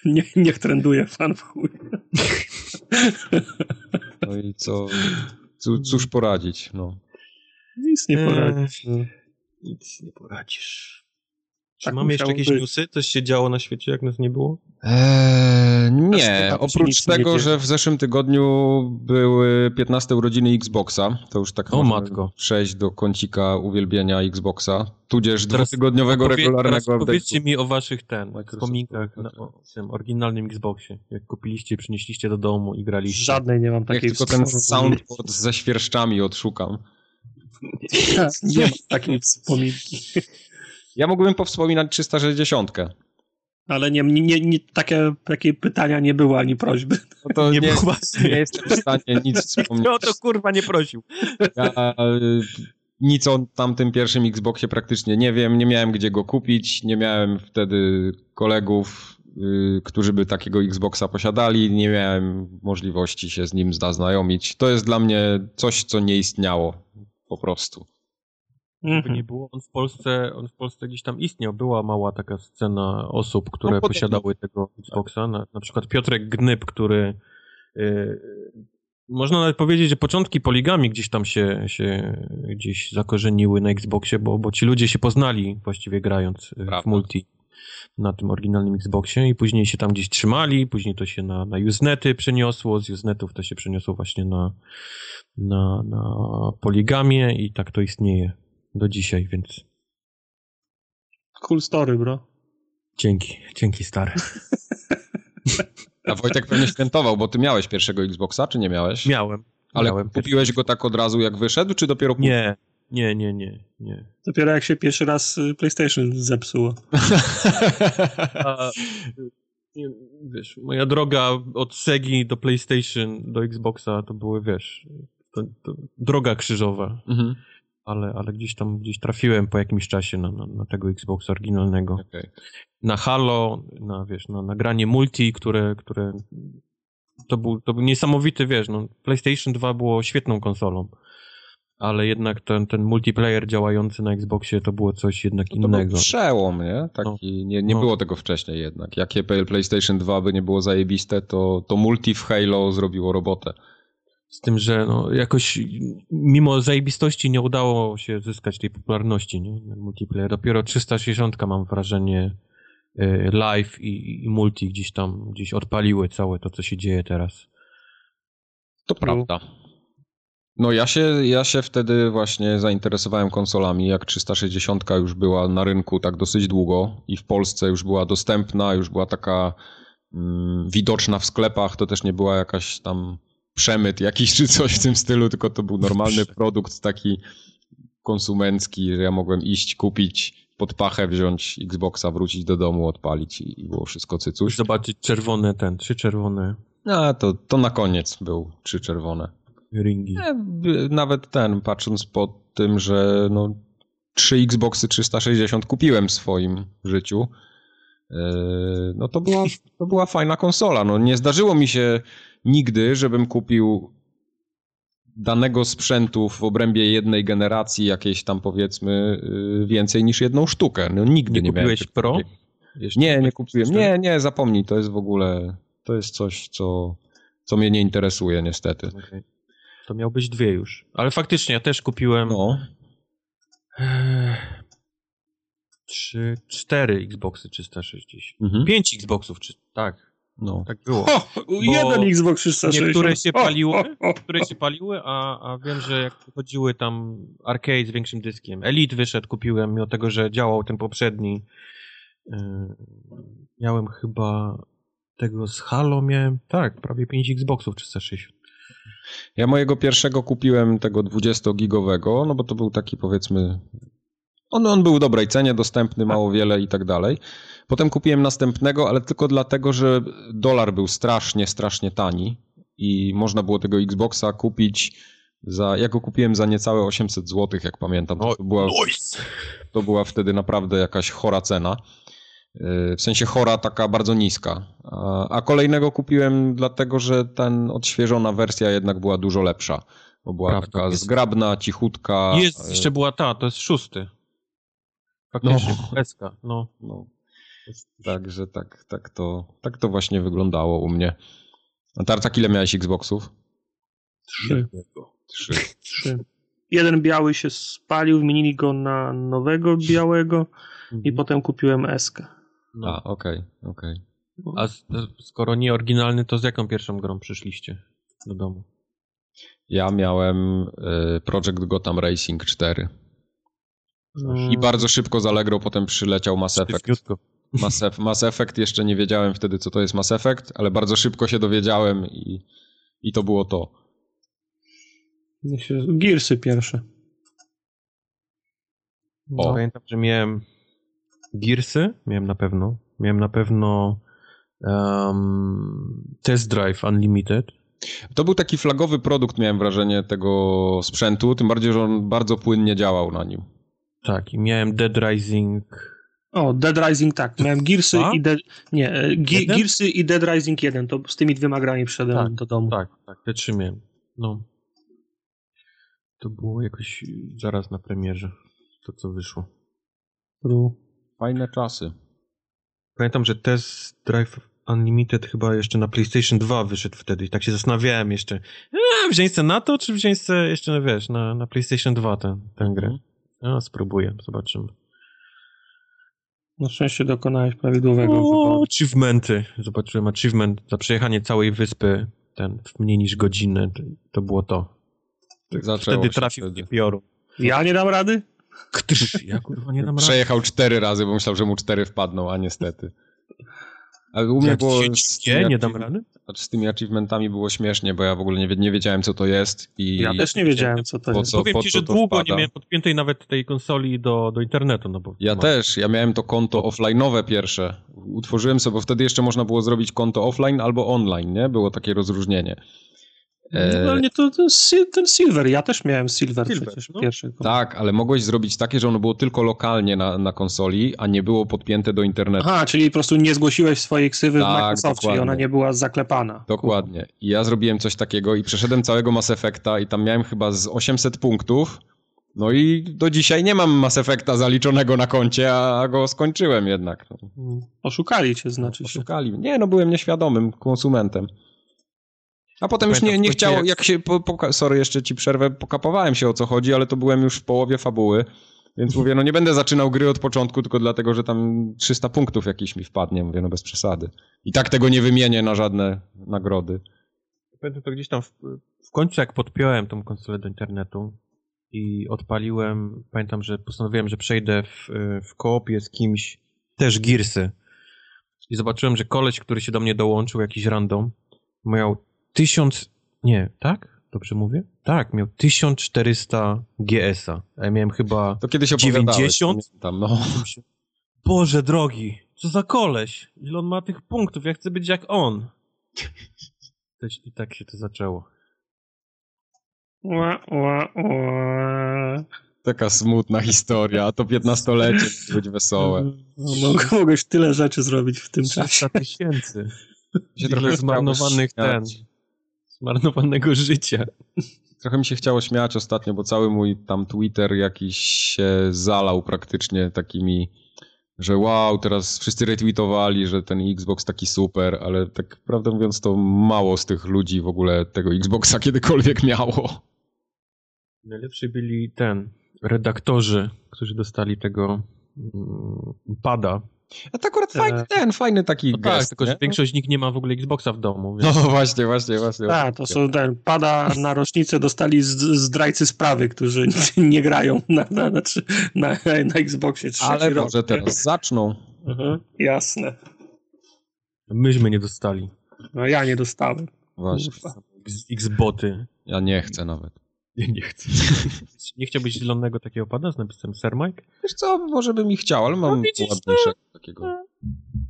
C: Niech, niech trenduje fan w chuj.
B: No i co? Cóż poradzić, no.
C: Nic nie poradzisz. No.
A: Nic nie poradzisz. Czy tak mamy jeszcze jakieś być. newsy? Coś się działo na świecie, jak nas nie było?
B: Eee, nie, oprócz tego, że w zeszłym tygodniu były 15 urodziny Xboxa, to już tak
A: o, matko.
B: przejść do kącika uwielbienia Xboxa, tudzież teraz dwutygodniowego opowie, regularnego
A: teraz powiedzcie mi o waszych ten, wspominkach na o, tym oryginalnym Xboxie, jak kupiliście, przynieśliście do domu i graliście.
C: Żadnej nie mam takiej
B: Jak tylko ten soundboard ze świerszczami odszukam.
C: nie mam takiej wspominki.
B: Ja mógłbym powspominać 360.
C: Ale nie, nie, nie, takie, takie pytania nie było ani prośby.
B: No to nie, nie, nie jestem w stanie nic wspomnieć.
A: No to kurwa nie prosił.
B: Ja, nic o tamtym pierwszym Xboxie praktycznie nie wiem, nie miałem gdzie go kupić, nie miałem wtedy kolegów, yy, którzy by takiego Xboxa posiadali, nie miałem możliwości się z nim zaznajomić. To jest dla mnie coś, co nie istniało po prostu.
A: Mhm. nie było, on w Polsce, on w Polsce gdzieś tam istniał. Była mała taka scena osób, które no, posiadały tego Xboxa. Na, na przykład Piotrek Gnyb, który yy, można nawet powiedzieć, że początki poligami gdzieś tam się, się gdzieś zakorzeniły na Xboxie, bo, bo ci ludzie się poznali właściwie grając y, Prawda. w multi na tym oryginalnym Xboxie i później się tam gdzieś trzymali, później to się na, na Usenety przeniosło, z Usenetów to się przeniosło właśnie na, na, na poligamię i tak to istnieje do dzisiaj, więc
C: Cool story, bro.
A: dzięki, dzięki stary.
B: A Wojtek pewnie świętował, bo ty miałeś pierwszego Xboxa, czy nie miałeś?
A: Miałem.
B: Ale
A: miałem
B: kupiłeś go tak od razu jak wyszedł, czy dopiero później?
A: Nie, nie, nie, nie, nie.
C: Dopiero jak się pierwszy raz y, PlayStation zepsuło.
A: A, nie, wiesz, moja droga od Segi do PlayStation, do Xboxa to były, wiesz, to, to droga krzyżowa,
B: Mhm.
A: Ale, ale gdzieś tam, gdzieś trafiłem po jakimś czasie na, na, na tego Xboxa oryginalnego.
B: Okej.
A: Na Halo, na, wiesz, na nagranie multi, które, które to był, to był niesamowity, wiesz, no, PlayStation 2 było świetną konsolą, ale jednak ten, ten multiplayer działający na Xboxie to było coś jednak
B: No to był przełom, nie? Taki, nie nie
A: No.
B: było tego wcześniej jednak. Jakie PlayStation 2 by nie było zajebiste, to, to multi w Halo zrobiło robotę.
A: Z tym, że no, jakoś mimo zajebistości nie udało się zyskać tej popularności, nie? Multiplayer. Dopiero 360 mam wrażenie y, live i, i multi gdzieś tam, gdzieś odpaliły całe to, co się dzieje teraz.
B: To prawda. No ja się, ja się wtedy właśnie zainteresowałem konsolami, jak 360 już była na rynku tak dosyć długo i w Polsce już była dostępna, już była taka mm, widoczna w sklepach, to też nie była jakaś tam przemyt jakiś czy coś w tym stylu, tylko to był normalny produkt taki konsumencki, że ja mogłem iść, kupić pod pachę, wziąć Xboxa, wrócić do domu, odpalić i, i było wszystko cycuś.
A: Zobaczyć czerwone ten, trzy czerwone
B: A to, to na koniec był trzy czerwone.
A: ringi.
B: B- nawet ten, patrząc po tym, że no, trzy Xboxy 360 kupiłem w swoim życiu, no to była, to była fajna konsola. No, nie zdarzyło mi się nigdy, żebym kupił danego sprzętu w obrębie jednej generacji jakieś tam powiedzmy yy, więcej niż jedną sztukę. No nigdy
A: Nie
B: nie, miałem.
A: kupiłeś
B: czegoś
A: Pro? Jeszcze
B: Nie, nie kupiłem. Nie, nie, zapomnij, to jest w ogóle, to jest coś, co, co mnie nie interesuje niestety.
A: Okej. To miał być dwie już. Ale faktycznie, ja też kupiłem
B: No,
A: Ech, trzy, cztery Xboxy 360.
B: mhm.
A: Pięć Xboxów, czy tak,
B: no.
A: tak było.
C: O, jeden Xbox 360.
A: Niektóre się paliły,
C: o, o,
A: które się paliły, a, a wiem, że jak wychodziły tam arcade z większym dyskiem. Elite wyszedł, kupiłem, mimo tego, że działał ten poprzedni. Yy, miałem chyba tego z Halo, miałem, tak, prawie 5 Xboxów 360.
B: Ja mojego pierwszego kupiłem tego 20-gigowego, no bo to był taki powiedzmy. On, on był w dobrej cenie, dostępny, mało wiele i tak dalej. Potem kupiłem następnego, ale tylko dlatego, że dolar był strasznie, strasznie tani i można było tego Xboxa kupić za. Ja go kupiłem za niecałe 800 zł, jak pamiętam. To, była,
A: nice.
B: to była wtedy naprawdę jakaś chora cena. Yy, W sensie chora, taka bardzo niska. A, a kolejnego kupiłem dlatego, że ten odświeżona wersja jednak była dużo lepsza. Bo była
A: Prawda,
B: taka
A: jest-
B: zgrabna, cichutka.
A: Jest,
B: yy,
A: jeszcze była ta, to jest szósty. Faktycznie,
B: No.
A: no. no.
B: No. Także tak, tak, to, tak to właśnie wyglądało u mnie. A Tartak, ile miałeś Xboxów?
C: Trzy.
B: Trzy.
C: Trzy. Jeden biały się spalił, wymienili go na nowego białego i potem kupiłem S.
A: No.
B: A, okej, okej.
A: A z, skoro nie oryginalny, to z jaką pierwszą grą przyszliście do domu?
B: Ja miałem y, Project Gotham Racing 4.
C: Mm,
B: I bardzo szybko z Allegro potem przyleciał Mass Effect. Mass, Eff- Mass Effect, jeszcze nie wiedziałem wtedy, co to jest Mass Effect, ale bardzo szybko się dowiedziałem i, i to było to.
C: Gearsy pierwsze.
B: O.
A: Pamiętam, że miałem Gearsy, miałem na pewno. Miałem na pewno um, Test Drive Unlimited.
B: To był taki flagowy produkt, miałem wrażenie, tego sprzętu, tym bardziej, że on bardzo płynnie działał na nim.
A: Tak, i miałem Dead Rising.
C: O, Dead Rising tak. Miałem Gearsy i Dead... Nie, e, Ge-
A: Jeden?
C: Gearsy i Dead Rising 1. To z tymi dwiema grami przyszedłem
A: Tak,
C: do domu.
A: Tak, tak, te trzy miałem. No. To było jakoś zaraz na premierze, to co wyszło.
C: Ru.
B: Fajne czasy.
A: Pamiętam, że Test Drive Unlimited chyba jeszcze na PlayStation 2 wyszedł wtedy i tak się zastanawiałem jeszcze, e, wziąć se na to, czy wziąć se jeszcze, no wiesz, na, na PlayStation 2 tę, tę grę. No, spróbuję, zobaczymy.
C: Na szczęście dokonałeś prawidłowego
A: O,
C: wyboru.
A: achievementy. Zobaczyłem achievement za przejechanie całej wyspy ten w mniej niż godzinę. To, było to.
B: Zaczęło
A: Wtedy trafił
B: wtedy.
A: mnie piorun.
C: Ja nie dam rady?
A: Ktrz, ja kurwa nie dam rady.
B: Przejechał cztery razy, bo myślał, że mu cztery wpadną, a niestety. Ale u mnie
A: Jak
B: było...
A: się
B: z
A: dzieje,
B: tymi
A: nie dam rady?
B: Znaczy z tymi achievementami było śmiesznie, bo ja w ogóle nie, nie wiedziałem, co to jest i...
C: Ja też nie wiedziałem, co to jest.
B: co-
A: Powiem
B: po
A: ci, że długo nie miałem podpiętej nawet tej konsoli do, do internetu, no bo...
B: Ja też, ja miałem to konto offline'owe pierwsze. Utworzyłem sobie, bo wtedy jeszcze można było zrobić konto offline albo online, nie? Było takie rozróżnienie. E,
C: No, ale nie, to, to ten Silver, ja też miałem Silver,
A: Silver,
C: przecież
A: no.
C: pierwszy.
B: Tak, ale mogłeś zrobić takie, że ono było tylko lokalnie na, na konsoli, a nie było podpięte do internetu.
C: Aha, czyli po prostu nie zgłosiłeś swojej ksywy w
B: Tak,
C: Microsoftie i ona nie była zaklepana.
B: Dokładnie. I ja zrobiłem coś takiego i przeszedłem całego Mass Effecta i tam miałem chyba z 800 punktów. No i do dzisiaj nie mam Mass Effecta zaliczonego na koncie, a go skończyłem jednak.
C: Mm. Oszukali cię, znaczy się.
B: Poszukali. Nie, no byłem nieświadomym konsumentem. A potem już nie, nie chciało,
A: jak-
B: się, po, po, sorry, jeszcze ci przerwę, pokapowałem się o co chodzi, ale to byłem już w połowie fabuły, więc mówię, no nie będę zaczynał gry od początku, tylko dlatego, że tam 300 punktów jakiś mi wpadnie, mówię, no bez przesady. I tak tego nie wymienię na żadne nagrody.
A: Pamiętam to gdzieś tam w, w końcu jak podpiąłem tą konsolę do internetu i odpaliłem, pamiętam, że postanowiłem, że przejdę w, w koopie z kimś, też Gearsy. I zobaczyłem, że koleś, który się do mnie dołączył, jakiś random, miał tysiąc, nie, tak? Dobrze mówię? Tak, miał 1400 GS-a. A ja miałem chyba...
B: To kiedyś opowiadałeś.
A: 90?
B: Tam, no.
A: Boże drogi, co za koleś? Ile on ma tych punktów? Ja chcę być jak on. Też- I tak się to zaczęło.
C: Ła, ła, ła.
B: Taka smutna historia, a to 15-lecie musi być wesołe.
C: No, mog- mogłeś tyle rzeczy zrobić w tym czasie.
A: 300 tysięcy.
B: Się
A: Ile
B: trochę
A: zmarnowanych ten. Zmarnowanego życia.
B: Trochę mi się chciało śmiać ostatnio, bo cały mój tam Twitter jakiś się zalał praktycznie takimi, że wow, teraz wszyscy retweetowali, że ten Xbox taki super, ale tak prawdę mówiąc to mało z tych ludzi w ogóle tego Xboxa kiedykolwiek miało.
A: Najlepsi byli ten, redaktorzy, którzy dostali tego mm, pada.
B: A to akurat
C: Tak.
B: fajny, ten fajny taki
A: No tak,
B: gest,
A: tylko że większość z nich nie ma w ogóle Xboxa w domu.
B: No
A: Więc...
B: właśnie, właśnie, właśnie.
C: Tak, to są ten, pada na rocznicę dostali z, zdrajcy sprawy, którzy nie grają na, na, na, na, na Xboxie trzeci
B: Ale
C: rok.
B: może teraz zaczną.
C: Mhm, jasne.
A: Myśmy nie dostali.
C: No ja nie dostałem.
B: Właśnie.
A: Xboty.
B: Ja nie chcę nawet.
A: Ja nie chcę. nie chciałbyś zielonego takiego pada z napisem Sir Mike?
B: Wiesz co, może bym i chciał, ale mam
A: No widzisz,
B: ładniejszego takiego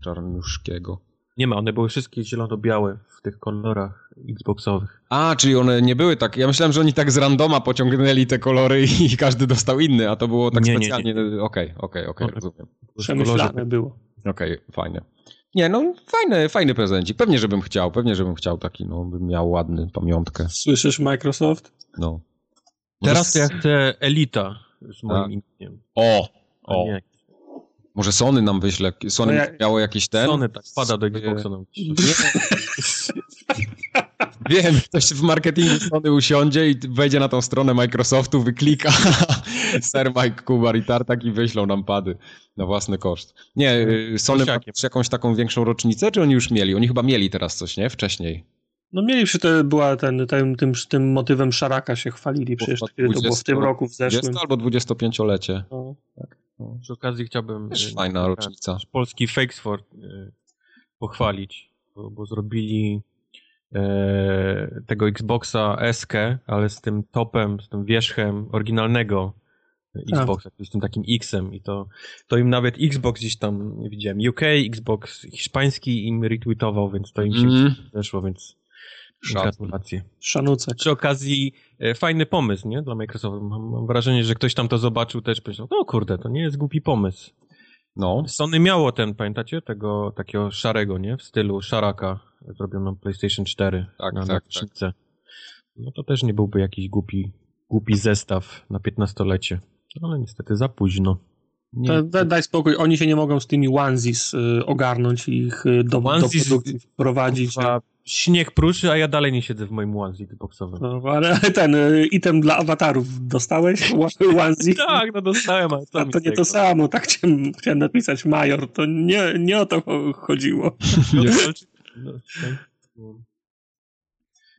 B: czarniuszkiego.
A: Nie ma, one były wszystkie zielono-białe w tych kolorach Xboxowych.
B: A, czyli one nie były tak. Ja myślałem, że oni tak z randoma pociągnęli te kolory i każdy dostał inny, a to było tak
A: Nie, nie,
B: specjalnie. Okej, okej, okej,
A: No.
B: rozumiem.
C: Przemyślane było.
B: Okej, fajnie. Nie, no fajny, fajny prezencik. Pewnie, żebym chciał, pewnie, żebym chciał taki, no, bym miał ładny, pamiątkę.
C: Słyszysz Microsoft?
B: No.
A: Teraz to ja chcę Elita z moim
B: Tak.
A: imieniem.
B: O! O! Może Sony nam wyśle. Sony
C: No ja-
B: miało jakiś ten.
A: Sony tak pada do Xboxa. No.
B: Wiem, ktoś w marketingu Sony usiądzie i wejdzie na tą stronę Microsoftu, wyklika Sir Mike Kubar i Tartak i wyślą nam pady na własny koszt. Nie, y, Sony ma jakąś taką większą rocznicę, czy oni już mieli? Oni chyba mieli teraz coś, nie? Wcześniej.
C: No mieli przy to była ten, ten, tym, tym motywem szaraka się chwalili przecież,
B: Chyba
C: kiedy to było w tym
B: 20
C: roku, w zeszłym.
B: 20 albo 25-lecie.
C: No.
A: Przy okazji chciałbym
B: Też
A: y,
B: fajna rocznica.
A: polski Fakesford y, pochwalić, bo, bo zrobili e, tego Xboxa SK, ale z tym topem, z tym wierzchem oryginalnego Xboxa, z tym takim X-em i to, to im nawet Xbox gdzieś tam, widziałem, UK, Xbox hiszpański im retweetował, więc to im się
B: Mm.
A: zeszło, więc
B: Szacun.
A: gratulacje.
C: Szanucek.
A: Przy okazji e, fajny pomysł, nie? Dla Microsoftu. Mam, mam wrażenie, że ktoś tam to zobaczył też pomyślał, no kurde, to nie jest głupi pomysł.
B: No.
A: Sony miało ten, pamiętacie? Tego takiego szarego, nie? W stylu szaraka zrobioną PlayStation 4
B: Tak,
A: na,
B: tak,
A: na
B: tak.
A: No to też nie byłby jakiś głupi, głupi zestaw na 15-lecie. Ale niestety za późno.
B: Nie,
C: da, daj spokój, oni się nie mogą z tymi onesies y, ogarnąć i ich y, do, do produkcji wprowadzić.
A: Kurwa, śnieg pruszy, a ja dalej nie siedzę w moim onesie boxowym.
C: No, ale ten y, item dla awatarów dostałeś? Onesie?
A: Tak, no dostałem, ale
C: to
A: z
C: nie
A: tego?
C: to samo, tak chciałem, chciałem napisać Major, to nie, nie o to cho- chodziło.
A: No,
B: Nie.
A: to- no, tak.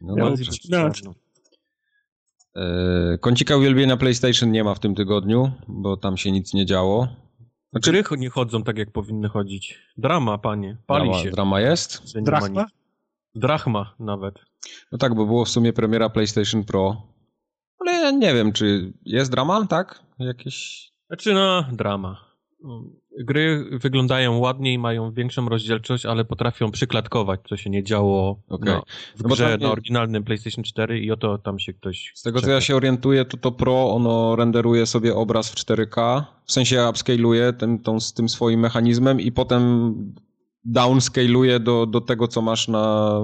B: no
C: no.
A: No.
B: E, Kącika uwielbienia PlayStation nie ma w tym tygodniu, bo tam się nic nie działo.
A: Znaczy, Gry nie chodzą tak, jak powinny chodzić. Drama, panie. Pali
B: Drama,
A: się.
B: drama jest?
C: Drachma?
A: Drachma nawet.
B: No tak, bo było w sumie premiera PlayStation Pro. Ale ja nie wiem, czy jest drama, tak? Jakieś...
A: Znaczy, no, drama. Gry wyglądają ładniej, mają większą rozdzielczość, ale potrafią przyklatkować, co się nie działo
B: Okej.
A: no, w
B: No
A: grze na oryginalnym PlayStation 4 i oto tam się ktoś...
B: Z tego co
A: czepia.
B: ja się orientuję, to to Pro ono renderuje sobie obraz w 4K, w sensie upscaluje tym, tą, z tym swoim mechanizmem i potem downscaluje do, do tego, co masz na...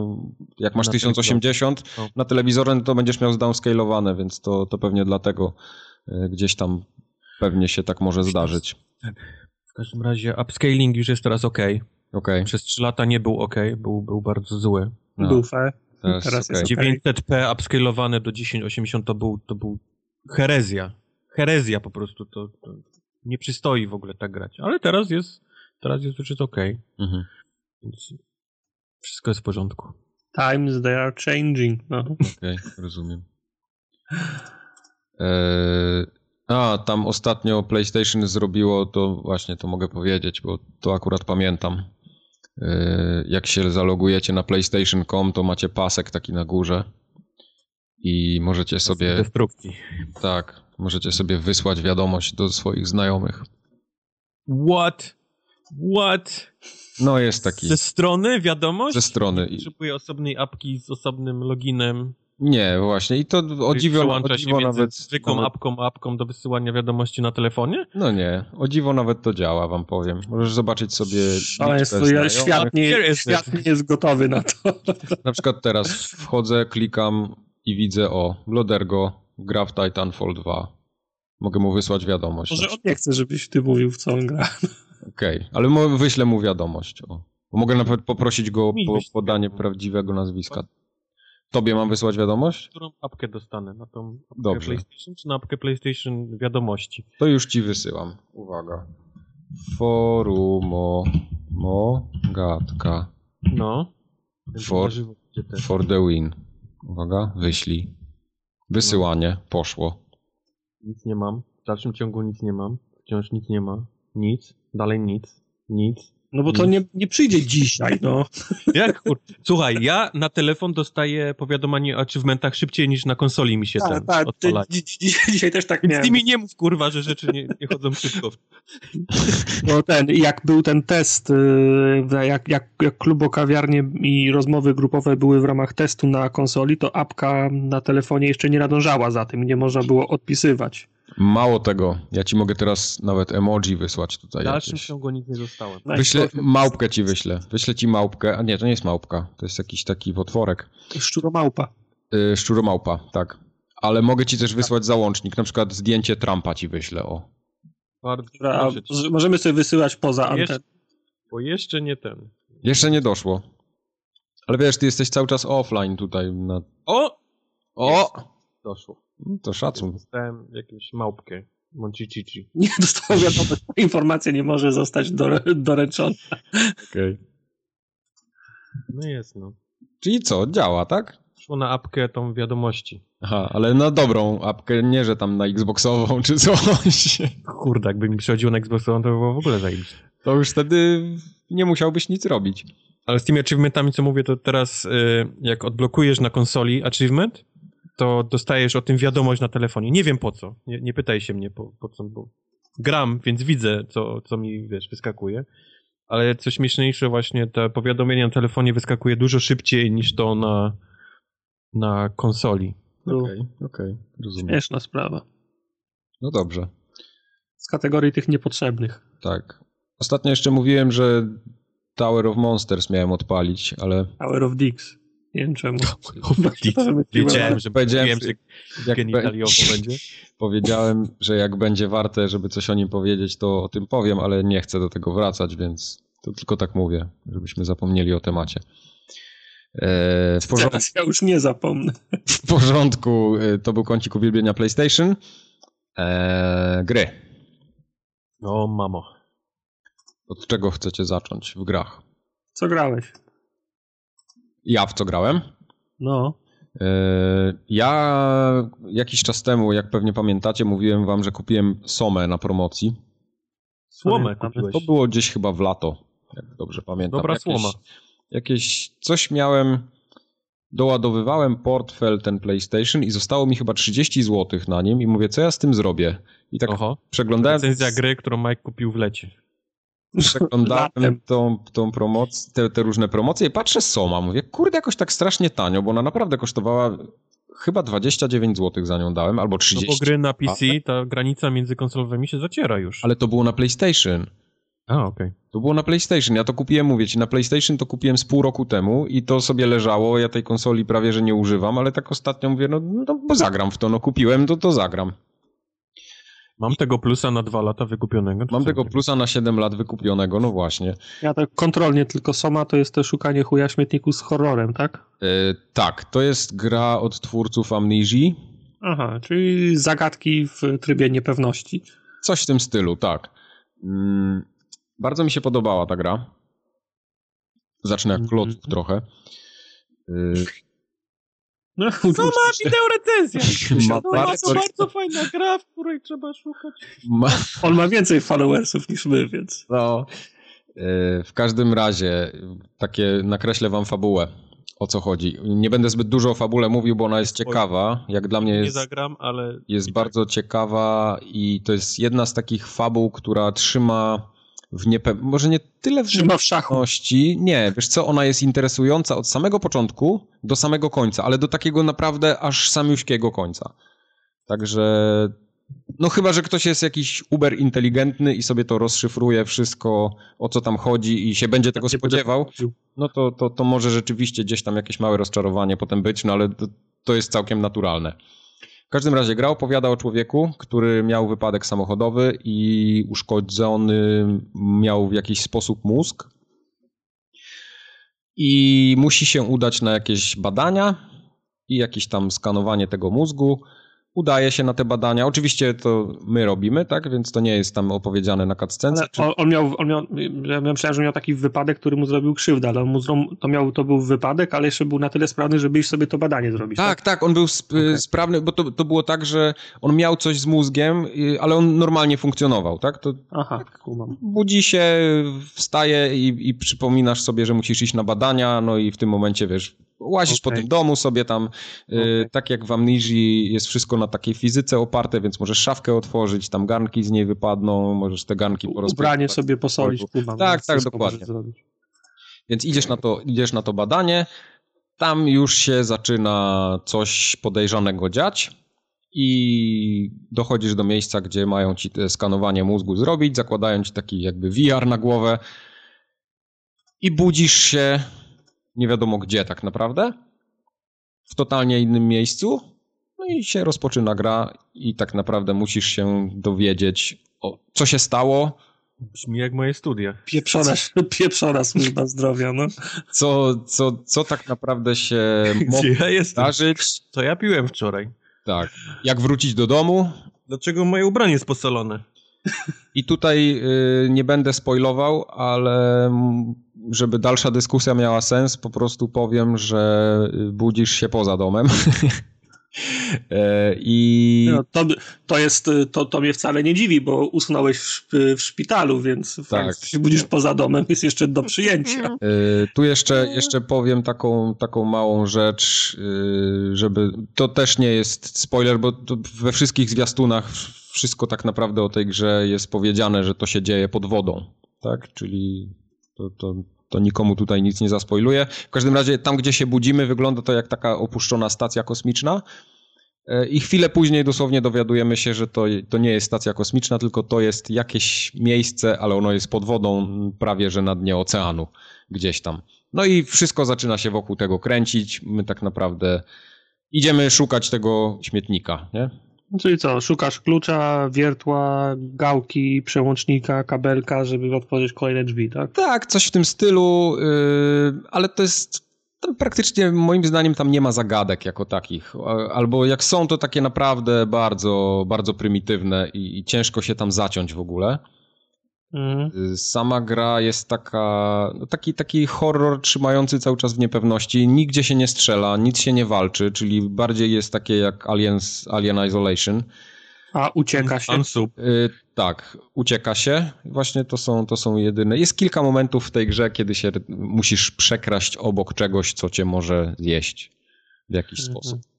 B: Jak masz
A: Na
B: 1080
A: No.
B: na telewizorze, no to będziesz miał zdownscalowane, więc to, to pewnie dlatego y, gdzieś tam pewnie się tak może zdarzyć.
A: W każdym razie upscaling już jest teraz ok.
B: Okej.
A: Przez 3 lata nie był ok, był, był bardzo zły.
B: No,
C: Dufę.
B: teraz
C: Teraz
B: okej.
C: jest okej.
A: 900p upscalowane do 1080 to był, to był herezja. Herezja po prostu, to, to nie przystoi w ogóle tak grać. Ale teraz jest, teraz jest już ok,
B: Mhm.
A: więc wszystko jest w porządku.
C: Times they are changing. No.
B: Okej, rozumiem. Eee, a, tam ostatnio PlayStation zrobiło, to właśnie to mogę powiedzieć, bo to akurat pamiętam. Eee, jak się zalogujecie na PlayStation.com, to macie pasek taki na górze i możecie sobie,
A: Destrukcji.
B: tak, możecie sobie wysłać wiadomość do swoich znajomych.
A: What? What?
B: No jest taki
A: Ze strony wiadomość?
B: ze strony.
A: Potrzebuje osobnej apki z osobnym loginem.
B: Nie, właśnie. I to o dziwo, o dziwo nawet,
A: zwykłą
B: nawet
A: apką a apką do wysyłania wiadomości na telefonie?
B: No nie, o dziwo nawet to działa, wam powiem. Możesz zobaczyć sobie
C: Szaleństwo,
B: liczbę
C: ja,
B: znajomych.
C: świat, nie, świat nie jest gotowy na to.
B: Na przykład teraz wchodzę, klikam i widzę o, Lodergo gra w Titanfall 2. Mogę mu wysłać wiadomość.
C: Może on nie chce, żebyś ty mówił, w co on gra.
B: Okej, ale mo- wyślę mu wiadomość. O. Bo mogę nawet poprosić go
A: Mi
B: o
A: wyślij
B: podanie prawdziwego nazwiska. Tobie mam wysłać wiadomość?
A: Którą apkę dostanę? Na tą apkę
B: Dobrze.
A: PlayStation czy na apkę PlayStation wiadomości?
B: To już ci wysyłam. Uwaga. Forumo Mogatka
A: No.
B: For- for the win. Uwaga, wyślij. Wysyłanie, poszło.
A: Nic nie mam. W dalszym ciągu nic nie mam. Wciąż nic nie ma. Nic. Dalej nic. Nic.
C: No bo to nie, nie przyjdzie dzisiaj, no.
A: Jak kur... Słuchaj, ja na telefon dostaję powiadomienie o achievementach szybciej niż na konsoli mi się
C: Tak,
A: ten
C: tak, ty,
A: odpalają.
C: dzi- dzi- dzisiaj też tak miałem.
A: ty mi nie mów, kurwa, że rzeczy nie, nie chodzą szybko.
C: No ten, jak był ten test, yy, jak, jak, jak klubo kawiarnie i rozmowy grupowe były w ramach testu na konsoli, to apka na telefonie jeszcze nie nadążała za tym, nie można było odpisywać.
B: Mało tego, ja ci mogę teraz nawet emoji wysłać
A: W
B: tutaj.
A: dalszym
B: jakieś.
A: ciągu nic nie dostałem.
B: Wyślę, małpkę ci wyślę. Wyślę ci małpkę. A nie, to nie jest małpka. To jest jakiś taki potworek.
C: Szczuromałpa.
B: Yy, szczuromałpa, tak. Ale mogę ci też wysłać załącznik. Na przykład zdjęcie Trumpa ci wyślę, o.
A: Bardzo
C: że możemy sobie wysyłać poza anteną.
A: bo jeszcze nie ten.
B: Jeszcze nie doszło. Ale wiesz, ty jesteś cały czas offline tutaj. Na...
A: O!
B: O!
A: Doszło.
B: To szacun.
A: Dostałem jakąś małpkę. Moncicici.
C: Nie dostałem wiadomość, ta informacja nie może zostać doręczona.
B: Okej.
A: No jest, no.
B: Czyli co, działa, tak?
A: Szło na apkę tą wiadomości.
B: Aha, ale na dobrą apkę, nie że tam na Xboxową czy coś.
A: Kurde, jakby mi przychodziło na Xboxową, to by było w ogóle zajebiście.
B: To już wtedy nie musiałbyś nic robić.
A: Ale z tymi achievementami, co mówię, to teraz y, jak odblokujesz na konsoli achievement, to dostajesz o tym wiadomość na telefonie. Nie wiem po co. Nie, nie pytaj się mnie po, po co, bo gram, więc widzę, co, co mi, wiesz, wyskakuje. Ale co śmieszniejsze, właśnie te powiadomienie na telefonie wyskakuje dużo szybciej niż to na, na konsoli.
B: Okej, okej, rozumiem.
C: Śmieszna sprawa.
B: No dobrze,
C: Z kategorii tych niepotrzebnych.
B: tak. Ostatnio jeszcze mówiłem, że Tower of Monsters miałem odpalić, ale
C: Tower of Dix. Nie wiem czemu.
A: Wiedziałem, że
B: Powiedziałem,
A: wiem,
B: że jak
A: genitaliowo będzie.
B: powiedziałem, że jak będzie warte, żeby coś o nim powiedzieć, to o tym powiem, ale nie chcę do tego wracać, więc to tylko tak mówię, żebyśmy zapomnieli o temacie. Eee, w, porządku,
C: Teraz ja już nie zapomnę.
B: w porządku, e, to był kącik uwielbienia PlayStation. Eee, gry.
A: O, mamo.
B: Od czego chcecie zacząć w grach?
C: Co grałeś?
B: Ja w co grałem?
C: No.
B: E, ja jakiś czas temu, jak pewnie pamiętacie, mówiłem wam, że kupiłem Somę na promocji.
A: Słomę kupiłeś.
B: To było gdzieś chyba w lato, jak dobrze pamiętam.
A: Dobra
B: jakieś,
A: słoma.
B: Jakieś, coś miałem, doładowywałem portfel ten PlayStation i zostało mi chyba 30 zł na nim i mówię, co ja z tym zrobię? I tak
A: Oho.
B: przeglądałem...
A: Recenzja gry, którą Mike kupił w lecie.
B: Przeglądałem
C: Latem.
B: tą, tą promocję, te, te różne promocje i patrzę Soma, mówię, kurde, jakoś tak strasznie tanio, bo ona naprawdę kosztowała chyba 29 zł za nią dałem, albo
A: No
B: 30.
A: bo gry na PC, ta granica między konsolowymi się zaciera już.
B: Ale to było na PlayStation.
A: A, okej.
B: To było na PlayStation. Ja to kupiłem, mówię ci, na PlayStation to kupiłem z pół roku temu i to sobie leżało. Ja tej konsoli prawie, że nie używam, ale tak ostatnio mówię, no, no bo zagram w to, no kupiłem, to to zagram.
A: Mam tego plusa na dwa lata wykupionego.
B: Mam tego plusa na 7 lat wykupionego, no właśnie.
C: Ja tak kontrolnie tylko Soma to jest to szukanie chuja śmietniku z horrorem, tak?
B: E, tak, to jest gra od twórców Amnezji.
C: Aha, czyli zagadki w trybie niepewności.
B: Coś w tym stylu, tak. Mm, bardzo mi się podobała ta gra. Zacznę jak
C: Mhm.
B: klotów trochę. Y,
C: No,
A: Co ma wideo recenzja?
B: Ma
A: No, ma
B: bardzo-
A: to bardzo fajna gra, w której trzeba szukać.
B: ma,
C: On ma więcej followersów niż my, więc...
B: no, y, w każdym razie, takie nakreślę wam fabułę. O co chodzi? Nie będę zbyt dużo o fabule mówił, bo ona jest ciekawa. Jak dla mnie
A: Nie
B: jest,
A: zagram, ale...
B: jest
A: tak.
B: bardzo ciekawa i to jest jedna z takich fabuł, która trzyma w niepewności. Może nie tyle w pewności. Nie, wiesz co, ona jest interesująca od samego początku do samego końca, ale do takiego naprawdę aż samiuśkiego końca. Także, no chyba, że ktoś jest jakiś uber inteligentny i sobie to rozszyfruje wszystko, o co tam chodzi i się będzie tego spodziewał, no to, to, to może rzeczywiście gdzieś tam jakieś małe rozczarowanie potem być, no ale to, to jest całkiem naturalne. W każdym razie gra opowiada o człowieku, który miał wypadek samochodowy i uszkodzony miał w jakiś sposób mózg. I musi się udać na jakieś badania i jakieś tam skanowanie tego mózgu. Udaje się na te badania. Oczywiście to my robimy, tak? Więc to nie jest tam opowiedziane na cutscence.
C: Ale on, on, miał, on miał, ja myślałem, że miał taki wypadek, który mu zrobił krzywdę, ale mu zro, to, miał, to był wypadek, ale jeszcze był na tyle sprawny, żeby iść sobie to badanie zrobić.
B: Tak, tak, on był sp-
C: Okej.
B: sprawny, bo to, to było tak, że on miał coś z mózgiem, ale on normalnie funkcjonował, tak? To
C: Aha, kumam.
B: budzi się, wstaje i, i przypominasz sobie, że musisz iść na badania, no i w tym momencie, wiesz, łazisz po
C: Okej.
B: tym domu sobie tam, y,
C: Okej.
B: tak jak w Amnizji jest wszystko na takiej fizyce oparte, więc możesz szafkę otworzyć, tam garnki z niej wypadną, możesz te garnki porozpytywać.
C: Ubranie sobie posolić, kumam.
B: Tak, tak,
C: wszystko
B: dokładnie. Więc idziesz na, to, idziesz na to badanie, tam już się zaczyna coś podejrzanego dziać i dochodzisz do miejsca, gdzie mają ci te skanowanie mózgu zrobić, zakładają ci taki jakby VR na głowę i budzisz się nie wiadomo gdzie tak naprawdę, w totalnie innym miejscu, no i się rozpoczyna gra i tak naprawdę musisz się dowiedzieć, o, co się stało,
A: Brzmi jak moje studia.
C: Pieprzona, pieprzona służba zdrowia, no.
B: co, co, co tak naprawdę się mogło
A: ja
B: zdarzyć.
A: Co ja piłem wczoraj?
B: Tak. Jak wrócić do domu.
A: Dlaczego moje ubranie jest posolone?
B: I tutaj y, nie będę spoilował, ale żeby dalsza dyskusja miała sens, po prostu powiem, że y, budzisz się poza domem. E, I
C: no to, to jest, to, to mnie wcale nie dziwi, bo usnąłeś w, w szpitalu, więc
B: Tak.
C: fakt, się budzisz poza domem, jest jeszcze do przyjęcia.
B: y, tu jeszcze, jeszcze powiem taką, taką małą rzecz, y, żeby. To też nie jest spoiler, bo we wszystkich zwiastunach wszystko tak naprawdę o tej grze jest powiedziane, że to się dzieje pod wodą. Tak? Czyli to, to, to nikomu tutaj nic nie zaspoiluje. W każdym razie tam, gdzie się budzimy, wygląda to jak taka opuszczona stacja kosmiczna. E, I chwilę później dosłownie dowiadujemy się, że to, to nie jest stacja kosmiczna, tylko to jest jakieś miejsce, ale ono jest pod wodą, prawie że na dnie oceanu, gdzieś tam. No i wszystko zaczyna się wokół tego kręcić. My tak naprawdę idziemy szukać tego śmietnika, nie?
C: Czyli co, szukasz klucza, wiertła, gałki, przełącznika, kabelka, żeby otworzyć kolejne drzwi, tak?
B: Tak, coś w tym stylu, yy, ale to jest. Praktycznie moim zdaniem tam nie ma zagadek jako takich. Albo jak są, to takie naprawdę bardzo, bardzo prymitywne i, i ciężko się tam zaciąć w ogóle. Mhm. Sama gra jest taka, no taki, taki horror trzymający cały czas w niepewności. Nigdzie się nie strzela, nic się nie walczy, czyli bardziej jest takie jak Aliens, Alien Isolation.
C: A ucieka się?
B: Y, tak, ucieka się. Właśnie to są, to są jedyne. Jest kilka momentów w tej grze, kiedy się musisz przekraść obok czegoś, co cię może zjeść w jakiś mhm. sposób.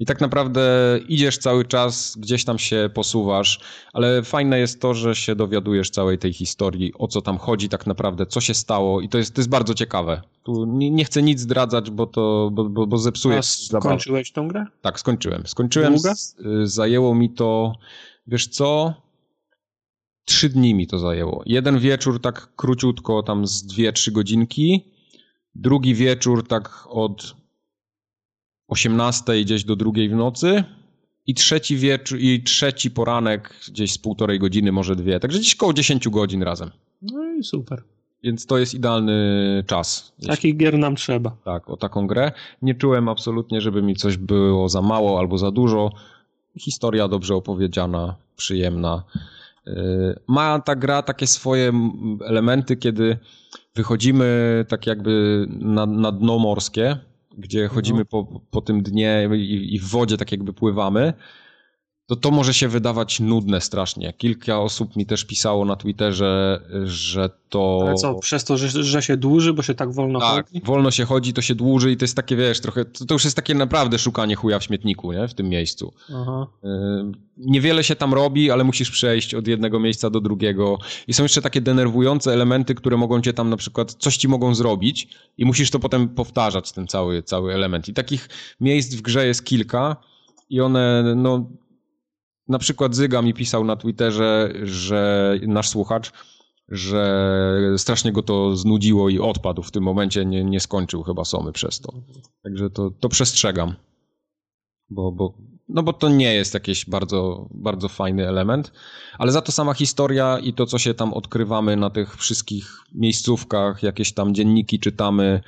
B: I tak naprawdę idziesz cały czas, gdzieś tam się posuwasz, ale fajne jest to, że się dowiadujesz całej tej historii, o co tam chodzi tak naprawdę, co się stało i to jest, to jest bardzo ciekawe. Tu nie, nie chcę nic zdradzać, bo to bo, bo, bo zepsuje
C: A skończyłeś tą grę?
B: Tak, skończyłem. Skończyłem. Z, zajęło mi to, wiesz co, trzy dni mi to zajęło. Jeden wieczór tak króciutko, tam z dwie, trzy godzinki, drugi wieczór tak od 18 gdzieś do drugiej w nocy i trzeci wieczór i trzeci poranek gdzieś z półtorej godziny, może dwie. Także gdzieś koło 10 godzin razem.
C: No i super.
B: Więc to jest idealny czas.
C: Takich gier nam trzeba.
B: Tak, o taką grę. Nie czułem absolutnie, żeby mi coś było za mało albo za dużo. Historia dobrze opowiedziana, przyjemna. Y, ma ta gra takie swoje elementy, kiedy wychodzimy tak jakby na, na dno morskie, gdzie chodzimy no. po, po tym dnie i, i w wodzie tak jakby pływamy, to to może się wydawać nudne strasznie. Kilka osób mi też pisało na Twitterze, że to...
C: Ale co, przez to, że, że się dłuży, bo się tak wolno tak, chodzi?
B: wolno się chodzi, to się dłuży i to jest takie, wiesz, trochę, to, to już jest takie naprawdę szukanie chuja w śmietniku, nie, w tym miejscu. Aha. Y, niewiele się tam robi, ale musisz przejść od jednego miejsca do drugiego i są jeszcze takie denerwujące elementy, które mogą cię tam na przykład, coś ci mogą zrobić i musisz to potem powtarzać, ten cały, cały element. I takich miejsc w grze jest kilka i one, no na przykład Zyga mi pisał na Twitterze, że nasz słuchacz, że strasznie go to znudziło i odpadł w tym momencie, nie, nie skończył chyba Somy przez to. Także to, to przestrzegam. Bo, bo, no bo to nie jest jakiś bardzo, bardzo fajny element, ale za to sama historia i to, co się tam odkrywamy na tych wszystkich miejscówkach, jakieś tam dzienniki czytamy,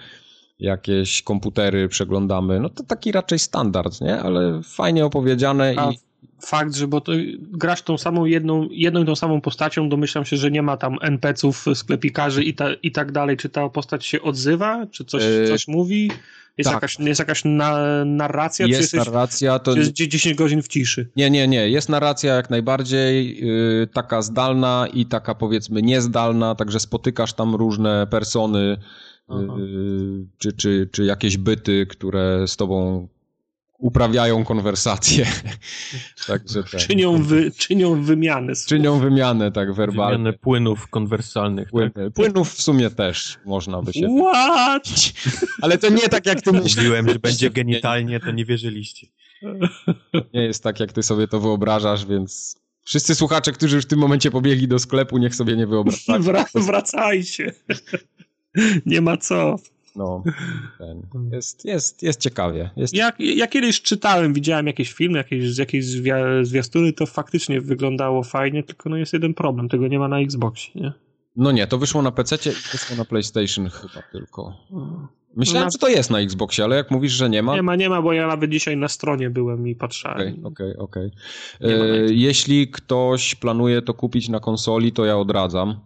B: jakieś komputery przeglądamy, no to taki raczej standard, nie? Ale fajnie opowiedziane A, i
C: fakt, że bo grasz tą samą jedną, jedną i tą samą postacią, domyślam się, że nie ma tam NPC-ów, sklepikarzy i, ta, i tak dalej. Czy ta postać się odzywa? Czy coś, yy, coś mówi? Jest tak. jakaś, jest jakaś na, narracja?
B: Jest czy narracja. To...
C: Czy jest 10 godzin w ciszy?
B: Nie, nie, nie. Jest narracja jak najbardziej yy, taka zdalna i taka powiedzmy niezdalna, także spotykasz tam różne persony yy, czy, czy, czy jakieś byty, które z tobą uprawiają konwersację.
C: Także tak. czynią, wy, czynią wymianę.
B: Czynią wymianę, tak, werbalnie. Wymianę
A: płynów konwersalnych.
B: Płyn, tak? Płynów w sumie też można by się...
C: What?
B: Ale to nie tak, jak ty
A: Mówiłem, że będzie genitalnie, to nie wierzyliście.
B: Nie jest tak, jak ty sobie to wyobrażasz, więc wszyscy słuchacze, którzy już w tym momencie pobiegli do sklepu, niech sobie nie wyobrażają.
C: Wra wracajcie. Nie ma co.
B: No, ten. Jest, jest, jest ciekawie. Jest...
C: Ja, ja kiedyś czytałem, widziałem jakieś filmy, jakieś, jakieś zwiastuny, to faktycznie wyglądało fajnie, tylko no jest jeden problem, tego nie ma na Xboxie, nie?
B: No nie, to wyszło na PC i wyszło na PlayStation chyba tylko. Myślałem, na... że to jest na Xboxie, ale jak mówisz, że nie ma...
C: Nie ma, nie ma, bo ja nawet dzisiaj na stronie byłem i patrzałem.
B: Okej, okej, okay. e, Jeśli ktoś planuje to kupić na konsoli, to ja odradzam.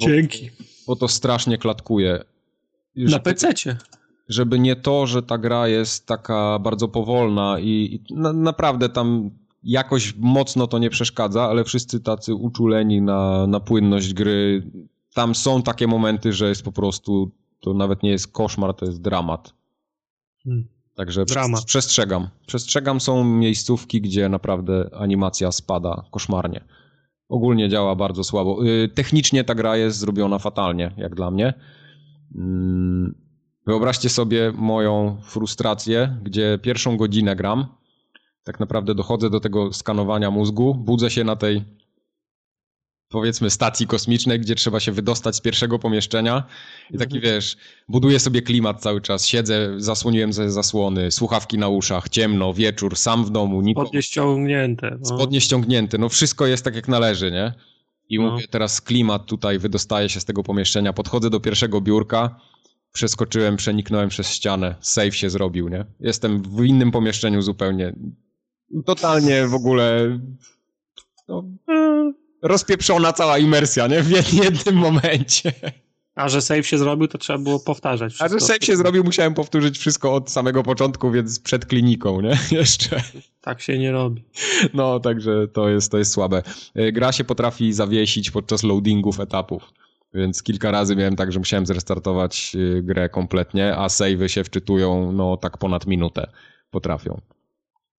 C: Dzięki.
B: Bo, bo to strasznie klatkuje
C: na PC.
B: Żeby nie to, że ta gra jest taka bardzo powolna i, i na, naprawdę tam jakoś mocno to nie przeszkadza, ale wszyscy tacy uczuleni na, na płynność gry. Tam są takie momenty, że jest po prostu, to nawet nie jest koszmar, to jest dramat. Hmm. Także Drama. przestrzegam. Przestrzegam, są miejscówki, gdzie naprawdę animacja spada koszmarnie. Ogólnie działa bardzo słabo. Y, technicznie ta gra jest zrobiona fatalnie, jak dla mnie. Mm, wyobraźcie sobie moją frustrację, gdzie pierwszą godzinę gram, tak naprawdę dochodzę do tego skanowania mózgu, budzę się na tej powiedzmy stacji kosmicznej, gdzie trzeba się wydostać z pierwszego pomieszczenia i taki mhm. wiesz, buduję sobie klimat cały czas, siedzę, zasłoniłem ze zasłony, słuchawki na uszach, ciemno, wieczór, sam w domu,
C: nikogo. Spodnie ściągnięte.
B: No. Spodnie ściągnięte, no wszystko jest tak jak należy, nie? I no. mówię, teraz klimat tutaj wydostaje się z tego pomieszczenia, podchodzę do pierwszego biurka, przeskoczyłem, przeniknąłem przez ścianę, safe się zrobił, nie? Jestem w innym pomieszczeniu zupełnie. Totalnie w ogóle... No, rozpieprzona cała imersja, nie? W jednym momencie.
C: A że save się zrobił, to trzeba było powtarzać.
B: A że save się zrobił, musiałem powtórzyć wszystko od samego początku, więc przed kliniką, nie? Jeszcze.
C: Tak się nie robi.
B: No, także to jest, to jest słabe. E, gra się potrafi zawiesić podczas loadingów etapów. Więc kilka razy miałem tak, że musiałem zrestartować e, grę kompletnie, a savey się wczytują, no, tak ponad minutę potrafią.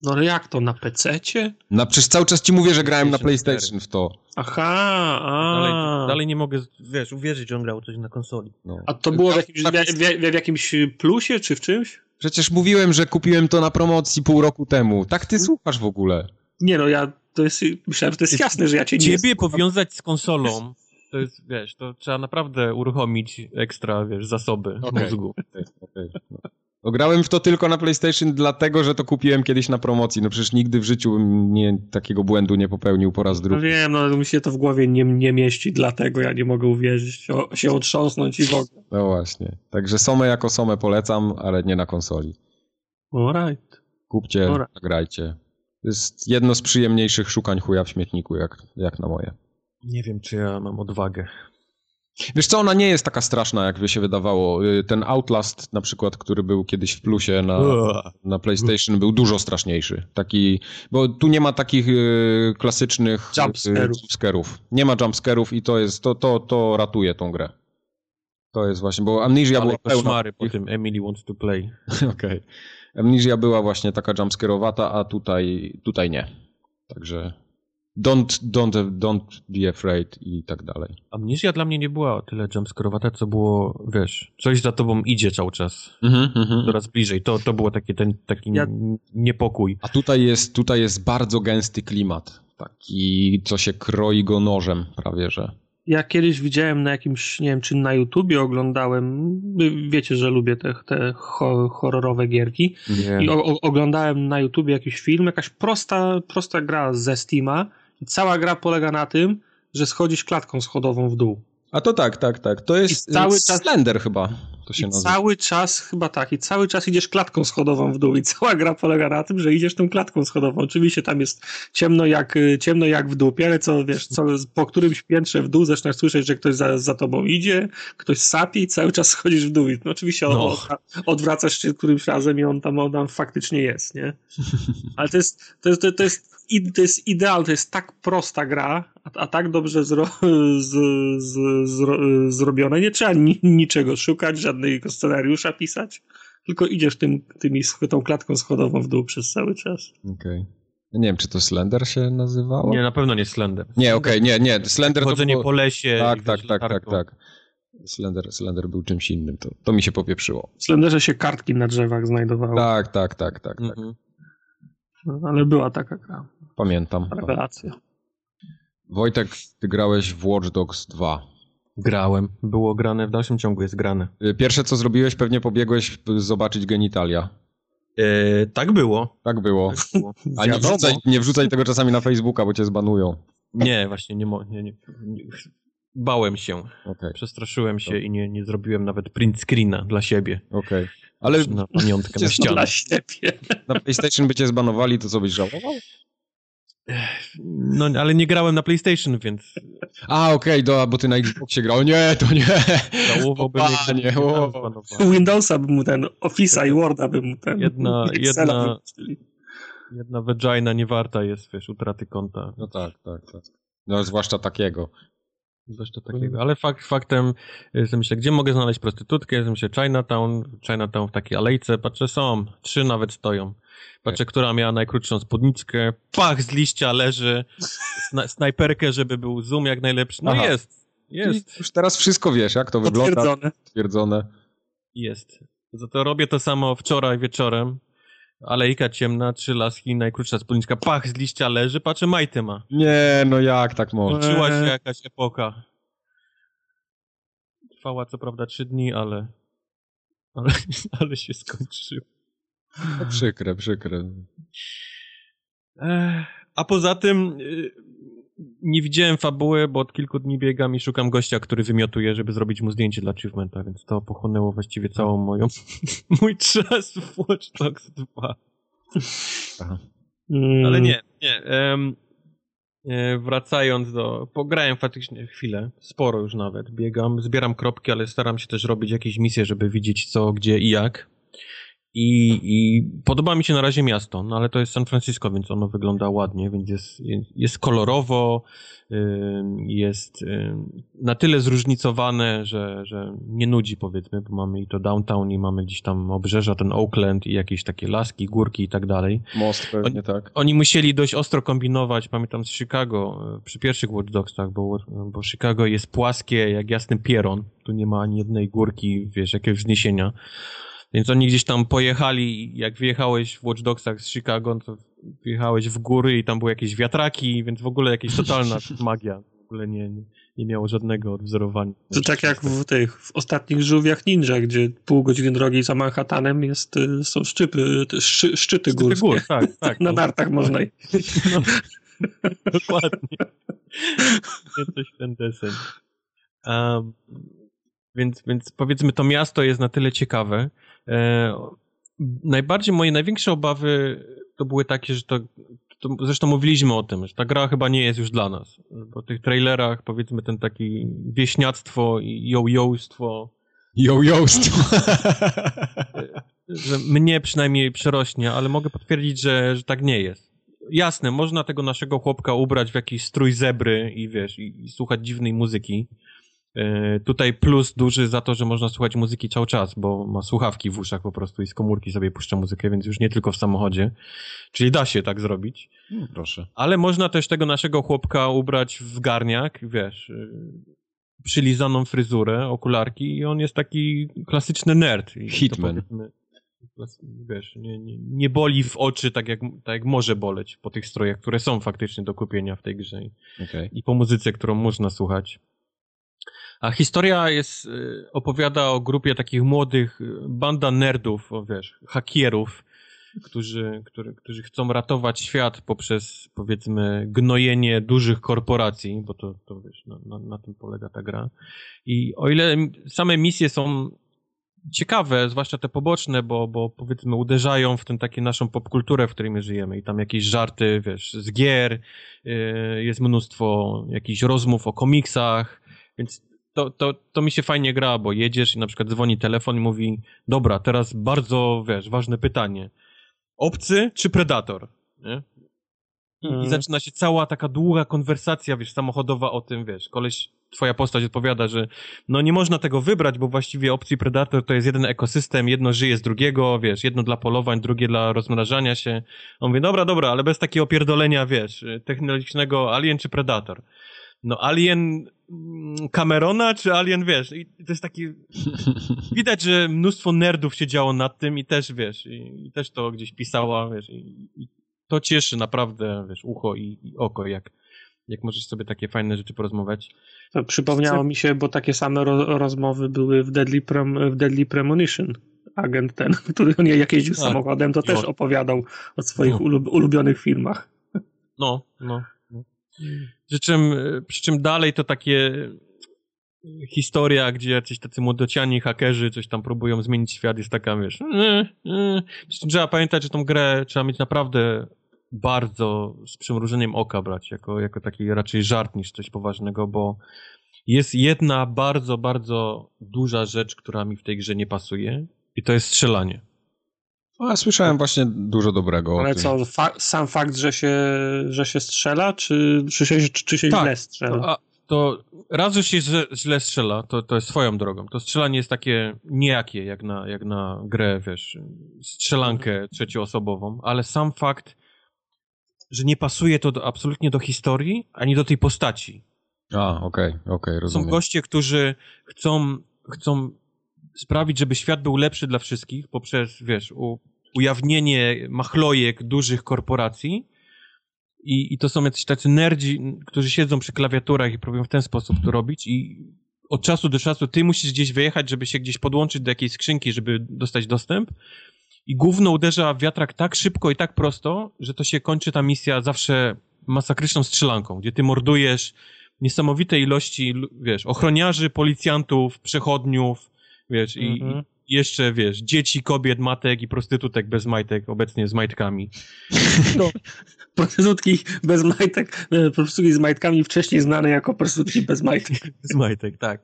C: No ale jak to, na PC-cie?
B: No przecież cały czas ci mówię, że grałem na PlayStation w to.
C: Aha, a.
A: Dalej, dalej nie mogę, wiesz, uwierzyć, że on grał coś na konsoli.
B: No.
C: A to było w jakimś, w, w, w jakimś plusie, czy w czymś?
B: Przecież mówiłem, że kupiłem to na promocji pół roku temu. Tak ty słuchasz w ogóle.
C: Nie no, ja to jest, myślałem, że to jest jasne, że ja cię nie...
A: Ciebie powiązać z konsolą, to jest, wiesz, to trzeba naprawdę uruchomić ekstra, wiesz, zasoby
B: Okej.
A: mózgu.
B: Okej, okej, no. No, grałem w to tylko na PlayStation dlatego, że to kupiłem kiedyś na promocji. No przecież nigdy w życiu bym nie, takiego błędu nie popełnił po raz
C: No
B: drugi.
C: wiem, no mi się to w głowie nie, nie mieści, dlatego ja nie mogę uwierzyć, o, się otrząsnąć i w ogóle.
B: No właśnie. Także Somę jako Somę polecam, ale nie na konsoli.
C: Alright.
B: Kupcie, nagrajcie. To jest jedno z przyjemniejszych szukań chuja w śmietniku, jak, jak na moje.
A: Nie wiem, czy ja mam odwagę.
B: Wiesz co, ona nie jest taka straszna, jakby się wydawało. Y, Ten Outlast na przykład, który był kiedyś w plusie na, na PlayStation, był dużo straszniejszy. Taki, bo tu nie ma takich y, klasycznych y,
C: Jumpscarów.
B: jumpscarów. Nie ma jumpscarów i to jest, to, to, to ratuje tą grę. To jest właśnie, bo Amnesia
A: Ale
B: była pełna...
A: po tym Emily Wants to Play.
B: Okej. Amnesia była właśnie taka jumpscarowata, a tutaj, tutaj nie. Także don't, don't, don't be afraid i tak dalej.
A: Amnesia dla mnie nie była o tyle jumpscarowata, co było, wiesz, coś za tobą idzie cały czas.
B: Mhm, mhm.
A: Coraz bliżej. To, to było takie, ten, taki
C: Ja-
A: niepokój.
B: A tutaj jest, tutaj jest bardzo gęsty klimat. Taki, co się kroi go nożem prawie, że.
C: Ja kiedyś widziałem na jakimś, nie wiem, czy na YouTubie oglądałem, wiecie, że lubię te, te ho horrorowe gierki,
A: Nie.
C: i o, o, oglądałem na YouTubie jakiś film, jakaś prosta, prosta gra ze Steama i cała gra polega na tym, że schodzisz klatką schodową w dół.
B: A to tak, tak, tak. To jest
C: I cały
B: y,
C: czas-
B: Slender chyba. To się nazywa.
C: cały czas, chyba tak, i cały czas idziesz klatką schodową w dół i cała gra polega na tym, że idziesz tą klatką schodową. Oczywiście tam jest ciemno jak, y, ciemno jak w dupie, ale co, wiesz, co, po którymś piętrze w dół zaczynasz słyszeć, że ktoś za, za tobą idzie, ktoś sapi i cały czas schodzisz w dół. I No oczywiście
A: No.
C: od, odwracasz się którymś razem i on tam, on tam faktycznie jest, nie? Ale to jest, to jest, to, jest, to jest ideal, to jest tak prosta gra, a, a tak dobrze zro, z, z, zro, zrobione. Nie trzeba ni, niczego szukać, żadnego scenariusza pisać, tylko idziesz tym, tymi, tą klatką schodową w dół przez cały czas.
B: Okej. Ja Nie wiem, czy to Slender się nazywało?
A: Nie, na pewno nie Slender.
B: Nie, okej, nie, nie. Slender to
A: Chodzenie
B: było...
A: po lesie.
B: Tak,
A: i
B: tak, tak, tak, tak. Slender, Slender był czymś innym. To, to mi się popieprzyło.
C: W Slenderze się kartki na drzewach znajdowało,
B: Tak, tak, tak, tak, tak.
A: Mhm.
C: no, ale była taka gra.
B: Pamiętam.
C: Rewelacja.
B: Wojtek, ty grałeś w Watch Dogs 2.
A: Grałem. Było grane, w dalszym ciągu jest grane.
B: Y, Pierwsze co zrobiłeś, pewnie pobiegłeś zobaczyć genitalia.
A: E, tak było.
B: Tak było.
A: było.
B: A nie wrzucaj, nie wrzucaj tego czasami na Facebooka, bo cię zbanują.
A: Nie, właśnie nie, mo- nie, nie, nie Bałem się.
B: Okej,
A: Przestraszyłem się i nie, nie zrobiłem nawet print screena dla siebie.
B: okej. Ale
A: Na pamiątkę na ścianę.
C: Dla siebie.
B: na PlayStation by cię zbanowali, to co byś żałował?
A: No, ale nie grałem na PlayStation, więc
B: A, okej, do, bo ty na Xboxie grał. Nie, to nie.
A: mnie tam
B: o.
A: zbanowano.
C: Windowsa by mu ten, Office'a i Worda by mu ten...
A: Jedna- jedna-. Jedna vagina nie warta jest, wiesz, utraty konta.
B: No tak, tak, tak. No zwłaszcza takiego.
A: Zwłaszcza takiego. Ale fakt, faktem, y, sobie myślę, gdzie mogę znaleźć prostytutkę? Sobie myślę, Chinatown, Chinatown w takiej alejce, patrzę, są, trzy nawet stoją. Patrzę, która miała najkrótszą spódniczkę, pach, z liścia leży, sna snajperkę, żeby był zoom jak najlepszy. No
B: Aha.
A: jest, jest,
B: Już teraz wszystko wiesz, jak to wygląda.
C: Potwierdzone.
B: Stwierdzone.
A: jest. Za to robię to samo wczoraj wieczorem. Alejka ciemna, trzy laski, najkrótsza spódniczka, pach, z liścia leży, patrzę, majty ma.
B: Nie, no jak tak można?
A: Kończyła się jakaś epoka. Trwała co prawda trzy dni, ale, ale, ale się skończyło.
B: No, przykre, przykre.
A: A poza tym y, nie widziałem fabuły, bo od kilku dni biegam i szukam gościa, który wymiotuje, żeby zrobić mu zdjęcie dla achievementa, więc to pochłonęło właściwie całą moją mój czas w Watch Dogs 2.
B: Aha.
C: Mm,
A: Ale nie, nie. e, wracając do... Pograłem faktycznie chwilę, sporo już nawet. Biegam, zbieram kropki, ale staram się też robić jakieś misje, żeby widzieć co, gdzie i jak. I, I podoba mi się na razie miasto, no ale to jest San Francisco, więc ono wygląda ładnie, więc jest, jest kolorowo, jest na tyle zróżnicowane, że, że nie nudzi powiedzmy, bo mamy i to downtown i mamy gdzieś tam obrzeża, ten Oakland i jakieś takie laski, górki i tak dalej.
B: Most pewnie, tak.
A: Oni musieli dość ostro kombinować, pamiętam z Chicago, e, przy pierwszych Watch Dogsach, bo, bo Chicago jest płaskie jak jasny pieron, tu nie ma ani jednej górki, wiesz, jakiegoś wzniesienia. Więc oni gdzieś tam pojechali, jak wyjechałeś w Watch Dogsach z Chicago, to wjechałeś w góry i tam były jakieś wiatraki, więc w ogóle jakaś totalna magia. W ogóle nie, nie, nie miało żadnego odwzorowania.
C: To tak jak w tych w ostatnich żółwiach ninja, gdzie pół godziny drogi za Manhattanem jest, y, są szczypy, szczy, szczyty gór.
A: gór, tak, tak.
C: Na nartach można i... No,
A: dokładnie. Coś w ten desen. Um, więc, więc powiedzmy, to miasto jest na tyle ciekawe. E, najbardziej moje największe obawy to były takie, że to, to, zresztą mówiliśmy o tym, że ta gra chyba nie jest już dla nas. Po tych trailerach powiedzmy ten taki wieśniactwo i jojołstwo.
B: Jojołstwo.
A: że mnie przynajmniej przerośnie, ale mogę potwierdzić, że, że tak nie jest. Jasne, można tego naszego chłopka ubrać w jakiś strój zebry i wiesz, i, i słuchać dziwnej muzyki, tutaj plus duży za to, że można słuchać muzyki cały czas, bo ma słuchawki w uszach po prostu i z komórki sobie puszcza muzykę, więc już nie tylko w samochodzie. Czyli da się tak zrobić.
B: No, proszę.
A: Ale można też tego naszego chłopka ubrać w garniak, wiesz, y, przylizaną fryzurę, okularki i on jest taki klasyczny nerd.
B: Hitman.
A: Wiesz, nie, nie, nie, boli w oczy tak jak, tak jak może boleć po tych strojach, które są faktycznie do kupienia w tej grze.
B: Okay.
A: I po muzyce, którą można słuchać. A historia jest, y, opowiada o grupie takich młodych, y, banda nerdów, o wiesz, hakierów, którzy, którzy, którzy chcą ratować świat poprzez, powiedzmy, gnojenie dużych korporacji, bo to, to wiesz, na, na, na tym polega ta gra. I o ile same misje są ciekawe, zwłaszcza te poboczne, bo, bo powiedzmy uderzają w tę taką naszą popkulturę, w której my żyjemy i tam jakieś żarty, wiesz, z gier, yy, jest mnóstwo jakichś rozmów o komiksach, więc to, to, to mi się fajnie gra, bo jedziesz i na przykład dzwoni telefon i mówi, dobra, teraz bardzo, wiesz, ważne pytanie. Obcy czy predator? Nie? I. I, zaczyna się cała taka długa konwersacja, wiesz, samochodowa o tym, wiesz, koleś, twoja postać odpowiada, że no nie można tego wybrać, bo właściwie opcji predator to jest jeden ekosystem, jedno żyje z drugiego, wiesz, jedno dla polowań, drugie dla rozmnażania się. On mówi, dobra, dobra, ale bez takiego opierdolenia, wiesz, technologicznego alien czy predator no Alien mm, Camerona, czy Alien, wiesz, i to jest taki, widać, że mnóstwo nerdów siedziało nad tym i też, wiesz, i, i też to gdzieś pisała, wiesz, i, i, to cieszy naprawdę, wiesz, ucho i, i, oko, jak, jak możesz sobie takie fajne rzeczy porozmawiać.
C: To przypomniało mi się, bo takie same ro rozmowy były w Deadly, Prem w Deadly Premonition. Agent ten, który nie jak jeździł tak. samochodem, to też opowiadał o swoich no. ulub ulubionych filmach.
A: No, no. Przy czym, przy czym dalej to takie historia, gdzie jacyś tacy młodociani hakerzy coś tam próbują zmienić świat, jest taka, wiesz. Przy czym trzeba pamiętać, że tą grę trzeba mieć naprawdę bardzo z przymrużeniem oka brać, jako, jako taki raczej żart niż coś poważnego, bo jest jedna bardzo, bardzo duża rzecz, która mi w tej grze nie pasuje i to jest strzelanie.
B: A, słyszałem właśnie dużo dobrego.
C: Ale co, fa sam fakt, że się, że się strzela, czy, czy się, czy się tak, źle strzela?
A: To, a, to raz, że się źle strzela, to, to jest swoją drogą. To strzelanie jest takie niejakie, jak na, jak na grę, wiesz, strzelankę trzecioosobową, ale sam fakt, że nie pasuje to do, absolutnie do historii, ani do tej postaci.
B: A, okej, okay, okej, okay, rozumiem.
A: Są goście, którzy chcą, chcą sprawić, żeby świat był lepszy dla wszystkich poprzez, wiesz, u, ujawnienie machlojek dużych korporacji. I, i to są jacyś tacy nerdzi, którzy siedzą przy klawiaturach i próbują w ten sposób to robić. I od czasu do czasu ty musisz gdzieś wyjechać, żeby się gdzieś podłączyć do jakiejś skrzynki, żeby dostać dostęp. I gówno uderza w wiatrak tak szybko i tak prosto, że to się kończy ta misja zawsze masakryczną strzelanką, gdzie ty mordujesz niesamowite ilości, wiesz, ochroniarzy, policjantów, przechodniów, wiesz, i, mhm. jeszcze, wiesz, dzieci, kobiet, matek i prostytutek bez majtek, obecnie z majtkami.
C: No, prostytutki bez majtek, e, prostytutki z majtkami wcześniej znane jako prostytutki bez majtek.
A: Z majtek, tak.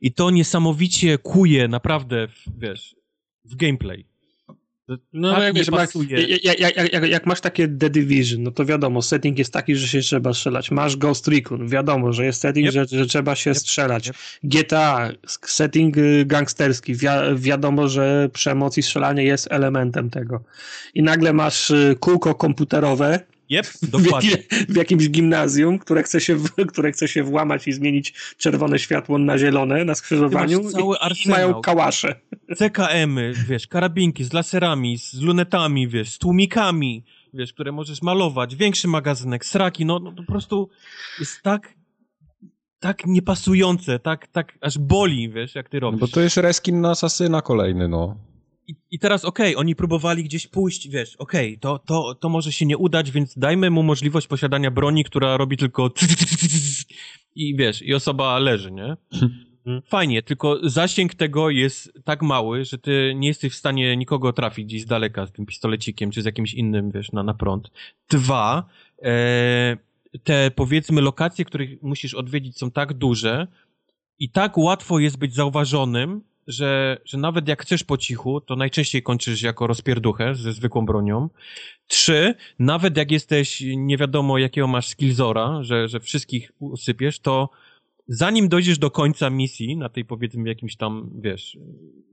A: I to niesamowicie kuje naprawdę, w, wiesz, w gameplay.
C: No, tak jak, wiesz, jak, jak, jak, jak, masz takie The Division, no to wiadomo, setting jest taki, że się trzeba strzelać. Masz Ghost Recon, wiadomo, że jest setting, yep. że, że, trzeba się yep. strzelać. Yep. GTA, setting y, gangsterski, wi wiadomo, że przemoc i strzelanie jest elementem tego. I nagle masz y, kółko komputerowe,
A: Yep, dokładnie.
C: W, w, jakimś gimnazjum, które chce, się, które chce się włamać i zmienić czerwone światło na zielone na skrzyżowaniu cały i, i mają kałasze.
A: CKM-y, wiesz, karabinki z laserami, z lunetami, wiesz, z tłumikami, wiesz, które możesz malować, większy magazynek, sraki, no, no po prostu jest tak tak niepasujące, tak, tak aż boli, wiesz, jak ty robisz.
B: No bo to jest reskin na asasyna kolejny, no.
A: I, I teraz okej, okay, oni próbowali gdzieś pójść, wiesz, okej, okay, to, to, to może się nie udać, więc dajmy mu możliwość posiadania broni, która robi tylko i wiesz, i osoba leży, nie? Fajnie, tylko zasięg tego jest tak mały, że ty nie jesteś w stanie nikogo trafić gdzieś z daleka z tym pistolecikiem, czy z jakimś innym, wiesz, na, na prąd. Dwa, e, te powiedzmy lokacje, których musisz odwiedzić są tak duże i tak łatwo jest być zauważonym, że, że nawet jak chcesz po cichu, to najczęściej kończysz jako rozpierduchę ze zwykłą bronią. Trzy, nawet jak jesteś nie wiadomo jakiego masz skillzora, że, że wszystkich usypiesz, to zanim dojdziesz do końca misji, na tej powiedzmy jakimś tam, wiesz,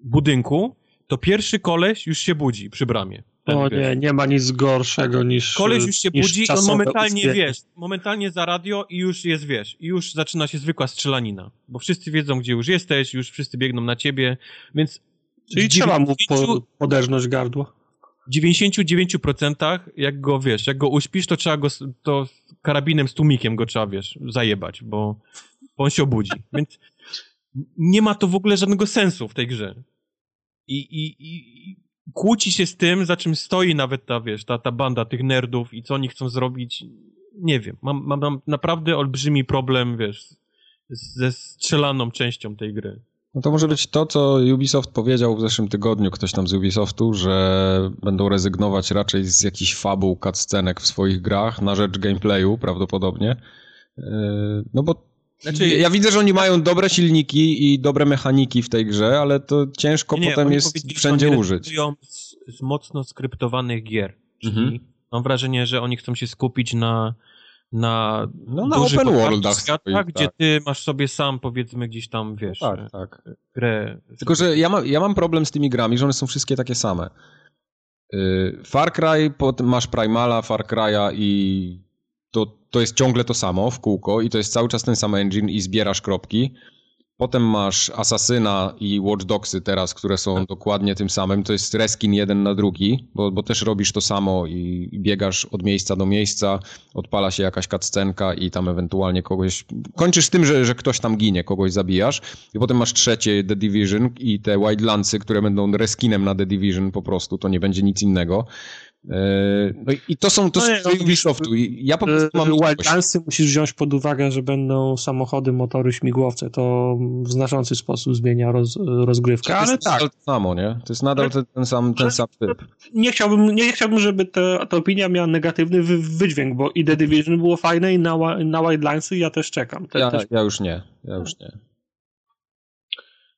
A: budynku, to pierwszy koleś już się budzi przy bramie.
C: O nie, nie ma nic gorszego niż
A: Koleś już się budzi, on momentalnie, wiesz, momentalnie za radio i już jest, wiesz, i już zaczyna się zwykła strzelanina, bo wszyscy wiedzą, gdzie już jesteś, już wszyscy biegną na ciebie, więc...
C: Czyli trzeba mu po, poderznąć gardło.
A: W 99% jak go, wiesz, jak go uśpisz, to trzeba go, to karabinem z tłumikiem go trzeba, wiesz, zajebać, bo, bo on się obudzi, więc nie ma to w ogóle żadnego sensu w tej grze. I, i, i kłóci się z tym, za czym stoi nawet ta, wiesz, ta, ta banda tych nerdów i co oni chcą zrobić. Nie wiem. Mam, mam, mam naprawdę olbrzymi problem, wiesz, ze strzelaną częścią tej gry.
B: No to może być to, co Ubisoft powiedział w zeszłym tygodniu, ktoś tam z Ubisoftu, że będą rezygnować raczej z jakichś fabuł, cutscenek w swoich grach na rzecz gameplayu prawdopodobnie. Yy, no bo znaczy, ja widzę, że oni mają dobre silniki i dobre mechaniki w tej grze, ale to ciężko nie, potem jest wszędzie użyć.
A: Z, z mocno skryptowanych gier. Czyli mhm. mam wrażenie, że oni chcą się skupić na na,
B: no, na open worldach
A: światach, tak. gdzie ty masz sobie sam, powiedzmy, gdzieś tam, wiesz, no tak, tak. grę.
B: Tylko, że ja, ma, ja mam problem z tymi grami, że one są wszystkie takie same. Y, Far Cry, potem masz Primala, Far Cry'a i to, to jest ciągle to samo w kółko i to jest cały czas ten sam engine i zbierasz kropki. Potem masz Asasyna i Watch Dogsy teraz, które są tak. dokładnie tym samym. To jest reskin jeden na drugi, bo, bo też robisz to samo i, i, biegasz od miejsca do miejsca, odpala się jakaś cutscenka i tam ewentualnie kogoś... Kończysz tym, że, że ktoś tam ginie, kogoś zabijasz. I potem masz trzecie The Division i te Wildlandsy, które będą reskinem na The Division po prostu, to nie będzie nic innego. E, no i to są to no, są no, Ubisoftu. Ja po prostu mam
C: Wildlandsy musisz wziąć pod uwagę, że będą samochody, motory, śmigłowce. To w znaczący sposób zmienia roz, rozgrywkę, ale tak. To
B: samo, nie? To jest nadal ten, ten sam, ten sam typ.
C: Nie chciałbym, nie chciałbym żeby ta, ta opinia miała negatywny wy, wydźwięk, bo i The Division było fajne i na, na Wildlandsy ja też czekam.
B: Te,
C: ja,
B: też... ja już nie. Ja już nie.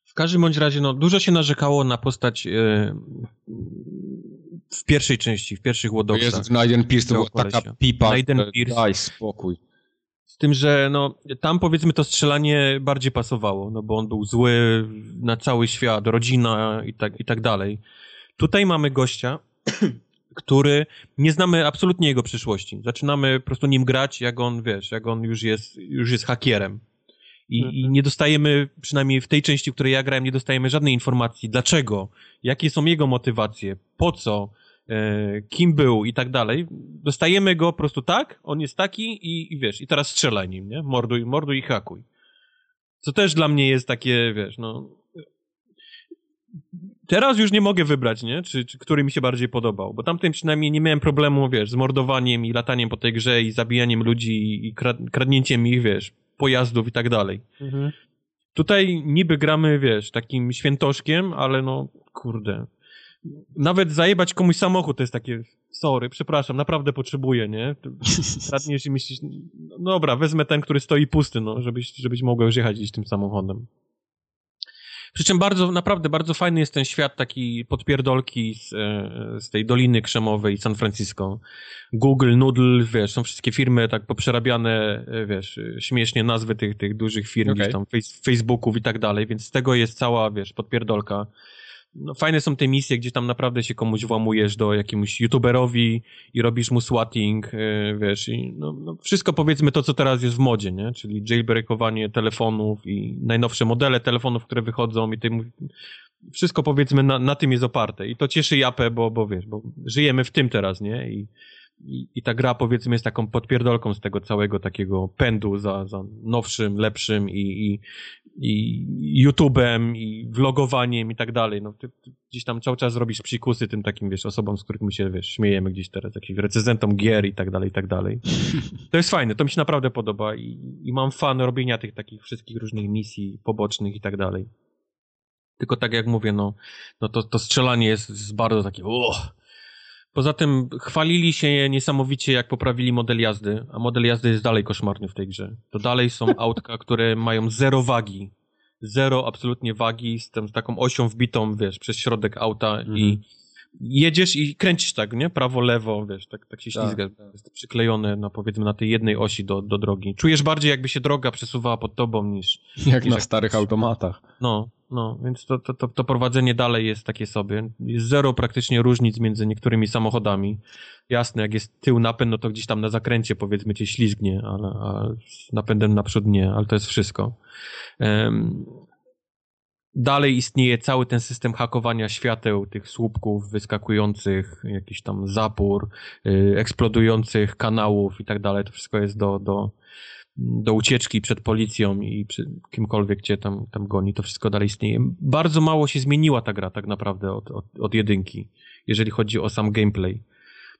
A: W każdym bądź razie, no, dużo się narzekało na postać yy, w pierwszej części, w pierwszych Łodoksach.
B: Jest Naiden Pierce to była taka pipa, Naiden Pierce. daj spokój.
A: Z tym, że no, tam powiedzmy to strzelanie bardziej pasowało, no bo on był zły na cały świat, rodzina i tak, i tak dalej. Tutaj mamy gościa, który nie znamy absolutnie jego przyszłości. Zaczynamy po prostu nim grać, jak on, wiesz, jak on już jest, już jest hakierem. I, I, mhm. nie dostajemy, przynajmniej w tej części, w której ja grałem, nie dostajemy żadnej informacji, dlaczego, jakie są jego motywacje, po co, e, kim był i tak dalej. Dostajemy go po prostu tak, on jest taki i, i wiesz, i teraz strzelaj nim, nie? Morduj, morduj i hakuj. Co też dla mnie jest takie, wiesz, no... Teraz już nie mogę wybrać, nie? Czy, czy który mi się bardziej podobał, bo tamten przynajmniej nie miałem problemu, wiesz, z mordowaniem i lataniem po tej grze i zabijaniem ludzi i kradnięciem ich, wiesz, pojazdów i tak dalej. Mhm. Tutaj niby gramy, wiesz, takim świętoszkiem, ale no, kurde. Nawet zajebać komuś samochód to jest takie, sorry, przepraszam, naprawdę potrzebuję, nie? Radniesz i myślisz, no dobra, wezmę ten, który stoi pusty, no, żebyś, żebyś mogła już jechać gdzieś tym samochodem. Przy czym bardzo, naprawdę bardzo fajny jest ten świat taki podpierdolki z, e, z tej Doliny Krzemowej San Francisco. Google, Noodle, wiesz, są wszystkie firmy tak poprzerabiane, e, wiesz, śmiesznie nazwy tych, tych dużych firm, okay. tam Facebooków i tak dalej, więc z tego jest cała, wiesz, podpierdolka no, fajne są te misje, gdzie tam naprawdę się komuś włamujesz do jakiemuś youtuberowi i robisz mu swatting, yy, wiesz, i no, no, wszystko powiedzmy to, co teraz jest w modzie, nie? Czyli jailbreakowanie telefonów i najnowsze modele telefonów, które wychodzą i tym, wszystko powiedzmy na, na tym jest oparte i to cieszy Japę, bo, bo wiesz, bo żyjemy w tym teraz, nie? I i, I ta gra powiedzmy jest taką podpierdolką z tego całego takiego pędu za, za nowszym, lepszym i, i, i YouTube'em i vlogowaniem i tak dalej. No, ty, ty gdzieś tam cały czas robisz psikusy tym takim, wiesz, osobom, z którymi się, wiesz, śmiejemy gdzieś teraz, jakimś recenzentom gier i tak dalej, i tak dalej. To jest fajne, to mi się naprawdę podoba i, i mam fan robienia tych takich wszystkich różnych misji pobocznych i tak dalej. Tylko tak jak mówię, no, no to, to strzelanie jest, jest bardzo takie, oh, Poza tym chwalili się niesamowicie, jak poprawili model jazdy, a model jazdy jest dalej koszmarny w tej grze. To dalej są autka, które mają zero wagi. Zero absolutnie wagi z, tym, z taką osią wbitą, wiesz, przez środek auta i mhm jedziesz i kręcisz tak, nie? Prawo, lewo, wiesz, tak, tak się tak, ślizga. Tak. Jest przyklejone, no powiedzmy, na tej jednej osi do, do drogi. Czujesz bardziej, jakby się droga przesuwała pod tobą niż...
B: Jak niż na jak starych automatach.
A: No, no, więc to, to, to, to, prowadzenie dalej jest takie sobie. Jest zero praktycznie różnic między niektórymi samochodami. Jasne, jak jest tył napęd, no to gdzieś tam na zakręcie powiedzmy cię ślizgnie, ale, ale z napędem naprzód nie, ale to jest wszystko. Um, dalej istnieje cały ten system hakowania świateł, tych słupków wyskakujących, jakiś tam zapór, yy, eksplodujących kanałów i tak dalej. To wszystko jest do, do, do ucieczki przed policją i przy kimkolwiek cię tam, tam goni. To wszystko dalej istnieje. Bardzo mało się zmieniła ta gra tak naprawdę od, od, od jedynki, jeżeli chodzi o sam gameplay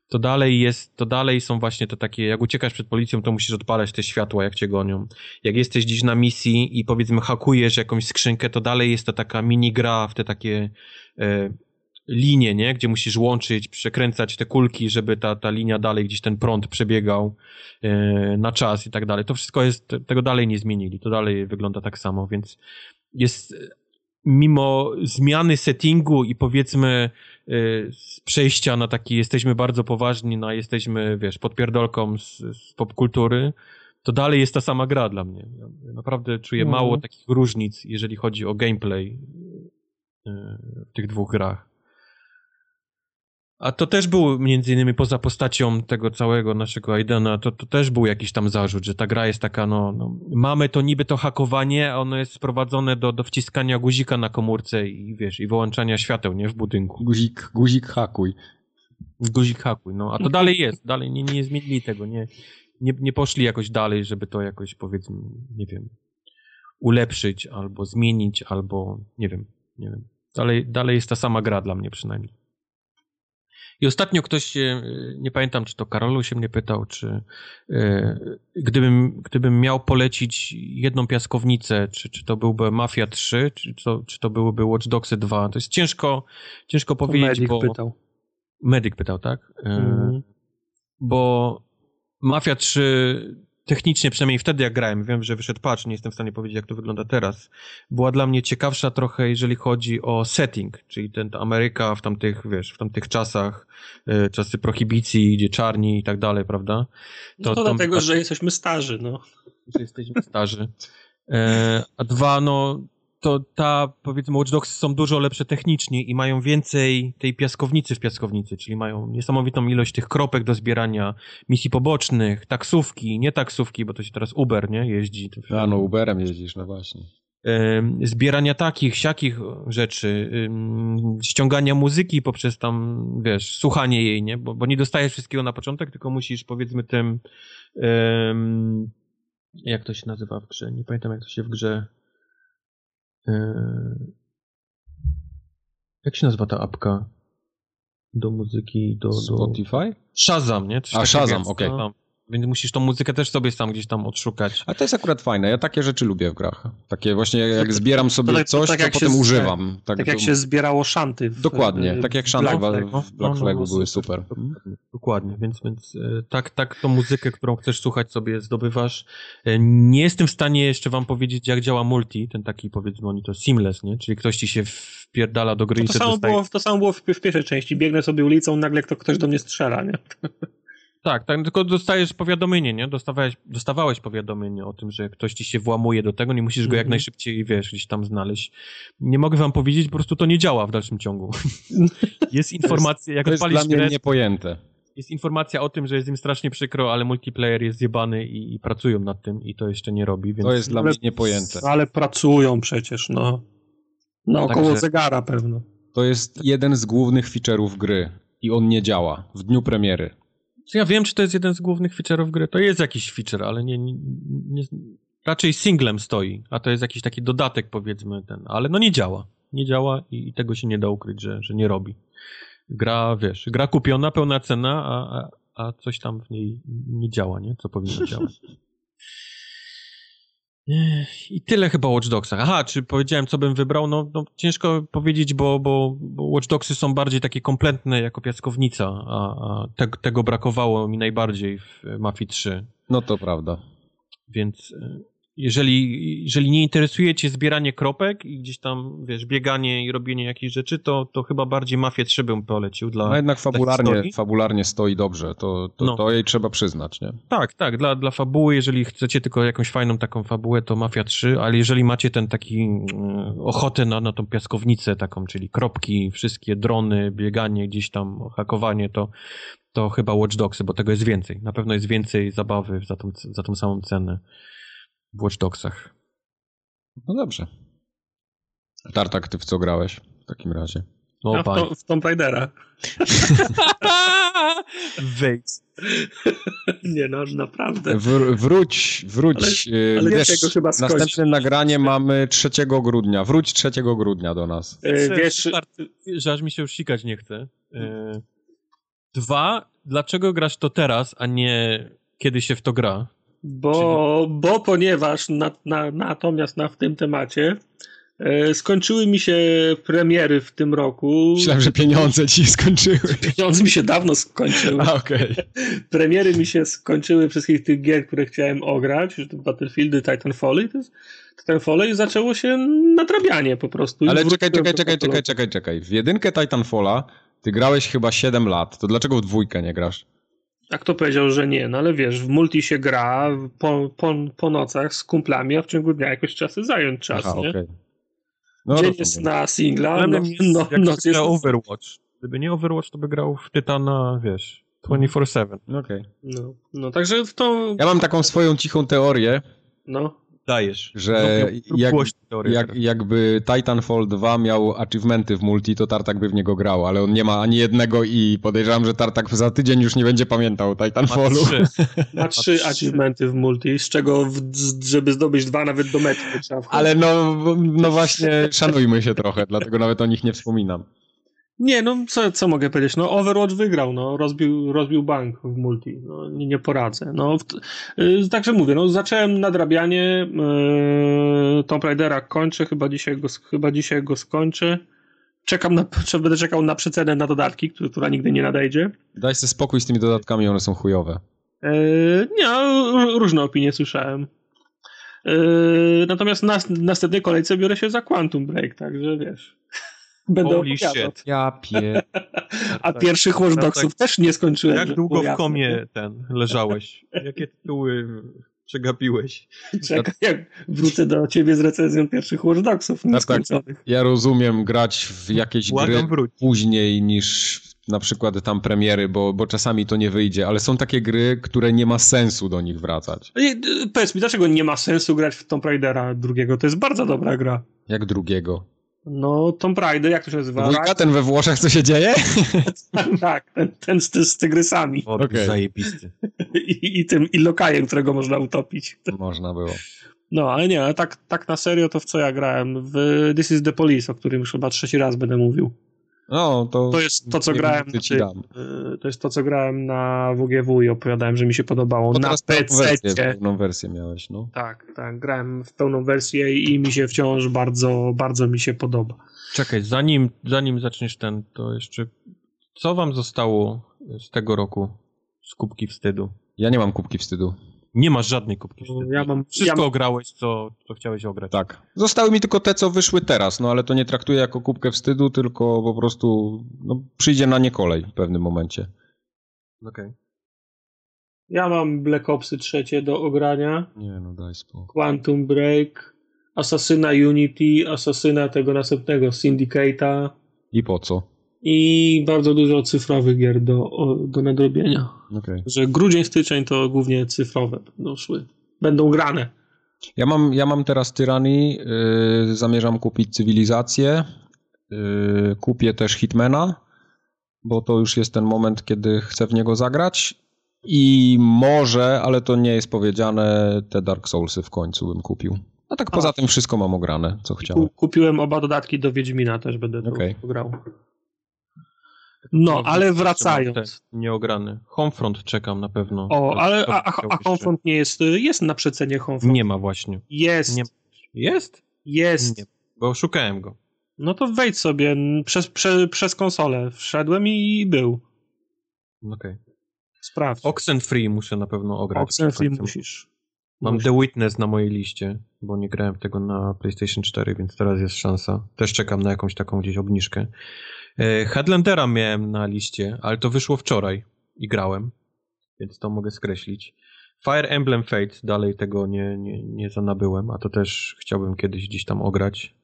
A: to dalej jest, to dalej są właśnie te takie, jak uciekasz przed policją, to musisz odpalać te światła, jak cię gonią. Jak jesteś gdzieś na misji i powiedzmy hakujesz jakąś skrzynkę, to dalej jest to taka mini gra w te takie e, linie, nie? Gdzie musisz łączyć, przekręcać te kulki, żeby ta, ta linia dalej, gdzieś ten prąd przebiegał e, na czas i tak dalej. To wszystko jest, tego dalej nie zmienili. To dalej wygląda tak samo, więc jest mimo zmiany settingu i powiedzmy z przejścia na taki jesteśmy bardzo poważni, na jesteśmy, wiesz, podpierdolką z, z popkultury, to dalej jest ta sama gra dla mnie. Ja naprawdę czuję no. mało takich różnic, jeżeli chodzi o gameplay y, w tych dwóch grach. A to też był między innymi poza postacią tego całego naszego Aidena, to, to też był jakiś tam zarzut, że ta gra jest taka, no, no mamy to niby to hakowanie, a ono jest sprowadzone do, do wciskania guzika na komórce i wiesz, i wyłączania świateł, nie, w budynku.
B: Guzik, guzik hakuj.
A: Guzik hakuj, no, a to dalej jest, dalej nie, nie zmienili tego, nie, nie, nie poszli jakoś dalej, żeby to jakoś, powiedzmy, nie wiem, ulepszyć, albo zmienić, albo, nie wiem, nie wiem. Dalej, dalej jest ta sama gra dla mnie przynajmniej. I ostatnio ktoś, nie pamiętam, czy to Karolu się mnie pytał, czy e, gdybym, gdybym miał polecić jedną piaskownicę, czy, czy to byłby Mafia 3, czy to, czy to byłyby Watch Dogs 2, to jest ciężko, ciężko powiedzieć,
C: Medic
A: bo...
C: pytał.
A: Medyk pytał, tak? Mm. Bo Mafia 3 technicznie, przynajmniej wtedy jak grałem, wiem, że wyszedł patch, nie jestem w stanie powiedzieć, jak to wygląda teraz, była dla mnie ciekawsza trochę, jeżeli chodzi o setting, czyli ten Ameryka w tamtych, wiesz, w tamtych czasach, y, czasy prohibicji, gdzie czarni i tak dalej, prawda?
C: To, no to dlatego, że jesteśmy starzy, no.
A: Że jesteśmy starzy. E, a dwa, no, to ta, powiedzmy, Watch Dogs są dużo lepsze technicznie i mają więcej tej piaskownicy w piaskownicy, czyli mają niesamowitą ilość tych kropek do zbierania, misji pobocznych, taksówki, nie taksówki, bo to się teraz Uber, nie, jeździ.
B: A no, Uberem jeździsz, no właśnie.
A: Zbierania takich, siakich rzeczy, ściągania muzyki poprzez tam, wiesz, słuchanie jej, nie, bo, bo nie dostajesz wszystkiego na początek, tylko musisz, powiedzmy, tym, um, jak to się nazywa w grze, nie pamiętam jak to się w grze jak się nazywa ta apka do muzyki? Do,
B: Spotify? Do...
A: Shazam, nie?
B: Coś A, Shazam, okej. Okay.
A: Więc musisz tą muzykę też sobie sam gdzieś tam odszukać.
B: A to jest akurat fajne. Ja takie rzeczy lubię w grach. Takie właśnie jak zbieram sobie
C: tak-
B: coś,
C: tak się
B: potem
C: z-
B: używam.
C: Tak,
B: Tak,
C: jak
B: to-
C: się zbierało szanty. W,
B: Dokładnie, tak jak szanty
C: Black
B: w,
C: Flag.
A: no,
B: w Black
A: no,
B: Flagu
A: no,
B: były super.
A: Dokładnie, dokładnie. więc, więc e, tak, tak tą muzykę, którą chcesz słuchać sobie zdobywasz. E, Nie jestem w stanie jeszcze wam powiedzieć, jak działa multi, ten taki powiedzmy oni to seamless, nie? Czyli ktoś ci się wpierdala do gry
C: No
A: i
C: to, samo
A: dostaje...
C: było, to samo było w, w pierwszej części. Biegnę sobie ulicą, nagle kto, ktoś do mnie strzela, nie?
A: Tak, tak, tylko dostajesz powiadomienie, nie? Dostawałeś, dostawałeś powiadomienie o tym, że ktoś ci się włamuje do tego, nie musisz go jak
C: Mhm.
A: najszybciej, wiesz, gdzieś tam znaleźć. Nie mogę wam powiedzieć, po prostu to nie działa w dalszym ciągu. jest informacja, jak
B: To jest dla
A: odpalisz
B: mnie
A: grę,
B: niepojęte.
A: jest informacja o tym, że jest im strasznie przykro, ale multiplayer jest zjebany i, i pracują nad tym i to jeszcze nie robi, więc...
B: To jest dla mnie niepojęte.
C: Ale pracują przecież, no. No około
A: Także-
C: zegara pewno.
B: To jest jeden z głównych feature'ów gry i on nie działa w dniu premiery.
A: Ja wiem, czy to jest jeden z głównych feature'ów gry. To jest jakiś feature, ale nie, nie, nie, raczej singlem stoi, a to jest jakiś taki dodatek, powiedzmy, ten, ale no nie działa. Nie działa i, i tego się nie da ukryć, że, że nie robi. Gra, wiesz, gra kupiona, pełna cena, a, a, a coś tam w niej nie działa, nie? Co powinno działać. I tyle chyba o Watch Dogsach. Aha, czy powiedziałem, co bym wybrał? No, no ciężko powiedzieć, bo, bo, bo Watch Dogsy są bardziej takie kompletne jako piaskownica, a, a te, tego brakowało mi najbardziej w Mafii 3.
B: No to prawda.
A: Więc e, jeżeli, jeżeli nie interesuje cię zbieranie kropek i gdzieś tam, wiesz, bieganie i robienie jakichś rzeczy, to, to chyba bardziej Mafię 3 bym polecił dla...
B: No jednak fabularnie, fabularnie stoi dobrze. To, to,
A: No.
B: to jej trzeba przyznać, nie?
A: Tak, tak, dla, dla fabuły, jeżeli chcecie tylko jakąś fajną taką fabułę, to Mafia 3, ale jeżeli macie ten taki mm, ochotę na, na tą piaskownicę taką, czyli kropki, wszystkie drony, bieganie gdzieś tam, hakowanie, to, to chyba Watch Dogsy, bo tego jest więcej. Na pewno jest więcej zabawy za tą, za tą samą cenę w Watch Dogsach.
B: No dobrze. Tartak, ty w co grałeś w takim razie?
A: No,
C: Ja w, to, w Tomb Raidera.
A: Wejdź.
C: Nie no, naprawdę.
B: Wr- wróć, wróć.
C: ale
B: wiesz,
C: wiesz, jak go chyba
B: następne nagranie mamy 3 grudnia. Wróć 3 grudnia do nas.
C: E, Wiesz,
A: że aż mi się już sikać nie chce. E, Dwa, dlaczego grasz to teraz, a nie kiedy się w to gra?
C: Bo, bo ponieważ na, na, natomiast na w tym temacie e, skończyły mi się premiery w tym roku.
B: Myślałem, że pieniądze ci skończyły.
C: Pieniądze mi się dawno skończyły.
B: A, okej.
C: Premiery mi się skończyły wszystkich tych gier, które chciałem ograć, Battlefieldy, Titanfall i to jest i zaczęło się nadrabianie po prostu.
B: Ale czekaj, czekaj, czekaj, czekaj, czekaj, czekaj. W jedynkę Titanfalla ty grałeś chyba 7 lat. To dlaczego w dwójkę nie grasz?
C: A kto powiedział, że nie? No ale wiesz, w multi się gra po, po, po nocach z kumplami, a w ciągu dnia jakoś czasy zająć czas,
B: Aha,
C: nie?
B: okej. No,
C: Dzień
B: rozumiem.
C: jest na singla, no,
A: jest,
C: no, noc jest
A: Overwatch. Gdyby nie Overwatch, to by grał w Tytana, wiesz, 24-7.
B: Okej.
C: no, no, także w to...
B: Ja mam taką swoją cichą teorię,
C: No,
A: Dajesz.
B: że jak, jak, jakby Titanfall 2 miał achievementy w multi, to Tartak by w niego grał, ale on nie ma ani jednego i podejrzewam, że Tartak za tydzień już nie będzie pamiętał o
A: Ma
B: Titanfallu.
A: trzy.
C: ma trzy achievementy w multi, z czego, w, żeby zdobyć dwa nawet do mety to trzeba wchodzić.
B: Ale no, no właśnie, szanujmy się trochę, dlatego nawet o nich nie wspominam.
C: Nie, no co, co mogę powiedzieć? No Overwatch wygrał, no rozbił, rozbił bank w multi, no nie, nie poradzę. No, w, y, także mówię, no zacząłem nadrabianie, yy, Tomb Raidera kończę, chyba dzisiaj go, chyba dzisiaj go skończę. Czekam na, będę czekał na przecenę na dodatki, która, która nigdy nie nadejdzie.
B: Daj sobie spokój z tymi dodatkami, one są chujowe.
C: Yy, nie, r- różne opinie słyszałem. Yy, natomiast na w następnej kolejce biorę się za Quantum Break, także wiesz. Będę
A: Holy shit.
B: Ja pie...
C: A
A: Tak,
C: pierwszych Watch
A: tak, tak.
C: też nie skończyłem.
A: Jak długo w komie ten leżałeś? Jakie tytuły przegapiłeś?
C: Czekaj, jak wrócę do ciebie z recenzją pierwszych Watch Dogsów
B: tak.
C: nieskończonych.
B: ja rozumiem grać w jakieś gry
A: Błagam wróć.
B: później niż na przykład tam premiery, bo, bo czasami to nie wyjdzie, ale są takie gry, które nie ma sensu do nich wracać.
C: Ej, y, Powiedz mi, dlaczego nie ma sensu grać w Tomb Raidera drugiego? To jest bardzo dobra gra.
B: Jak drugiego.
C: No, Tomb Raider, jak to się nazywa?
B: Dwójka, ten we Włoszech, co się dzieje?
C: tak, ten, ten z, z tygrysami
A: O,
B: Okej.
A: zajebisty.
C: I, i tym i lokajem, którego można utopić.
B: Można było.
C: No, ale nie, ale tak, tak na serio to w co ja grałem? W This is the Police, o którym już chyba trzeci raz będę mówił.
B: No, to,
C: to jest to, co grałem. Znaczy, to jest to, co grałem na WGW i opowiadałem, że mi się podobało.
B: Bo
C: na
B: teraz pełną wersję,
C: PC.
B: pełną wersję miałeś, no.
C: Tak, tak. Grałem w pełną wersję i mi się wciąż bardzo, bardzo mi się podoba.
A: Czekaj, zanim, zanim zaczniesz ten, to jeszcze co wam zostało z tego roku z Kubki Wstydu?
B: Ja nie mam kubki wstydu.
A: Nie masz żadnej Kubki Wstydu.
C: Ja mam,
A: Wszystko
C: ja,
A: ograłeś, co, co chciałeś ograć.
B: Tak. Zostały mi tylko te, co wyszły teraz, no ale to nie traktuję jako kubkę wstydu, tylko po prostu no, przyjdzie na nie kolej w pewnym momencie.
A: Okej.
C: ja mam Black Opsy trzecie do ogrania,
B: Nie, no daj spokój.
C: Quantum Break, Assassina Unity, Assassina tego następnego, Syndicate'a
B: I po co?
C: I bardzo dużo cyfrowych gier do, do nadrobienia.
B: Okej.
C: Że grudzień, styczeń to głównie cyfrowe będą szły. Będą grane.
B: Ja mam, ja mam teraz Tyranii, yy, zamierzam kupić Cywilizację, yy, kupię też Hitmana, bo to już jest ten moment, kiedy chcę w niego zagrać i może, ale to nie jest powiedziane, te Dark Soulsy w końcu bym kupił. A tak poza
C: A.
B: tym wszystko mam ograne, co chciałem.
C: Ku- Kupiłem oba dodatki do Wiedźmina, też będę
B: Okej.
C: grał. No, ale wracając.
A: Nieograny. Homefront czekam na pewno.
C: O,
A: To-
C: ale a, a, a. Homefront nie jest, jest na przecenie Homefront.
A: Nie ma właśnie.
C: Jest,
A: Nie- Jest?
C: jest.
A: Nie, bo szukałem go.
C: No to wejdź sobie przez, prze, przez konsolę. Wszedłem i był.
A: Okej.
C: Sprawdź.
A: Oxenfree muszę na pewno ograć.
C: Oxenfree musisz.
A: Mam. The Witness na mojej liście, bo nie grałem w tego na PlayStation 4, więc teraz jest szansa. Też czekam na jakąś taką gdzieś obniżkę. E, Headlandera miałem na liście, ale to wyszło wczoraj i grałem, więc to mogę skreślić. Fire Emblem Fate, dalej tego nie, nie, nie zanabyłem, a to też chciałbym kiedyś gdzieś tam ograć.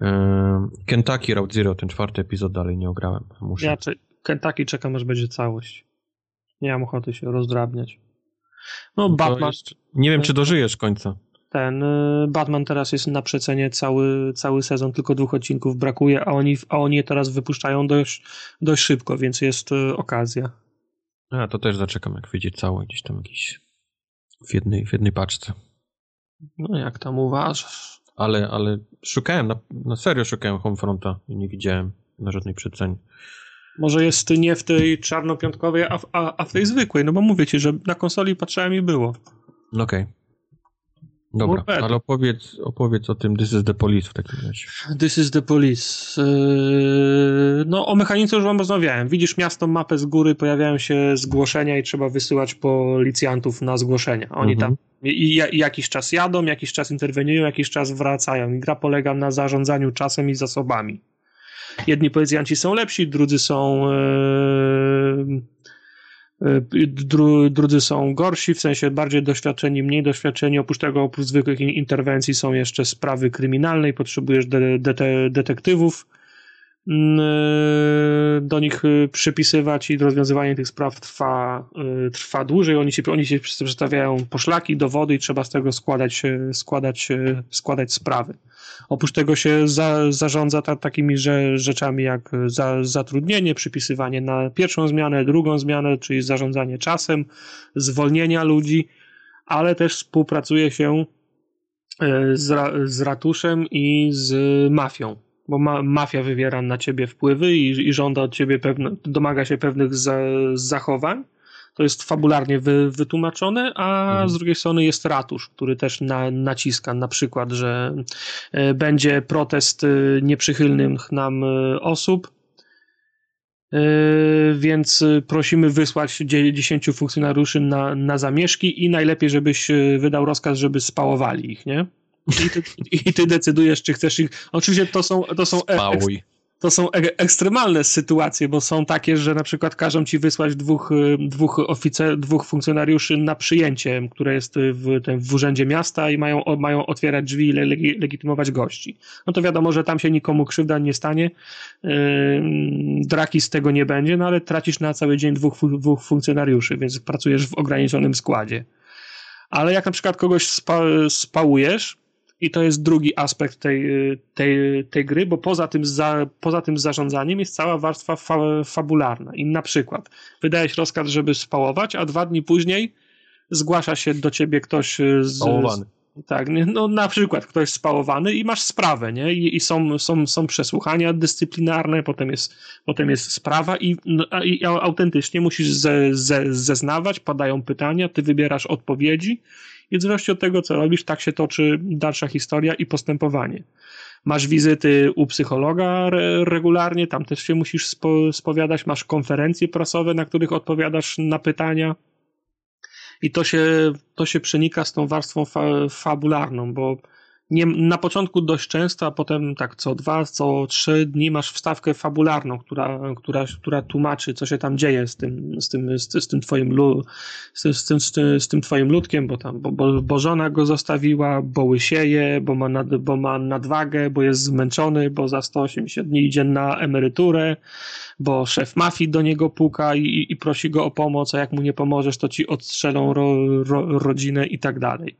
A: E, Kentucky Route Zero, ten czwarty epizod dalej nie ograłem. Muszę.
C: Ja cze- Kentucky czekam, aż będzie całość. Nie mam ochoty się rozdrabniać. No,
A: To
C: Batman,
A: jeszcze- Nie wiem, czy dożyjesz końca.
C: ten, y, Batman teraz jest na przecenie cały, cały sezon, tylko dwóch odcinków brakuje, a oni, a oni je teraz wypuszczają dość, dość szybko, więc jest y, okazja.
A: A, to też zaczekam, jak wyjdzie całe, gdzieś tam jakiś w jednej, w jednej paczce.
C: No, jak tam uważasz?
A: Ale, ale szukałem, na, na serio szukałem Homefronta i nie widziałem na żadnej przecenie.
C: Może jest nie w tej czarnopiątkowej, a, w- a, a w tej zwykłej, no bo mówię ci, że na konsoli patrzałem i było.
A: Okej. Dobra,
C: Morpety.
A: ale opowiedz, opowiedz o tym This is the Police w takim razie.
C: This is the police. Yy, No, o mechanice już wam rozmawiałem. Widzisz miasto, mapę z góry, pojawiają się zgłoszenia i trzeba wysyłać policjantów na zgłoszenia. Oni
A: Mhm.
C: tam i, i jakiś czas jadą, jakiś czas interweniują, jakiś czas wracają. I gra polega na zarządzaniu czasem i zasobami. Jedni policjanci są lepsi, drudzy są. Yy, dru, drudzy są gorsi, w sensie bardziej doświadczeni, mniej doświadczeni. Oprócz tego, oprócz zwykłych in- interwencji, są jeszcze sprawy kryminalne i potrzebujesz de, dete, detektywów do nich yy, przypisywać i rozwiązywanie tych spraw trwa, yy, trwa dłużej. Oni się, oni się przedstawiają poszlaki, dowody i trzeba z tego składać, składać, składać sprawy. Oprócz tego się za, zarządza ta, takimi że, rzeczami jak za, zatrudnienie, przypisywanie na pierwszą zmianę, drugą zmianę, czyli zarządzanie czasem, zwolnienia ludzi, ale też współpracuje się z, ra, z ratuszem i z mafią, bo ma, mafia wywiera na ciebie wpływy i, i żąda od ciebie pewne, domaga się pewnych za, zachowań. To jest fabularnie wy, wytłumaczone, a
A: Mhm.
C: z drugiej strony jest ratusz, który też na, naciska na przykład, że e, będzie protest e, nieprzychylnych nam e, osób, więc prosimy wysłać dzie- 10 funkcjonariuszy na, na zamieszki i najlepiej, żebyś wydał rozkaz, żeby spałowali ich, nie? I ty, I ty decydujesz, czy chcesz ich. Oczywiście to są, to są, e, ek,
A: Pałuj.
C: to są e- ekstremalne sytuacje, bo są takie, że na przykład każą ci wysłać dwóch, y, dwóch, oficer, dwóch funkcjonariuszy na przyjęcie, które jest y, w, tym, w urzędzie miasta i mają, mają otwierać drzwi i le, legi- legitymować gości. No to wiadomo, że tam się nikomu krzywda nie stanie, Ym, draki z tego nie będzie, no ale tracisz na cały dzień dwóch, dwóch funkcjonariuszy, więc pracujesz w ograniczonym składzie. Ale jak na przykład kogoś spa, spałujesz, i to jest drugi aspekt tej, tej, tej gry, bo poza tym, za, poza tym zarządzaniem jest cała warstwa fa, fabularna. I na przykład wydajesz rozkaz, żeby spałować, a dwa dni później zgłasza się do ciebie ktoś z,
A: Spałowany.
C: Tak, no na przykład ktoś spałowany i masz sprawę, nie? I, i są, są, są przesłuchania dyscyplinarne, potem jest, potem jest sprawa i, no, i autentycznie musisz ze, ze, zeznawać, padają pytania, ty wybierasz odpowiedzi i w zależności od tego, co robisz, tak się toczy dalsza historia i postępowanie. Masz wizyty u psychologa re regularnie, tam też się musisz spo, spowiadać, masz konferencje prasowe, na których odpowiadasz na pytania i to się, to się przenika z tą warstwą fa fabularną, bo nie, na początku dość często, a potem tak co dwa, co trzy dni masz wstawkę fabularną, która, która, która tłumaczy, co się tam dzieje z tym, z tym, z, z tym twoim lu, z, z, tym, z, tym, twoim ludkiem, bo tam, bo, bo, bo żona go zostawiła, bo łysieje, bo ma, nad, bo ma nadwagę, bo jest zmęczony, bo za 180 dni idzie na emeryturę, bo szef mafii do niego puka i, i prosi go o pomoc, a jak mu nie pomożesz, to ci odstrzelą ro, ro, rodzinę i tak dalej.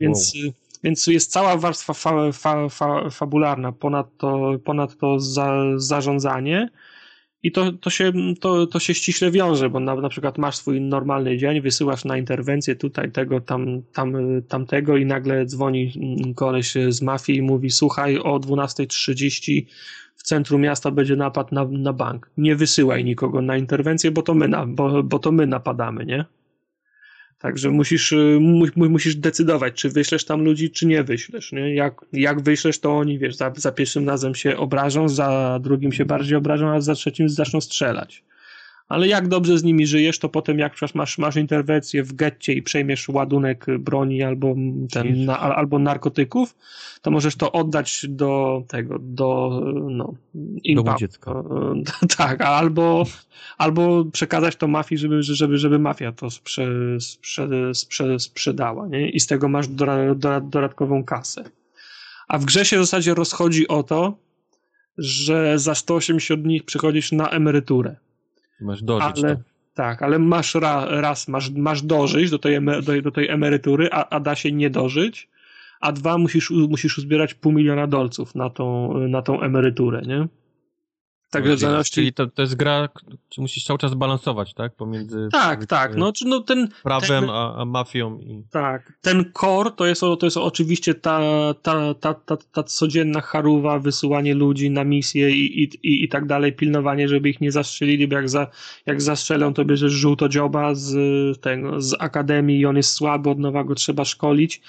C: Więc... Wow więc jest cała warstwa fa, fa, fa, fabularna, ponadto, za, zarządzanie. I to, to, się, to, to się ściśle wiąże, bo na, na przykład masz swój normalny dzień, wysyłasz na interwencję tutaj tego, tam, tam, tamtego i nagle dzwoni koleś z mafii i mówi słuchaj, o 12.30 w centrum miasta będzie napad na, na bank. Nie wysyłaj nikogo na interwencję, bo to my, na, bo, bo to my napadamy, nie? Także musisz, y, mu, musisz decydować, czy wyślesz tam ludzi, czy nie wyślesz. Nie? Jak, jak wyślesz, to oni, wiesz, za, za pierwszym razem się obrażą, za drugim się bardziej obrażą, a za trzecim zaczną strzelać ale jak dobrze z nimi żyjesz, to potem jak masz, masz interwencję w getcie i przejmiesz ładunek broni albo, ten, na, albo narkotyków, to możesz to oddać do tego, do no,
A: impa, dziecka.
C: tak, albo, albo przekazać to mafii, żeby, żeby, żeby mafia to sprze, sprze, sprze, sprzedała nie? i z tego masz dodatkową kasę. A w grze się w zasadzie rozchodzi o to, że za 180 dni przychodzisz na emeryturę.
A: Masz dożyć.
C: Ale, tak, ale masz ra, raz, masz, masz dożyć do tej, do, do tej emerytury, a, a da się nie dożyć, a dwa musisz, musisz uzbierać pół miliona dolców na tą, na tą emeryturę, nie?
A: Także w zależności... Czyli to, to jest gra, czy musisz cały czas balansować, tak? Pomiędzy...
C: Tak, tak. No, no ten,
A: prawem ten, a, a, mafią. I...
C: Tak. Ten core to jest, to jest oczywiście ta, ta, ta, ta, ta codzienna charuwa, wysyłanie ludzi na misje i, i, i, i tak dalej, pilnowanie, żeby ich nie zastrzelili, bo jak, za, jak zastrzelą, to bierzesz żółtodzioba z tego, z akademii i on jest słaby, od nowa go trzeba szkolić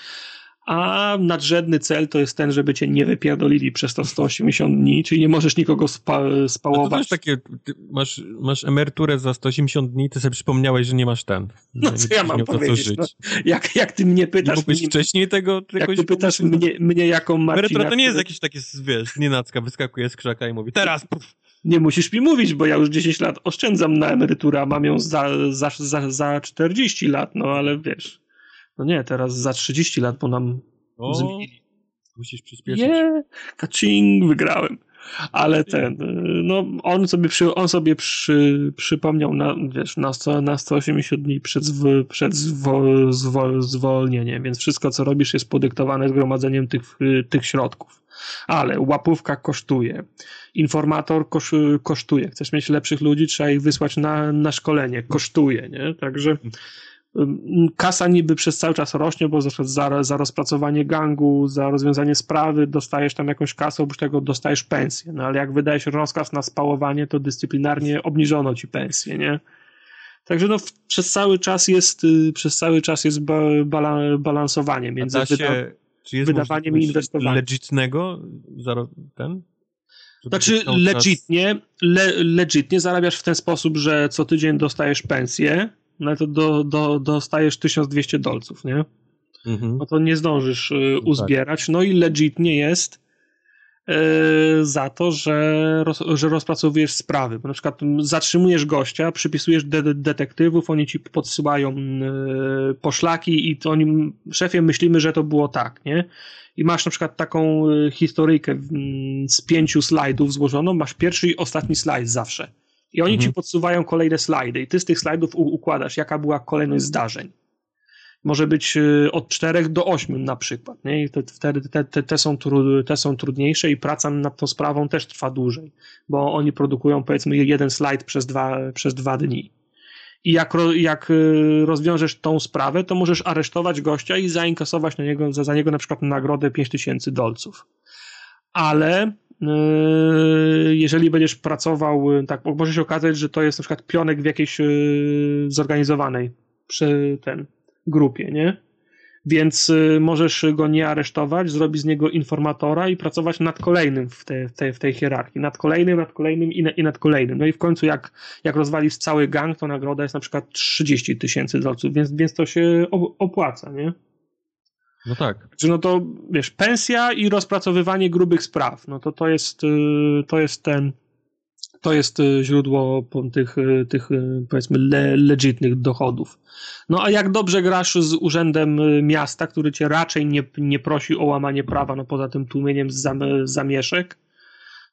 C: a nadrzędny cel to jest ten, żeby cię nie wypierdolili przez to 180 dni, czyli nie możesz nikogo spa spałować. No to
A: takie, masz, masz emeryturę za 180 dni, ty sobie przypomniałeś, że nie masz ten.
C: No co ja mam powiedzieć? No, jak, jak ty mnie pytasz... Nie
A: mógłbyś wcześniej tego...
C: Jak ty pytasz mnie, mnie jaką Marcina...
A: Emerytura to nie jest jakieś takie, wiesz, nienacka, wyskakuje z krzaka i mówi teraz... Puf.
C: Nie musisz mi mówić, bo ja już 10 lat oszczędzam na emeryturę, a mam ją za, za, za, za 40 lat, no ale wiesz... No nie, teraz za 30 lat, bo nam o, zmienili.
A: Musisz przyspieszyć.
C: Nie, kaczing, wygrałem. Ale ten, no on sobie, przy, on sobie przy, przypomniał na, wiesz, na, 100, na 180 dni przed, zwo, przed zwo, zwo, zwolnieniem, więc wszystko co robisz jest podyktowane zgromadzeniem tych, tych środków. Ale łapówka kosztuje, informator kosz, kosztuje, chcesz mieć lepszych ludzi, trzeba ich wysłać na, na szkolenie, kosztuje, nie? Także kasa niby przez cały czas rośnie, bo za, za rozpracowanie gangu, za rozwiązanie sprawy dostajesz tam jakąś kasę, oprócz tego dostajesz pensję, no ale jak wydajesz rozkaz na spałowanie, to dyscyplinarnie obniżono ci pensję, nie? Także no, przez cały czas jest, y, przez cały czas jest ba, bala, balansowanie między się, wyda
A: czy jest wydawaniem i inwestowaniem. legitnego ten?
C: Znaczy legitnie, le, legitnie zarabiasz w ten sposób, że co tydzień dostajesz pensję, no to do, do, dostajesz 1200 dolców, nie? Mhm. No to nie zdążysz y, no tak. uzbierać. No i legitnie jest y, za to, że, roz, że rozpracowujesz sprawy. Bo na przykład zatrzymujesz gościa, przypisujesz de detektywów, oni ci podsyłają y, poszlaki i to oni, szefie, myślimy, że to było tak, nie? I masz na przykład taką historyjkę z pięciu slajdów złożoną, masz pierwszy i ostatni slajd zawsze. I oni mhm. ci podsuwają kolejne slajdy i ty z tych slajdów układasz, jaka była kolejność zdarzeń. Może być y, od 4 do 8 na przykład. Nie? I te, te, te, te, są te są trudniejsze i praca nad tą sprawą też trwa dłużej, bo oni produkują powiedzmy jeden slajd przez dwa, przez dwa dni. I jak, jak y, rozwiążesz tą sprawę, to możesz aresztować gościa i zainkasować na niego, za, za niego na przykład nagrodę 5000 dolców. Ale jeżeli będziesz pracował, y, tak, może się okazać, że to jest na przykład pionek w jakiejś yy, zorganizowanej przy ten grupie, nie? Więc możesz go nie aresztować, zrobić z niego informatora i pracować nad kolejnym w, te, w, tej, w tej hierarchii. Nad kolejnym, nad kolejnym i, na, i nad kolejnym. No i w końcu jak, jak rozwalisz cały gang, to nagroda jest na przykład 30 tysięcy dolców, więc, więc to się opłaca, nie?
A: No tak.
C: Że no to, wiesz, pensja i rozpracowywanie grubych spraw, no to to jest, y, to jest ten, to jest y, źródło tych, tych powiedzmy le, legitnych dochodów. No a jak dobrze grasz z urzędem y, miasta, który cię raczej nie, nie prosi o łamanie prawa, no poza tym tłumieniem zam, zamieszek,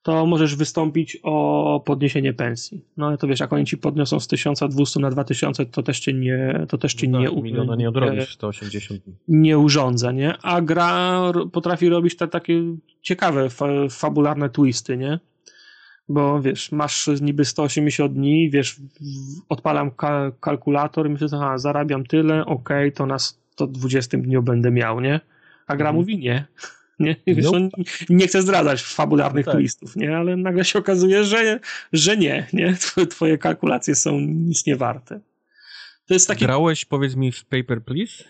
C: to możesz wystąpić o podniesienie pensji. No ale to wiesz, jak oni ci podniosą z 1200 na 2000, to też cię nie, to też cię
A: no
C: nie,
A: tak, miliona nie odrobisz 180 dni.
C: Nie urządza, nie? A gra potrafi robić te takie ciekawe, fa fabularne twisty, nie? bo wiesz, masz niby 180 dni, wiesz, odpalam ka kalkulator i myślę, aha, zarabiam tyle, okej, okay, to na 120 dniu będę miał, nie? A gra mhm. mówi nie. Nie, wiesz, on nie chce zdradzać fabularnych no tak. twistów, nie? Ale nagle się okazuje, że, że nie, nie? Twoje kalkulacje są nic nie warte.
A: To jest taki... Grałeś, powiedz mi, w Paper Please?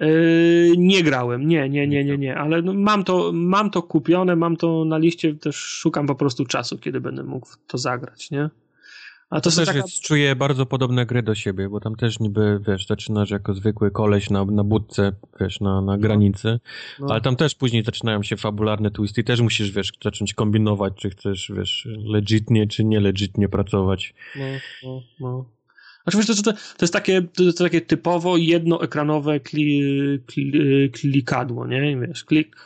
C: Yy, nie grałem, nie, nie, nie, nie, nie, ale no mam, to, mam to kupione, mam to na liście, też szukam po prostu czasu, kiedy będę mógł to zagrać, nie?
A: A to, to też taka... jest, czuję bardzo podobne gry do siebie, bo tam też niby, wiesz, zaczynasz jako zwykły koleś na, na budce, wiesz, na, na no. granicy, no. ale tam też później zaczynają się fabularne twisty i też musisz, wiesz, zacząć kombinować, czy chcesz, wiesz, legitnie, czy nielegitnie pracować. No, no,
C: no. Oczywiście to, to, to, jest takie, to, to takie typowo jednoekranowe kli, kli, klikadło, nie? Wiesz, klik,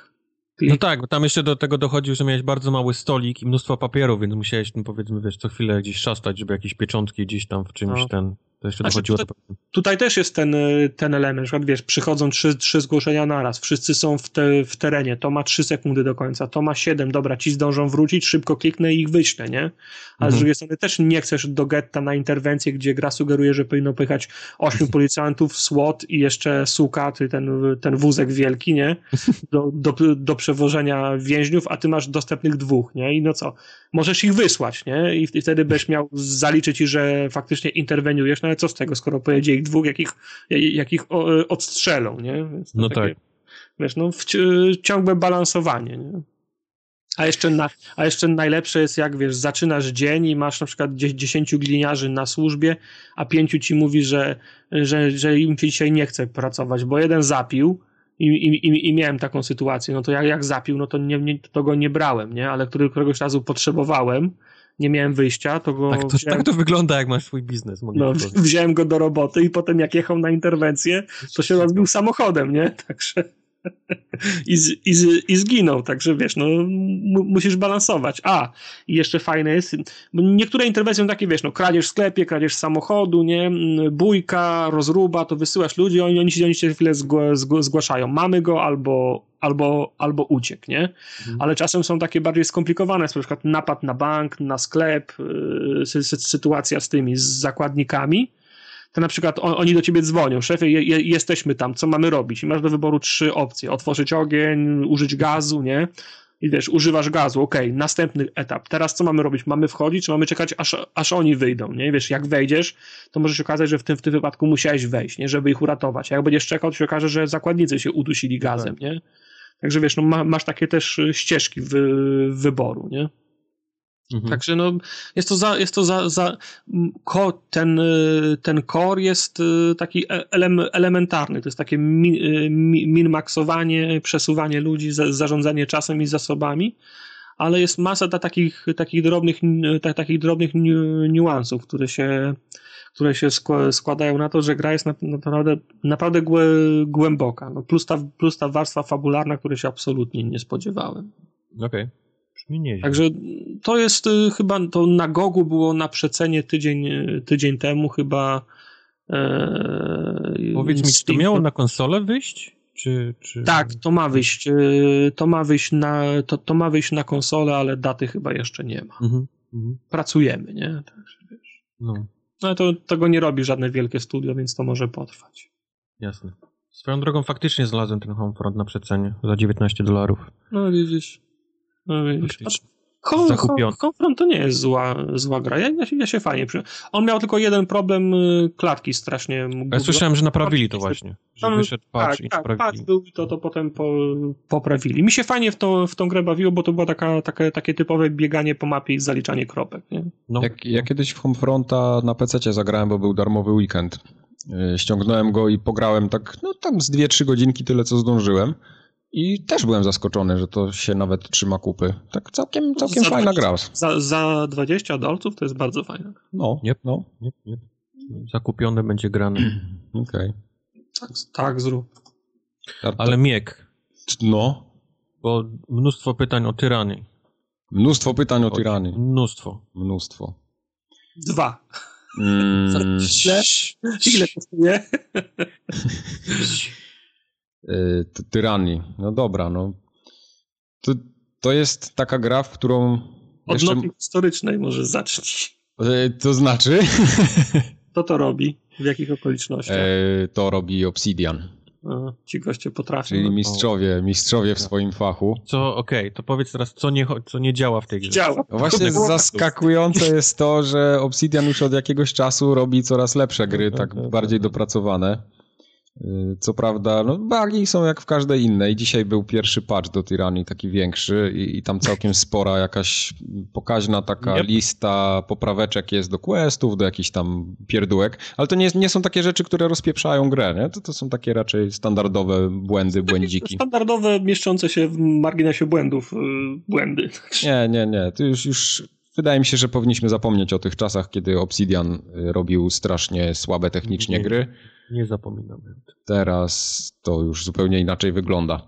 A: klik. No tak, bo tam jeszcze do tego dochodził, że miałeś bardzo mały stolik i mnóstwo papierów, więc musiałeś, no powiedzmy, wiesz, co chwilę gdzieś szastać, żeby jakieś pieczątki gdzieś tam w czymś no. ten to jeszcze znaczy, dochodziło
C: tutaj, tutaj też jest ten, y, ten element, na przykład wiesz, przychodzą trzy, trzy zgłoszenia naraz, wszyscy są w, te, w terenie, to ma trzy sekundy do końca, to ma siedem, dobra, ci zdążą wrócić, szybko kliknę i ich wyślę, nie? Ale mhm. z drugiej strony też nie chcesz do getta na interwencję, gdzie gra sugeruje, że powinno pychać ośmiu policjantów, SWAT i jeszcze suka, ten, ten wózek wielki, nie? Do, do, do przewożenia więźniów, a ty masz dostępnych dwóch, nie? I no co? Możesz ich wysłać, nie? I, wtedy będziesz miał zaliczyć i że faktycznie interweniujesz, no ale co z tego, skoro pojedzie ich dwóch, jakich, jakich odstrzelą, nie?
A: no takie, tak.
C: Wiesz, no ciągłe balansowanie, nie? A jeszcze, na, a jeszcze najlepsze jest, jak wiesz, zaczynasz dzień i masz na przykład 10 gliniarzy na służbie, a pięciu ci mówi, że, że, że im się dzisiaj nie chce pracować, bo jeden zapił i, i, i miałem taką sytuację. No to jak, jak zapił, no to, nie, nie, to go nie brałem, nie? Ale który, któregoś razu potrzebowałem nie miałem wyjścia, to go.
A: Tak to, wziąłem... tak to wygląda, jak masz swój biznes.
C: no, wziąłem go do roboty i potem, jak jechał na interwencję, to się rozbił samochodem, nie? Także. I, z, i, z, I zginął, także wiesz, no musisz balansować. A, i jeszcze fajne jest, bo niektóre interwencje są takie, wiesz, no kradzież w sklepie, kradzież samochodu, nie, bójka, rozruba, to wysyłasz ludzi, oni, oni, się, oni się chwilę zgł, zgł, zgłaszają. Mamy go albo, albo, albo uciekł, nie? Mhm. Ale czasem są takie bardziej skomplikowane, na przykład napad na bank, na sklep, yy, sytuacja z tymi, z zakładnikami to na przykład on, oni do ciebie dzwonią, szefie, je, je, jesteśmy tam, co mamy robić? I masz do wyboru trzy opcje, otworzyć ogień, użyć gazu, nie? I wiesz, używasz gazu, ok, następny etap. Teraz co mamy robić? Mamy wchodzić, czy mamy czekać, aż, aż oni wyjdą, nie? I wiesz, jak wejdziesz, to może się okazać, że w tym, w tym wypadku musiałeś wejść, nie? Żeby ich uratować. A jak będziesz czekał, to się okaże, że zakładnicy się udusili gazem, tak. nie? Także wiesz, no ma, masz takie też ścieżki wy, wyboru, nie? Mhm. Także no, jest to za, jest to za, za ko, ten, ten core jest y, taki e, ele, elementarny, to jest takie min, y, min-maxowanie, przesuwanie ludzi, za, zarządzanie czasem i zasobami, ale jest masa ta, takich, takich drobnych, ta, takich drobnych niuansów, które się, które się składają na to, że gra jest naprawdę, naprawdę głęboka. No plus, ta, plus ta warstwa fabularna, której się absolutnie nie spodziewałem.
A: Okej. Okay.
C: Także to jest y, chyba, to na Gogu było na przecenie tydzień, y, tydzień temu chyba.
A: E, Powiedz mi, czy to miało na konsolę wyjść? Czy, czy...
C: Tak, to ma wyjść. Y, to ma wyjść na, to, to ma wyjść na konsolę, ale daty chyba jeszcze nie ma. Mhm, mhm. Pracujemy, nie? Także wiesz.
A: No.
C: No to tego nie robi żadne wielkie studio, więc to może potrwać.
A: Jasne. Swoją drogą faktycznie znalazłem ten Homefront na przecenie za 19 dolarów.
C: No widzisz. No. Home,
A: Zakupiony.
C: home, Homefront to nie jest zła, zła gra. Ja, ja, się, ja się fajnie przy... On miał tylko jeden problem, y, klatki strasznie
A: Ja słyszałem, że naprawili to właśnie. Że
C: tam-
A: wyszedł patch
C: tak,
A: i
C: tak,
A: naprawili.
C: patch był i to, to potem po, poprawili. Mi się fajnie w, to, w tą grę bawiło, bo to było taka, takie, takie typowe bieganie po mapie i zaliczanie kropek. Nie?
A: No,
B: Jak, ja kiedyś w Homefronta na PC zagrałem, bo był darmowy weekend. Yy, Ściągnąłem go i pograłem tak, no tam z 2-3 godzinki, tyle co zdążyłem. I też byłem zaskoczony, że to się nawet trzyma kupy. Tak całkiem, całkiem
C: Za-
B: fajna gra.
C: Za, za 20 dolców to jest bardzo fajne.
B: No,
A: Nie.
B: no,
A: nie, nie. Zakupione będzie grane.
B: okej.
C: Tak, tak zrób.
B: To-
A: Ale miek,
B: No,
A: bo mnóstwo pytań o tyranii.
B: mnóstwo pytań o tyranii.
A: Mnóstwo.
B: Mnóstwo.
C: Dwa.
B: Mm?
C: Ile kosztuje?
B: y, tyranii. No dobra, no. To, to jest taka gra, w którą
C: Od
B: jeszcze...
C: noty historycznej może zacznij.
B: y, To znaczy...
C: Kto to robi? W jakich okolicznościach?
B: E, to robi Obsidian,
C: A, ci goście potrafią.
B: czyli
C: no.
B: mistrzowie, mistrzowie w swoim fachu.
A: Co, okej, to powiedz teraz, co nie, co nie działa w tej grze.
C: Działa.
B: No Właśnie zaskakujące jest to, że Obsidian już od jakiegoś czasu robi coraz lepsze gry, tak bardziej dopracowane. Y, Co prawda, no bugi są jak w każdej innej. Dzisiaj był pierwszy patch do Tyranii, taki większy i, i tam całkiem spora jakaś pokaźna taka
A: Yep.
B: lista popraweczek jest do questów, do jakichś tam pierdółek, ale to nie, nie są takie rzeczy, które rozpieprzają grę, nie? To, to są takie raczej standardowe błędy, błędziki.
C: Standardowe, mieszczące się w marginesie błędów, y, błędy.
B: Nie, nie, nie. To już, już wydaje mi się, że powinniśmy zapomnieć o tych czasach, kiedy Obsidian y, robił strasznie słabe technicznie
A: Nie.
B: gry.
A: Nie zapominamy.
B: Teraz to już zupełnie inaczej wygląda.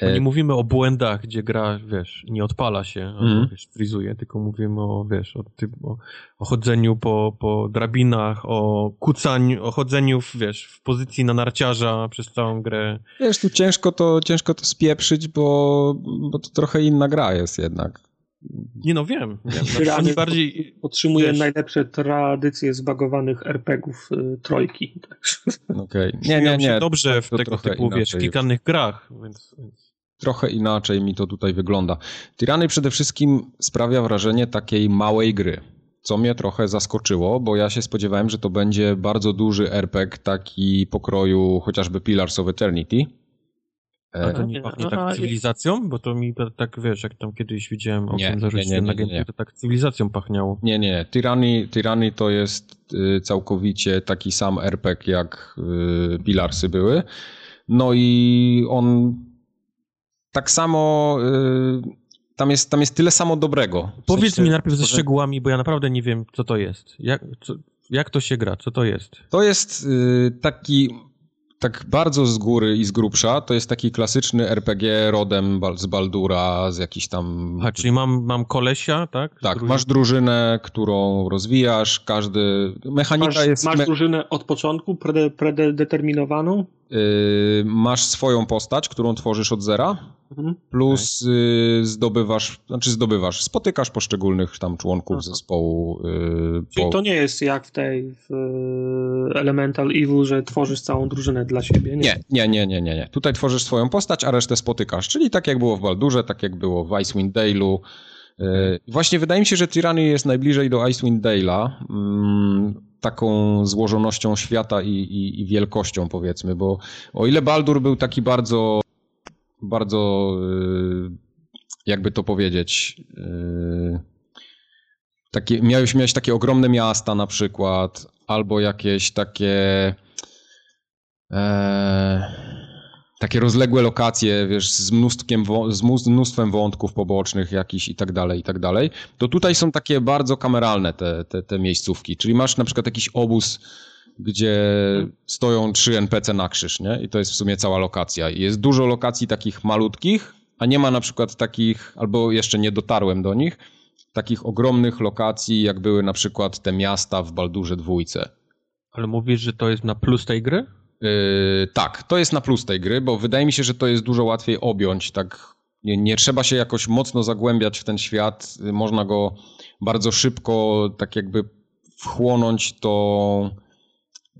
A: Bo
B: E,
A: nie mówimy o błędach, gdzie gra, wiesz, nie odpala się, albo,
B: Mhm.
A: wiesz, frizuje, tylko mówimy o, wiesz, o, tym, o, o chodzeniu po, po drabinach, o kucaniu, o chodzeniu, w, wiesz, w pozycji na narciarza przez całą grę.
B: Wiesz, tu ciężko to, ciężko to spieprzyć, bo, bo to trochę inna gra jest jednak.
A: Nie no, wiem. wiem. Znaczy, oni bardziej...
C: Podtrzymuje
A: Wiesz.
C: najlepsze tradycje zbagowanych RPGów y, trojki. Także.
B: Okej. Nie, nie, nie.
A: dobrze w
B: to
A: tego typu, wiesz, grach, więc... więc...
B: Trochę inaczej mi to tutaj wygląda. Tyranny przede wszystkim sprawia wrażenie takiej małej gry. Co mnie trochę zaskoczyło, bo ja się spodziewałem, że to będzie bardzo duży RPG, taki pokroju chociażby Pillars of Eternity.
A: A
B: E,
A: to nie
C: nie,
A: pachnie tak cywilizacją? Bo to mi to tak, wiesz, jak tam kiedyś widziałem, okiem zarzuciłem na
B: nie.
A: to tak cywilizacją pachniało.
B: Nie, nie. Tyranny, Tyranny to jest y, całkowicie taki sam RPG jak y, Pillarsy były. No i on tak samo. Y, tam, jest, tam jest tyle samo dobrego. W
A: Powiedz
B: sensie,
A: mi najpierw ze szczegółami, bo ja naprawdę nie wiem, co to jest. Jak, co, jak to się gra? Co to jest?
B: To jest y, taki. Tak bardzo z góry i z grubsza, to jest taki klasyczny RPG rodem z Baldura, z jakiś tam
A: A, czyli mam, mam kolesia, tak?
B: Tak,
A: Drugi-
B: masz drużynę, którą rozwijasz, każdy... Mechanika
C: Masz,
B: jest...
C: masz
B: me-
C: drużynę od początku, prede, predeterminowaną.
B: Yy, masz swoją postać, którą tworzysz od zera,
C: Mhm.
B: plus yy, zdobywasz, znaczy zdobywasz, spotykasz poszczególnych tam członków
C: Aha.
B: zespołu. Yy,
C: Czyli
B: po...
C: to nie jest jak w tej w Elemental Evil, że tworzysz całą drużynę dla siebie. Nie.
B: Nie, nie, nie, nie, nie. Tutaj tworzysz swoją postać, a resztę spotykasz. Czyli tak jak było w Baldurze, tak jak było w Icewind Dale'u. Właśnie wydaje mi się, że Tyranny jest najbliżej do Icewind Dale'a. mm, taką złożonością świata i, i, i wielkością, powiedzmy, bo o ile Baldur był taki bardzo, bardzo, yy, jakby to powiedzieć, yy, takie, miałeś, miałeś takie ogromne miasta na przykład, albo jakieś takie e, takie rozległe lokacje, wiesz, z mnóstwem, z mnóstwem wątków pobocznych jakichś i tak dalej, i tak dalej, to tutaj są takie bardzo kameralne te, te, te miejscówki, czyli masz na przykład jakiś obóz, gdzie stoją trzy NPC na krzyż, nie? I to jest w sumie cała lokacja. Jest dużo lokacji takich malutkich, a nie ma na przykład takich, albo jeszcze nie dotarłem do nich, takich ogromnych lokacji, jak były na przykład te miasta w Baldurze dwójce.
A: Ale mówisz, że to jest na plus tej gry?
B: Yy, tak, to jest na plus tej gry, bo wydaje mi się, że to jest dużo łatwiej objąć. Tak, nie, nie trzeba się jakoś mocno zagłębiać w ten świat. Yy, Można go bardzo szybko, tak jakby wchłonąć to,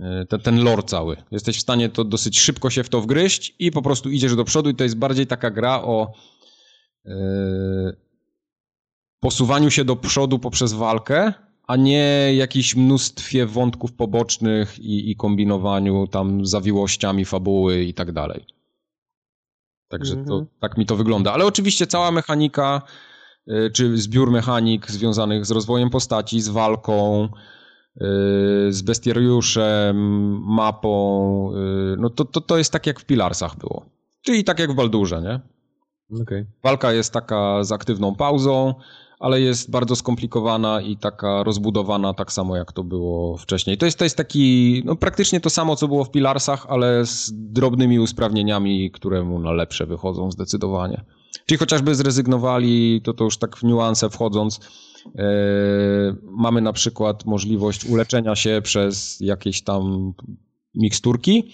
B: e, ten, ten lore cały. Jesteś w stanie to dosyć szybko się w to wgryźć i po prostu idziesz do przodu i to jest bardziej taka gra o yy, posuwaniu się do przodu poprzez walkę, a nie jakieś mnóstwie wątków pobocznych i, i kombinowaniu tam zawiłościami fabuły i tak dalej. Także to, mhm. tak mi to wygląda. Ale oczywiście cała mechanika, y, czy zbiór mechanik związanych z rozwojem postaci, z walką, y, z bestiariuszem, mapą, y, no to, to, to jest tak jak w Pilarsach było. Czyli tak jak w Baldurze, nie? Okay. Walka jest taka z aktywną pauzą, ale jest bardzo skomplikowana i taka rozbudowana tak samo jak to było wcześniej. To jest, to jest taki, no praktycznie to samo co było w Pilarsach, ale z drobnymi usprawnieniami, które mu na lepsze wychodzą zdecydowanie. Czyli chociażby zrezygnowali, to to już tak w niuanse wchodząc, yy, mamy na przykład możliwość uleczenia się przez jakieś tam miksturki,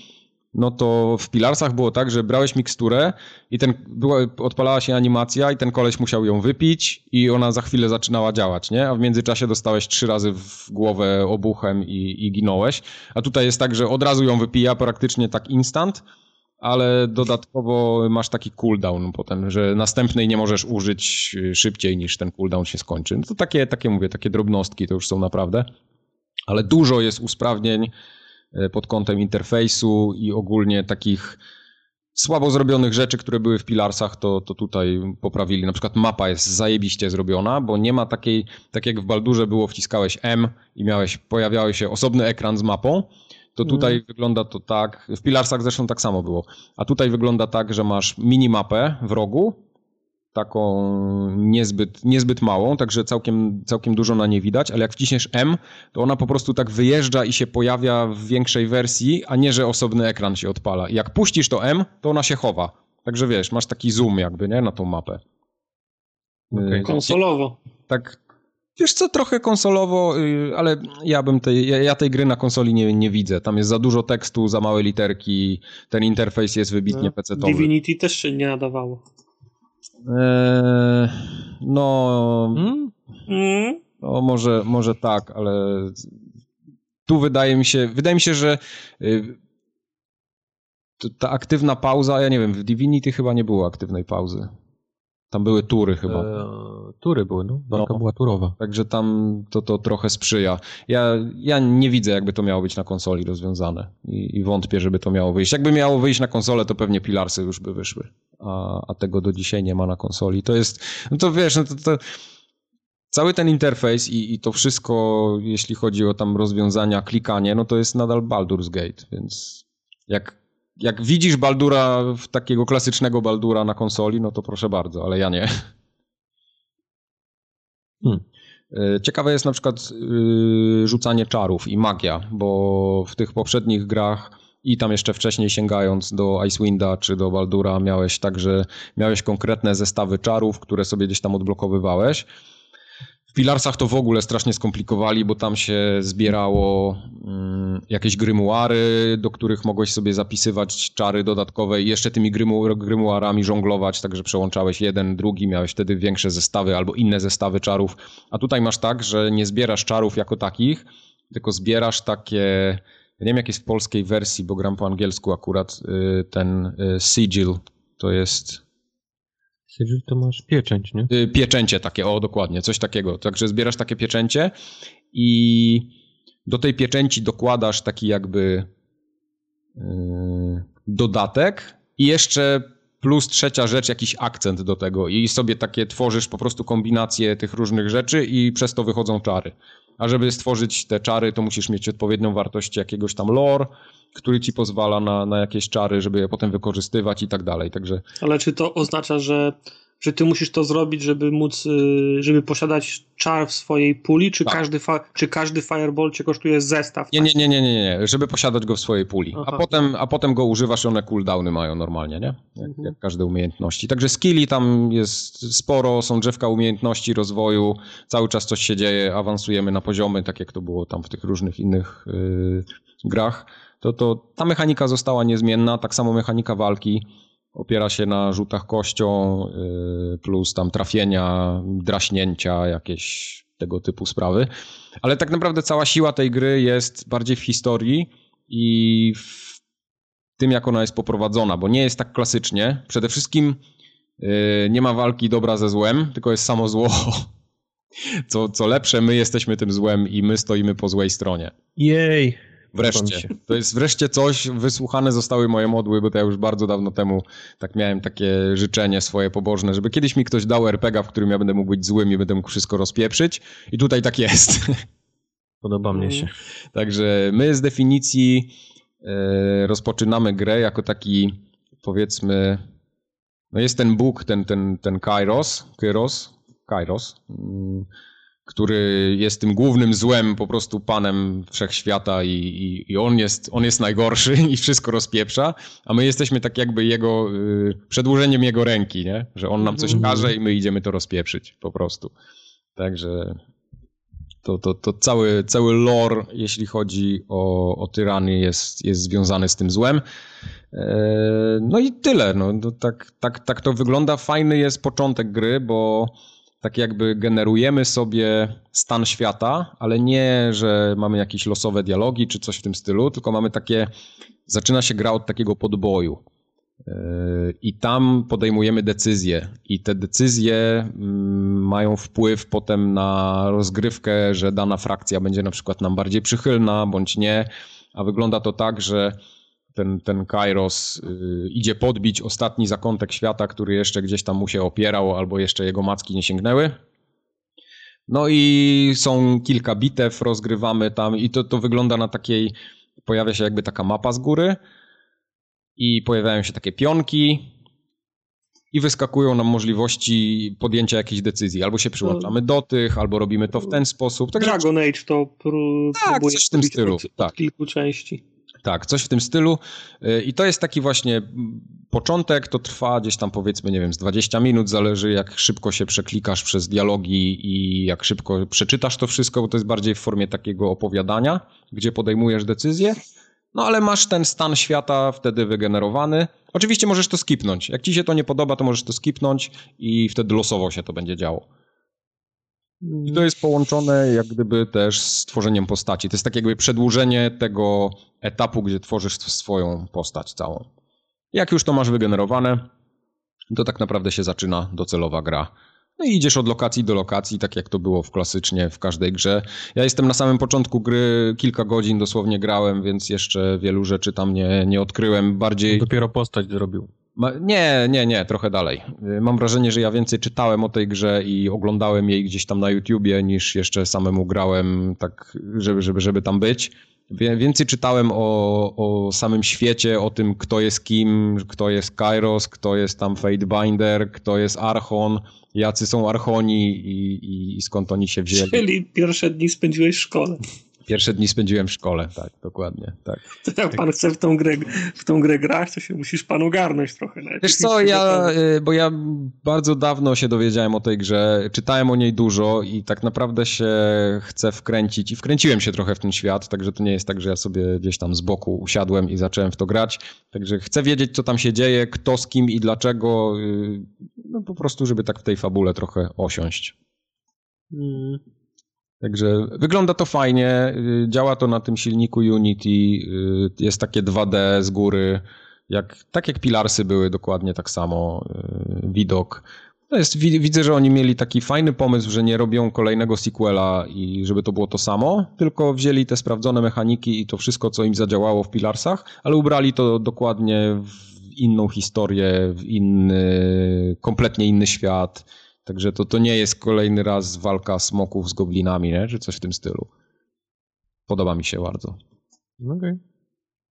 B: no to w Pilarsach było tak, że brałeś miksturę i ten, była, odpalała się animacja i ten koleś musiał ją wypić i ona za chwilę zaczynała działać, nie? A w międzyczasie dostałeś trzy razy w głowę obuchem i, i ginąłeś. A tutaj jest tak, że od razu ją wypija praktycznie tak instant, ale dodatkowo masz taki cooldown potem, że następnej nie możesz użyć szybciej niż ten cooldown się skończy. No to takie, takie mówię, takie drobnostki to już są naprawdę. Ale dużo jest usprawnień, pod kątem interfejsu i ogólnie takich słabo zrobionych rzeczy, które były w Pilarsach, to, to tutaj poprawili. Na przykład mapa jest zajebiście zrobiona, bo nie ma takiej, tak jak w Baldurze było, wciskałeś M i miałeś, pojawiał się osobny ekran z mapą, to tutaj mm. wygląda to tak, w Pilarsach zresztą tak samo było, a tutaj wygląda tak, że masz minimapę w rogu taką niezbyt, niezbyt małą, także całkiem, całkiem dużo na nie widać, ale jak wciśniesz M, to ona po prostu tak wyjeżdża i się pojawia w większej wersji, a nie, że osobny ekran się odpala. I jak puścisz to M, to ona się chowa. Także wiesz, masz taki zoom jakby, nie, na tą mapę.
C: Okay. Konsolowo.
B: Tak, wiesz co, trochę konsolowo, y, ale ja bym tej, ja tej gry na konsoli nie, nie widzę. Tam jest za dużo tekstu, za małe literki, ten interfejs jest wybitnie no, PC-towy.
C: Divinity też się nie nadawało.
B: Eee, no, hmm? no może, może tak, ale tu wydaje mi się, wydaje mi się, że y, ta aktywna pauza, ja nie wiem, w Divinity chyba nie było aktywnej pauzy. Tam były tury chyba. Eee,
A: tury były, no. Walka no, była turowa.
B: Także tam to, to trochę sprzyja. Ja, ja nie widzę, jakby to miało być na konsoli rozwiązane. I, I wątpię, żeby to miało wyjść. Jakby miało wyjść na konsolę, to pewnie Pilarsy już by wyszły. A, a tego do dzisiaj nie ma na konsoli. To jest, no to wiesz, no to, to cały ten interfejs i, i to wszystko, jeśli chodzi o tam rozwiązania, klikanie, no to jest nadal Baldur's Gate, więc jak jak widzisz Baldura, takiego klasycznego Baldura na konsoli, no to proszę bardzo, ale ja nie. Hmm. E, ciekawe jest na przykład yy, rzucanie czarów i magia, bo w tych poprzednich grach i tam jeszcze wcześniej sięgając do Icewinda czy do Baldura miałeś także miałeś konkretne zestawy czarów, które sobie gdzieś tam odblokowywałeś Pilarsach to w ogóle strasznie skomplikowali, bo tam się zbierało mm, jakieś grymuary, do których mogłeś sobie zapisywać czary dodatkowe i jeszcze tymi grymu, grymuarami żonglować, także przełączałeś jeden, drugi, miałeś wtedy większe zestawy albo inne zestawy czarów. A tutaj masz tak, że nie zbierasz czarów jako takich, tylko zbierasz takie ja nie wiem jak jest w polskiej wersji, bo gram po angielsku akurat, y, ten y, sigil, to jest
A: Czyli to masz pieczęć, nie?
B: Y, pieczęcie takie, o dokładnie, coś takiego. Także zbierasz takie pieczęcie i do tej pieczęci dokładasz taki jakby yy, dodatek i jeszcze plus trzecia rzecz, jakiś akcent do tego i sobie takie tworzysz po prostu kombinację tych różnych rzeczy i przez to wychodzą czary. A żeby stworzyć te czary, to musisz mieć odpowiednią wartość jakiegoś tam lore, który ci pozwala na, na jakieś czary, żeby je potem wykorzystywać i tak dalej. Także...
C: Ale czy to oznacza, że, że ty musisz to zrobić, żeby móc, y, żeby posiadać czar w swojej puli, czy, tak. każdy, czy każdy fireball cię kosztuje zestaw?
B: Nie, nie, nie, nie, nie, nie, żeby posiadać go w swojej puli. A potem, a potem go używasz i one cooldowny mają normalnie, nie? Jak, mhm. jak każde umiejętności. Także skilli tam jest sporo, są drzewka umiejętności rozwoju, cały czas coś się dzieje, awansujemy na poziomy, tak jak to było tam w tych różnych innych yy, grach to, to ta mechanika została niezmienna, tak samo mechanika walki opiera się na rzutach kością, y, plus tam trafienia, draśnięcia, jakieś tego typu sprawy. Ale tak naprawdę cała siła tej gry jest bardziej w historii i w tym, jak ona jest poprowadzona, bo nie jest tak klasycznie. Przede wszystkim yy, nie ma walki dobra ze złem, tylko jest samo zło. Co, co lepsze, my jesteśmy tym złem i my stoimy po złej stronie.
A: Jej!
B: Wreszcie. To jest wreszcie coś, wysłuchane zostały moje modły, bo to ja już bardzo dawno temu tak miałem takie życzenie swoje pobożne, żeby kiedyś mi ktoś dał RPGa, w którym ja będę mógł być złym i będę mógł wszystko rozpieprzyć. I tutaj tak jest.
A: Podoba mnie się.
B: Także my z definicji e, rozpoczynamy grę jako taki, powiedzmy, no jest ten Bóg, ten, ten, ten Kairos, Kairos, Kairos, mm, który jest tym głównym złem, po prostu panem wszechświata i, i, i on, jest, on jest najgorszy i wszystko rozpieprza, a my jesteśmy tak jakby jego, y, przedłużeniem jego ręki, nie? Że on nam coś
A: Mhm.
B: każe i my idziemy to rozpieprzyć po prostu. Także to, to, to cały, cały lore, jeśli chodzi o, o tyrany, jest, jest związany z tym złem. E, No i tyle. No, to tak, tak, tak to wygląda. Fajny jest początek gry, bo tak jakby generujemy sobie stan świata, ale nie, że mamy jakieś losowe dialogi czy coś w tym stylu, tylko mamy takie, zaczyna się gra od takiego podboju. Yy, I tam podejmujemy decyzje, i te decyzje mm, mają wpływ potem na rozgrywkę, że dana frakcja będzie na przykład nam bardziej przychylna bądź nie. A wygląda to tak, że ten, ten Kairos y, idzie podbić ostatni zakątek świata, który jeszcze gdzieś tam mu się opierał, albo jeszcze jego macki nie sięgnęły. No i są kilka bitew, rozgrywamy tam i to, to wygląda na takiej, pojawia się jakby taka mapa z góry i pojawiają się takie pionki i wyskakują nam możliwości podjęcia jakiejś decyzji. Albo się przyłączamy do tych, albo robimy to w ten sposób. Także
C: Dragon Age to pró-
B: Tak,
C: próbuje
B: coś w tym stylu,
C: od
B: tak.
C: kilku części.
B: Tak, coś w tym stylu. Y, I to jest taki właśnie początek, to trwa gdzieś tam powiedzmy, nie wiem, z 20 minut, zależy jak szybko się przeklikasz przez dialogi i jak szybko przeczytasz to wszystko, bo to jest bardziej w formie takiego opowiadania, gdzie podejmujesz decyzje. No ale masz ten stan świata wtedy wygenerowany. Oczywiście możesz to skipnąć. Jak ci się to nie podoba, to możesz to skipnąć i wtedy losowo się to będzie działo. I to jest połączone jak gdyby też z tworzeniem postaci. To jest tak jakby przedłużenie tego etapu, gdzie tworzysz swoją postać całą. Jak już to masz wygenerowane, to tak naprawdę się zaczyna docelowa gra. No i idziesz od lokacji do lokacji, tak jak to było w klasycznie w każdej grze. Ja jestem na samym początku gry, kilka godzin dosłownie grałem, więc jeszcze wielu rzeczy tam nie, nie odkryłem. Bardziej
A: Dopiero postać zrobił.
B: Nie, nie, nie, trochę dalej. Y, Mam wrażenie, że ja więcej czytałem o tej grze i oglądałem jej gdzieś tam na YouTubie, niż jeszcze samemu grałem, tak, żeby, żeby, żeby tam być. Więcej czytałem o, o samym świecie, o tym, kto jest kim, kto jest Kairos, kto jest tam Fatebinder, kto jest Archon, jacy są Archoni i, i, i skąd oni się wzięli.
C: Czyli pierwsze dni spędziłeś w szkole.
B: Pierwsze dni spędziłem w szkole, tak, dokładnie, tak.
C: To jak pan chce w tą grę, w tą grę grać, to się musisz pan ogarnąć trochę. Nawet
B: Wiesz co, ja, y, bo ja bardzo dawno się dowiedziałem o tej grze, czytałem o niej dużo i tak naprawdę się chcę wkręcić i wkręciłem się trochę w ten świat, także to nie jest tak, że ja sobie gdzieś tam z boku usiadłem i zacząłem w to grać, także chcę wiedzieć, co tam się dzieje, kto z kim i dlaczego, y, no po prostu, żeby tak w tej fabule trochę osiąść.
C: Mm.
B: Także wygląda to fajnie, y, działa to na tym silniku Unity, y, jest takie 2D z góry, jak, tak jak Pilarsy były dokładnie tak samo, y, widok. To jest, wi- widzę, że oni mieli taki fajny pomysł, że nie robią kolejnego sequela i żeby to było to samo, tylko wzięli te sprawdzone mechaniki i to wszystko, co im zadziałało w Pilarsach, ale ubrali to dokładnie w inną historię, w inny, kompletnie inny świat. Także to, to nie jest kolejny raz walka smoków z goblinami, nie? czy coś w tym stylu. Podoba mi się bardzo.
A: Okej.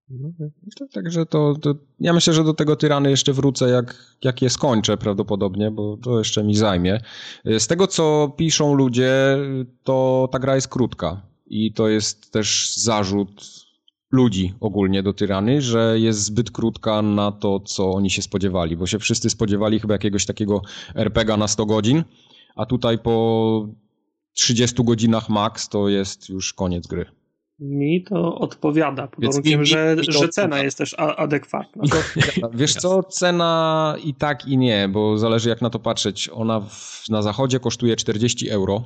A: Okej.
B: To- Także to, to ja myślę, że do tego tyrany jeszcze wrócę, jak, jak je skończę prawdopodobnie, bo to jeszcze mi zajmie. Z tego, co piszą ludzie, to ta gra jest krótka i to jest też zarzut ludzi ogólnie do tyrany, że jest zbyt krótka na to, co oni się spodziewali, bo się wszyscy spodziewali chyba jakiegoś takiego RPGa na 100 godzin, a tutaj po 30 godzinach max to jest już koniec gry.
C: Mi to odpowiada, pod
B: Więc
C: warunkiem,
B: mi-
C: że,
B: mi
C: że cena
B: odpowiada.
C: jest też adekwatna.
B: Wiesz co, cena i tak i nie, bo zależy jak na to patrzeć. Ona w, na zachodzie kosztuje 40 euro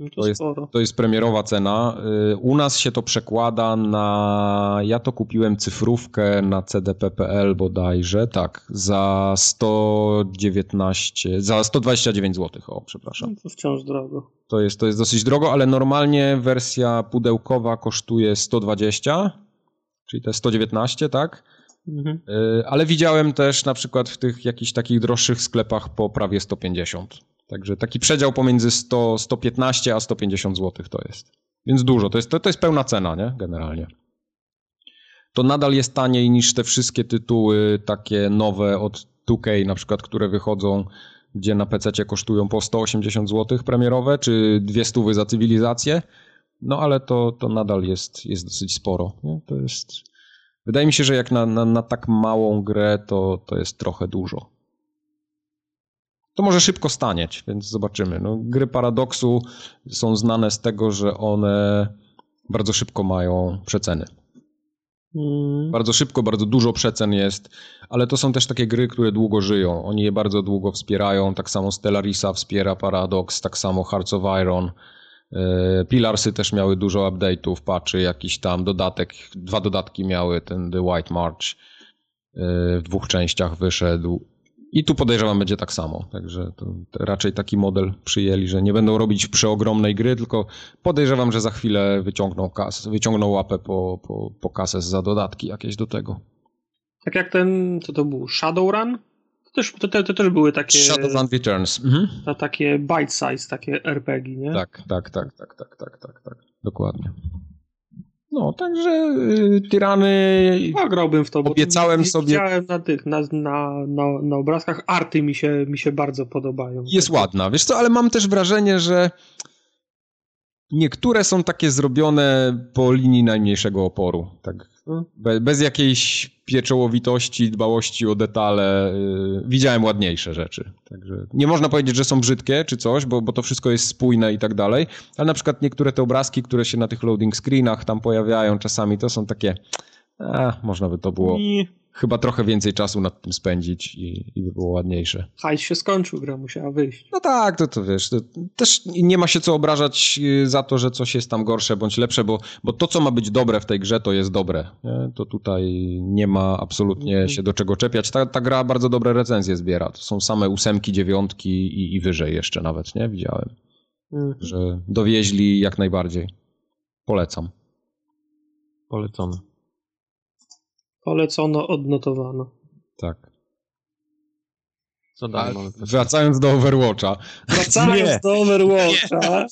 C: No
B: To jest, to jest premierowa cena. Y, U nas się to przekłada na. Ja to kupiłem cyfrówkę na cdp.pl bodajże, tak, za 119, za 129 zł. O, przepraszam.
C: No to wciąż drogo.
B: To jest, to jest dosyć drogo, ale normalnie wersja pudełkowa kosztuje 120, czyli te 119, tak?
C: Mhm.
B: Y, Ale widziałem też na przykład w tych jakichś takich droższych sklepach po prawie 150. Także taki przedział pomiędzy 100, 115 a 150 zł to jest. Więc dużo. To jest, to, to jest pełna cena, nie? Generalnie. To nadal jest taniej niż te wszystkie tytuły takie nowe od 2K na przykład, które wychodzą, gdzie na PC kosztują po 180 zł premierowe, czy dwie stówy za cywilizację. No ale to, to nadal jest, jest dosyć sporo. Nie? To jest... Wydaje mi się, że jak na, na, na tak małą grę, to, to jest trochę dużo. To może szybko stanieć, więc zobaczymy. No, gry Paradoksu są znane z tego, że one bardzo szybko mają przeceny.
C: Mm.
B: Bardzo szybko, bardzo dużo przecen jest, ale to są też takie gry, które długo żyją. Oni je bardzo długo wspierają. Tak samo Stellarisa wspiera Paradox, tak samo Hearts of Iron. Yy, Pilarsy też miały dużo update'ów, patchy, jakiś tam dodatek. Dwa dodatki miały, ten The White March yy, w dwóch częściach wyszedł. I tu podejrzewam będzie tak samo. Także raczej taki model przyjęli, że nie będą robić przeogromnej gry, tylko podejrzewam, że za chwilę wyciągną, kas, wyciągną łapę po, po, po kasę za dodatki jakieś do tego.
C: Tak jak ten, co to był, Shadowrun? To też, to, to też były takie,
B: Shadowrun Returns. Mhm.
C: ta, takie bite size, takie RPG, nie?
B: Tak, tak, tak, tak, tak, tak, tak, tak. Dokładnie. No, także y, Tyrany...
C: Ja grałbym w to, bo
B: Obiecałem
C: to
B: sobie-
C: Widziałem na tych, na, na, na, na obrazkach, arty mi się, mi się bardzo podobają.
B: Jest ładna, wiesz co, ale mam też wrażenie, że niektóre są takie zrobione po linii najmniejszego oporu. Tak,
C: Hmm.
B: be, bez jakiejś pieczołowitości, dbałości o detale. y, widziałem ładniejsze rzeczy. Także nie można powiedzieć, że są brzydkie czy coś, bo, bo to wszystko jest spójne i tak dalej, ale na przykład niektóre te obrazki, które się na tych loading screenach tam pojawiają czasami, to są takie... A, można by to było chyba trochę więcej czasu nad tym spędzić i, i by było ładniejsze.
C: hajs się skończył, gra musiała wyjść.
B: No tak, to, to wiesz, to też nie ma się co obrażać y, za to, że coś jest tam gorsze bądź lepsze, bo, bo to, co ma być dobre w tej grze, to jest dobre. Nie? To tutaj nie ma absolutnie
C: Mhm.
B: się do czego czepiać. Ta, ta gra bardzo dobre recenzje zbiera. To są same ósemki, dziewiątki i, i wyżej jeszcze nawet, nie? Widziałem,
C: Mhm.
B: że dowieźli jak najbardziej. Polecam.
A: Polecony.
C: Polecono, odnotowano.
B: Tak.
A: Co dalej mamy?
B: Wracając do Overwatcha.
C: Wracając
A: Nie.
C: do Overwatcha.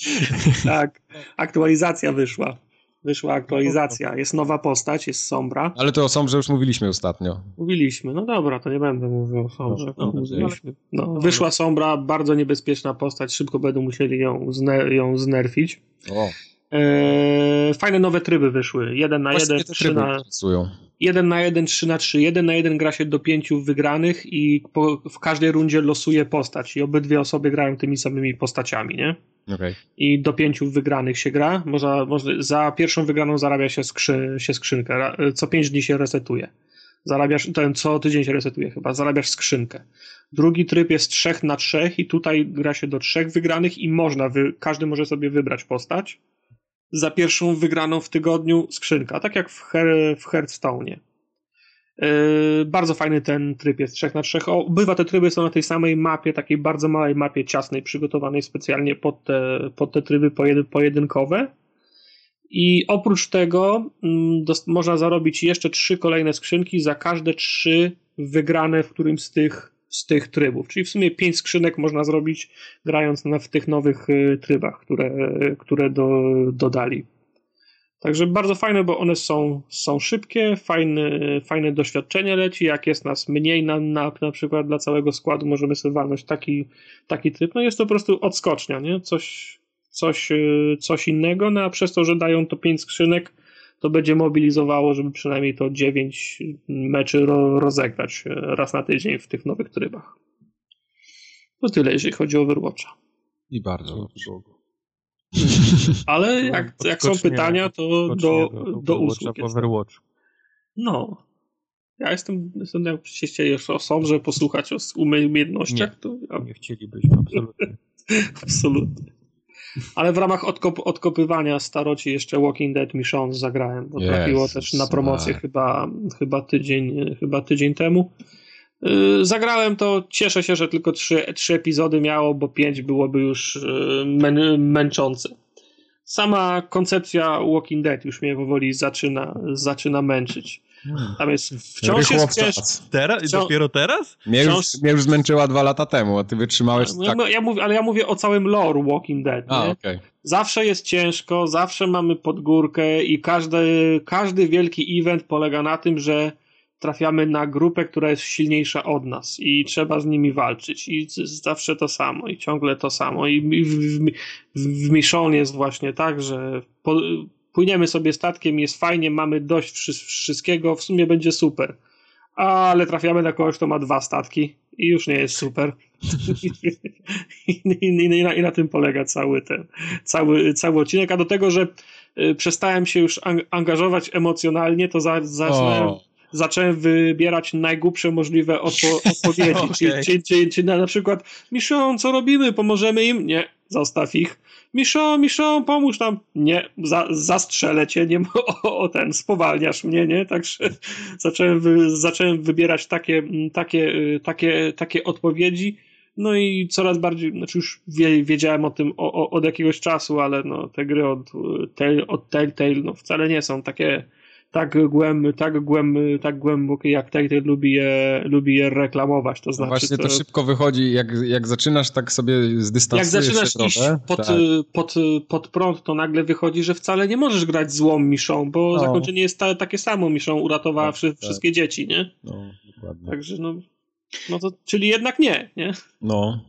C: Tak, aktualizacja wyszła. Wyszła aktualizacja. Jest nowa postać, jest Sombra.
B: Ale to o Sombrze już mówiliśmy ostatnio.
C: Mówiliśmy, no dobra, to nie będę mówił o Sombrze.
A: No, no,
C: Mówiliśmy. No, wyszła Sombra, bardzo niebezpieczna postać, szybko będą musieli ją, zne- ją znerfić.
B: O,
C: Eee, fajne nowe tryby wyszły. Jeden na
B: właśnie
C: jeden,
B: te
C: trzy
B: tryby
C: na,
B: interesują.
C: 1 na 1, 3 na 3. 1 na 1 gra się do 5 wygranych i po, w każdej rundzie losuje postać i obydwie osoby grają tymi samymi postaciami, nie?
B: Okej.
C: I do 5 wygranych się gra. Można, można, za pierwszą wygraną zarabia się, skrzy, się skrzynkę. Co 5 dni się resetuje. Zarabiasz, ten co tydzień się resetuje chyba, zarabiasz skrzynkę. Drugi tryb jest 3 na 3 i tutaj gra się do 3 wygranych i można, wy, każdy może sobie wybrać postać. Za pierwszą wygraną w tygodniu skrzynka, tak jak w, Her, w Hearthstone'ie. Yy, bardzo fajny ten tryb jest 3 na 3. Obydwa te tryby są na tej samej mapie, takiej bardzo małej mapie ciasnej, przygotowanej specjalnie pod te, pod te tryby pojedy, pojedynkowe. I oprócz tego mm, można zarobić jeszcze trzy kolejne skrzynki za każde trzy wygrane w którymś z tych, z tych trybów. Czyli w sumie pięć skrzynek można zrobić grając na, w tych nowych y, trybach, które, które do, dodali. Także bardzo fajne, bo one są, są szybkie, fajne, fajne doświadczenie leci. Jak jest nas mniej na, na, na przykład dla całego składu, możemy sobie walnąć taki, taki tryb. No jest to po prostu odskocznia, nie? Coś, coś, yy, coś innego, no a przez to, że dają to pięć skrzynek, to będzie mobilizowało, żeby przynajmniej to dziewięć meczy ro, rozegrać yy, raz na tydzień w tych nowych trybach. To tyle, jeżeli chodzi o Overwatcha.
B: I bardzo dobrze.
C: Ale jak, jak są pytania, to do, do
A: Overwatcha
C: usług.
A: Overwatch.
C: No. Ja jestem, jestem jak się chcieli o Somrze posłuchać o umiejętnościach, to ja,
A: Nie chcielibyśmy, absolutnie.
C: absolutnie. Ale w ramach odkop odkopywania staroci jeszcze Walking Dead Michonne zagrałem, bo trafiło
B: Jezus,
C: też na promocję
B: tak.
C: chyba, chyba, tydzień, chyba tydzień temu. Yy, Zagrałem to, cieszę się, że tylko trzy, trzy epizody miało, bo pięć byłoby już yy, mę męczące. Sama koncepcja Walking Dead już mnie powoli zaczyna, zaczyna męczyć. Tam jest wciąż
B: Rychło
C: jest
B: w
C: cięż,
B: czas.
A: Teraz?
C: Wciąż-
A: Dopiero teraz?
B: Mnie już,
C: Wciąż-
B: mnie już zmęczyła dwa lata temu, a ty wytrzymałeś
C: ja,
B: tak...
C: ja mówię, ale ja mówię o całym lore Walking Dead.
B: A,
C: nie?
B: okej.
C: Zawsze jest ciężko, zawsze mamy podgórkę i każdy, każdy wielki event polega na tym, że trafiamy na grupę, która jest silniejsza od nas i trzeba z nimi walczyć. I zawsze to samo, i ciągle to samo. I w, w, w, w Mission jest właśnie tak, że po, płyniemy sobie statkiem, jest fajnie, mamy dość wszy, wszystkiego, w sumie będzie super. Ale trafiamy na kogoś, kto ma dwa statki i już nie jest super. I, i, i, na, I na tym polega cały ten, cały, cały odcinek, a do tego, że y, przestałem się już ang- angażować emocjonalnie, to za, zacząłem,
B: O.
C: zacząłem wybierać najgłupsze możliwe odpo- odpowiedzi.
A: Okej.
C: Czyli, czyli, czyli, czyli na, na przykład Michon, co robimy? Pomożemy im? Nie, zostaw ich. Michon, Michon, pomóż nam. Nie, za, zastrzelę cię, nie o, o ten, spowalniasz mnie, nie? Także zacząłem, wy, zacząłem wybierać takie, takie, y, takie, takie odpowiedzi. No i coraz bardziej, znaczy już wie, wiedziałem o tym o, o, od jakiegoś czasu, ale no, te gry od, Tell- od Telltale no, wcale nie są takie tak, głęb, tak, głęb, tak głębokie, jak Telltale lubi je, lubi je reklamować. To
B: No
C: znaczy,
B: właśnie to szybko wychodzi, jak, jak zaczynasz tak sobie
C: jak
B: zdystansujesz
C: zaczynasz
B: się
C: iść
B: trochę,
C: pod,
B: tak.
C: pod, pod prąd, to nagle wychodzi, że wcale nie możesz grać złą miszą, bo
B: No.
C: zakończenie jest ta, takie samo. Miszą uratowała
B: Tak,
C: wszy,
B: tak.
C: wszystkie dzieci, nie?
B: No, dokładnie.
C: Także no, no to, czyli jednak nie, nie?
B: No.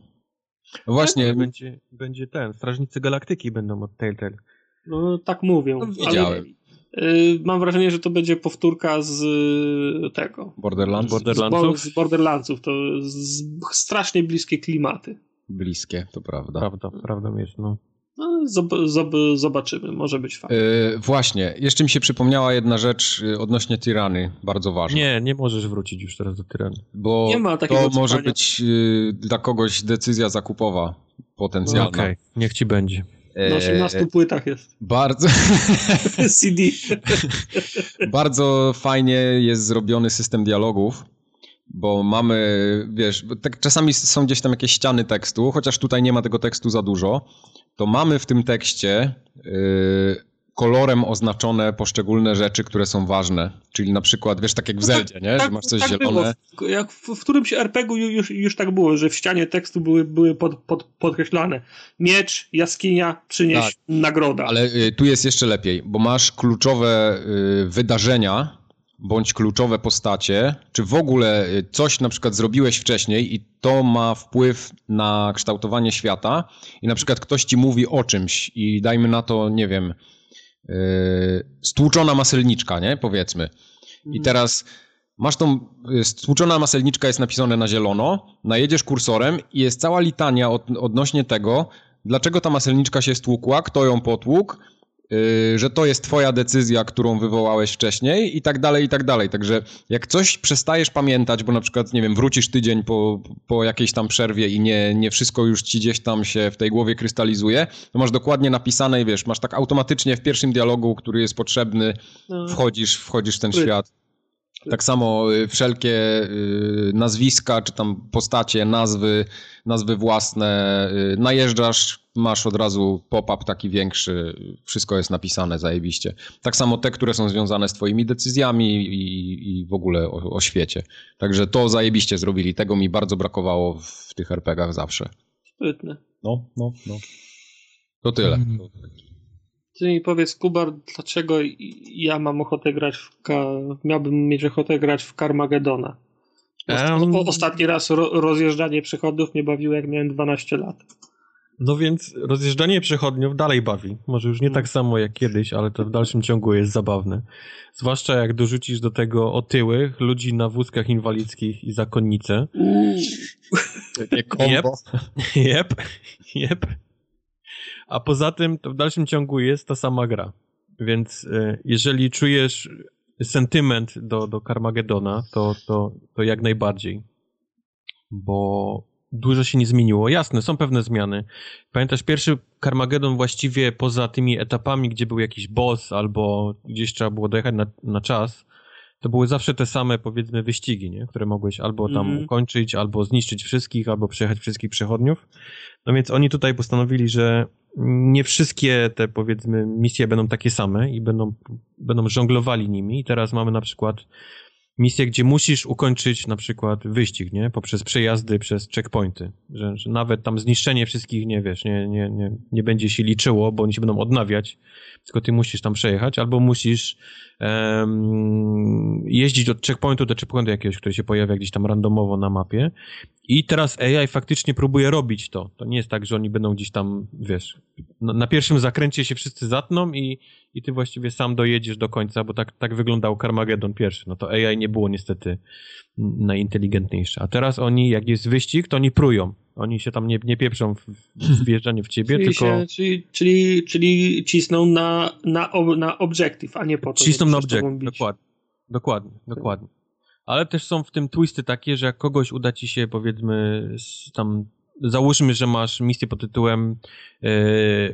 B: No właśnie,
A: Będzie, będzie ten, Strażnicy Galaktyki będą od Telltale.
C: No tak mówią.
B: No,
C: ale,
B: wiedziałem.
C: y, mam wrażenie, że to będzie powtórka z y, tego.
B: Borderlands
A: Border-
C: Z,
A: Borderlandsów?
C: z Borderlandsów. To z, strasznie bliskie klimaty.
B: bliskie, to prawda.
A: Prawda, prawdą jest, no.
C: No, zob, zob, zobaczymy, może być fajnie.
B: Yy, właśnie, jeszcze mi się przypomniała jedna rzecz yy, odnośnie Tyrany, bardzo ważna.
A: Nie, nie możesz wrócić już teraz do Tyrany.
B: Bo
C: Nie ma takiego
B: to może być yy, dla kogoś decyzja zakupowa potencjalna.
A: Okej, niech ci będzie.
C: Na 18 płytach jest.
B: Bardzo,
C: CD.
B: bardzo fajnie jest zrobiony system dialogów, bo mamy, wiesz, tak czasami są gdzieś tam jakieś ściany tekstu, chociaż tutaj nie ma tego tekstu za dużo, to mamy w tym tekście yy, kolorem oznaczone poszczególne rzeczy, które są ważne. Czyli na przykład, wiesz, tak jak w
C: No tak-
B: Zeldzie, nie? Że masz coś
C: tak
B: zielone.
C: Było. Jak w, w którymś RPG-u ju- już, już tak było, że w ścianie tekstu były, były pod, pod, podkreślane. Miecz, jaskinia, przynieś
B: Tak.
C: nagroda.
B: Ale y, tu jest jeszcze lepiej, bo masz kluczowe y, wydarzenia bądź kluczowe postacie, czy w ogóle y, coś na przykład zrobiłeś wcześniej i to ma wpływ na kształtowanie świata i na przykład ktoś ci mówi o czymś i dajmy na to, nie wiem, stłuczona maselniczka, nie? Powiedzmy. I
C: Mhm.
B: teraz masz tą y, stłuczona maselniczka jest napisane na zielono, najedziesz kursorem i jest cała litania od, odnośnie tego, dlaczego ta maselniczka się stłukła, kto ją potłukł, że to jest twoja decyzja, którą wywołałeś wcześniej i tak dalej, i tak dalej. Także jak coś przestajesz pamiętać, bo na przykład, nie wiem, wrócisz tydzień po, po jakiejś tam przerwie i nie, nie wszystko już ci gdzieś tam się w tej głowie krystalizuje, to masz dokładnie napisane i wiesz, masz tak automatycznie w pierwszym dialogu, który jest potrzebny,
C: No.
B: wchodzisz, wchodzisz w ten świat. Tak samo y, wszelkie y, nazwiska, czy tam postacie, nazwy, nazwy własne, y, najeżdżasz, masz od razu pop-up taki większy, wszystko jest napisane zajebiście. Tak samo te, które są związane z twoimi decyzjami i, i w ogóle o, o świecie. Także to zajebiście zrobili, tego mi bardzo brakowało w tych RPGach zawsze.
C: Sprytne.
B: No, no, no. To tyle.
A: Mhm.
C: Ty mi powiedz, Kubar, dlaczego ja mam ochotę grać w. Ka- miałbym mieć ochotę grać w Carmagedona? Osta- o- Ostatni raz ro- rozjeżdżanie przechodów mnie bawiło, jak miałem 12 lat.
A: No więc rozjeżdżanie przechodniów dalej bawi. Może już nie
C: Mm.
A: tak samo jak kiedyś, ale to w dalszym ciągu jest zabawne. Zwłaszcza jak dorzucisz do tego otyłych, ludzi na wózkach inwalidzkich i zakonnice.
B: Takie
A: Jep. Jep, jep. A poza tym to w dalszym ciągu jest ta sama gra. Więc e, jeżeli czujesz sentyment do, do Carmagedona, to, to, to jak najbardziej. Bo dużo się nie zmieniło. Jasne, są pewne zmiany. Pamiętasz, pierwszy Carmageddon właściwie poza tymi etapami, gdzie był jakiś boss albo gdzieś trzeba było dojechać na, na czas, to były zawsze te same, powiedzmy, wyścigi, nie? które mogłeś albo tam mm. ukończyć, albo zniszczyć wszystkich, albo przejechać wszystkich przechodniów. No więc oni tutaj postanowili, że nie wszystkie te, powiedzmy, misje będą takie same i będą, będą żonglowali nimi. I teraz mamy na przykład misję, gdzie musisz ukończyć na przykład wyścig, nie? Poprzez przejazdy, przez checkpointy. Że, że nawet tam zniszczenie wszystkich, nie wiesz, nie, nie, nie, nie będzie się liczyło, bo oni się będą odnawiać, tylko ty musisz tam przejechać, albo musisz um, jeździć od checkpointu do checkpointu jakiegoś, który się pojawia gdzieś tam randomowo na mapie. I teraz AI faktycznie próbuje robić to. To nie jest tak, że oni będą gdzieś tam, wiesz, na, na pierwszym zakręcie się wszyscy zatną i, i ty właściwie sam dojedziesz do końca, bo tak, tak wyglądał Carmageddon pierwszy. No to AI nie było niestety najinteligentniejsze. A teraz oni, jak jest wyścig, to oni prują. Oni się tam nie, nie pieprzą w, w wjeżdżanie w ciebie,
C: czyli
A: tylko...
C: Się, czyli, czyli, czyli cisną na, na, na objective, a nie po to,
A: Cisną na objective, dokładnie. Dokładnie, dokładnie. Ale też są w tym twisty takie, że jak kogoś uda ci się, powiedzmy, tam załóżmy, że masz misję pod tytułem yy,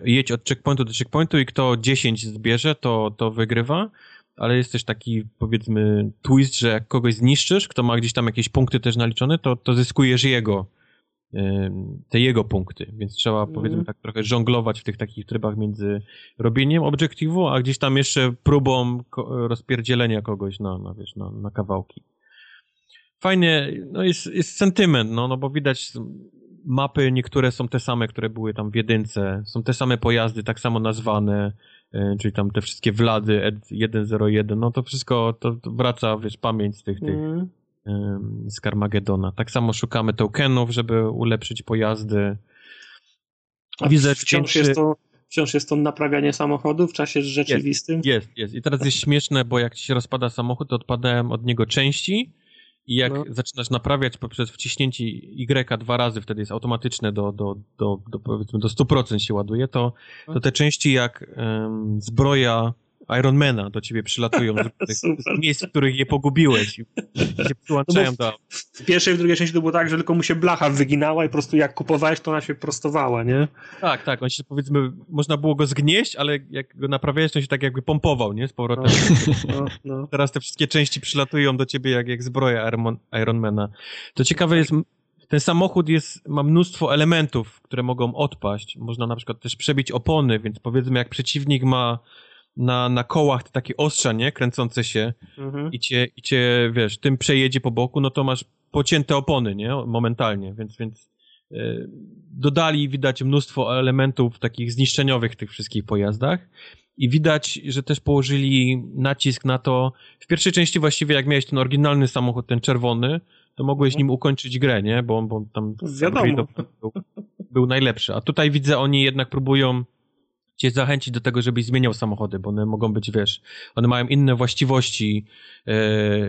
A: jedź od checkpointu do checkpointu i kto 10 zbierze, to, to wygrywa, ale jest też taki, powiedzmy, twist, że jak kogoś zniszczysz, kto ma gdzieś tam jakieś punkty też naliczone, to, to zyskujesz jego, te jego punkty, więc trzeba, mm. powiedzmy, tak trochę żonglować w tych takich trybach między robieniem obiektywu, a gdzieś tam jeszcze próbą rozpierdzielenia kogoś na, na, wiesz, na, na kawałki. Fajnie, no jest, jest sentyment, no, no bo widać mapy niektóre są te same, które były tam w jedynce, są te same pojazdy, tak samo nazwane, E, czyli tam te wszystkie Wlady Ed 101, no to wszystko to, to wraca, wiesz, pamięć z tych, tych mm. z Carmagedona. Tak samo szukamy tokenów, żeby ulepszyć pojazdy.
C: A Widzę wciąż jest to wciąż jest to naprawianie samochodu w czasie rzeczywistym?
A: Jest, jest, jest. I teraz jest śmieszne, bo jak ci się rozpada samochód, to odpadają od niego części i jak no. zaczynasz naprawiać poprzez wciśnięcie Y dwa razy, wtedy jest automatyczne do, do, do, do powiedzmy do 100% się ładuje, to, to te części jak um, zbroja Ironmana do ciebie przylatują z, z miejsc, w których je pogubiłeś i się przyłączają no do...
C: W pierwszej i w drugiej części to było tak, że tylko mu się blacha wyginała i po prostu jak kupowałeś, to ona się prostowała, nie?
A: Tak, tak, on się powiedzmy, można było go zgnieść, ale jak go naprawiałeś, to się tak jakby pompował, nie? Z powrotem. No, no, no. Teraz te wszystkie części przylatują do ciebie jak, jak zbroja Ironmana. To ciekawe jest, ten samochód jest, ma mnóstwo elementów, które mogą odpaść. Można na przykład też przebić opony, więc powiedzmy jak przeciwnik ma na, na kołach te takie ostrza, nie? Kręcące się mhm. i, cię, i cię, wiesz, tym przejedzie po boku, no to masz pocięte opony, nie? Momentalnie, więc, więc yy, dodali, widać, mnóstwo elementów takich zniszczeniowych w tych wszystkich pojazdach i widać, że też położyli nacisk na to, w pierwszej części właściwie jak miałeś ten oryginalny samochód, ten czerwony, to mogłeś mhm. nim ukończyć grę, nie? Bo, bo tam
C: Wiadomo.
A: Był, był najlepszy. A tutaj widzę, oni jednak próbują cię zachęcić do tego, żebyś zmieniał samochody, bo one mogą być, wiesz, one mają inne właściwości e,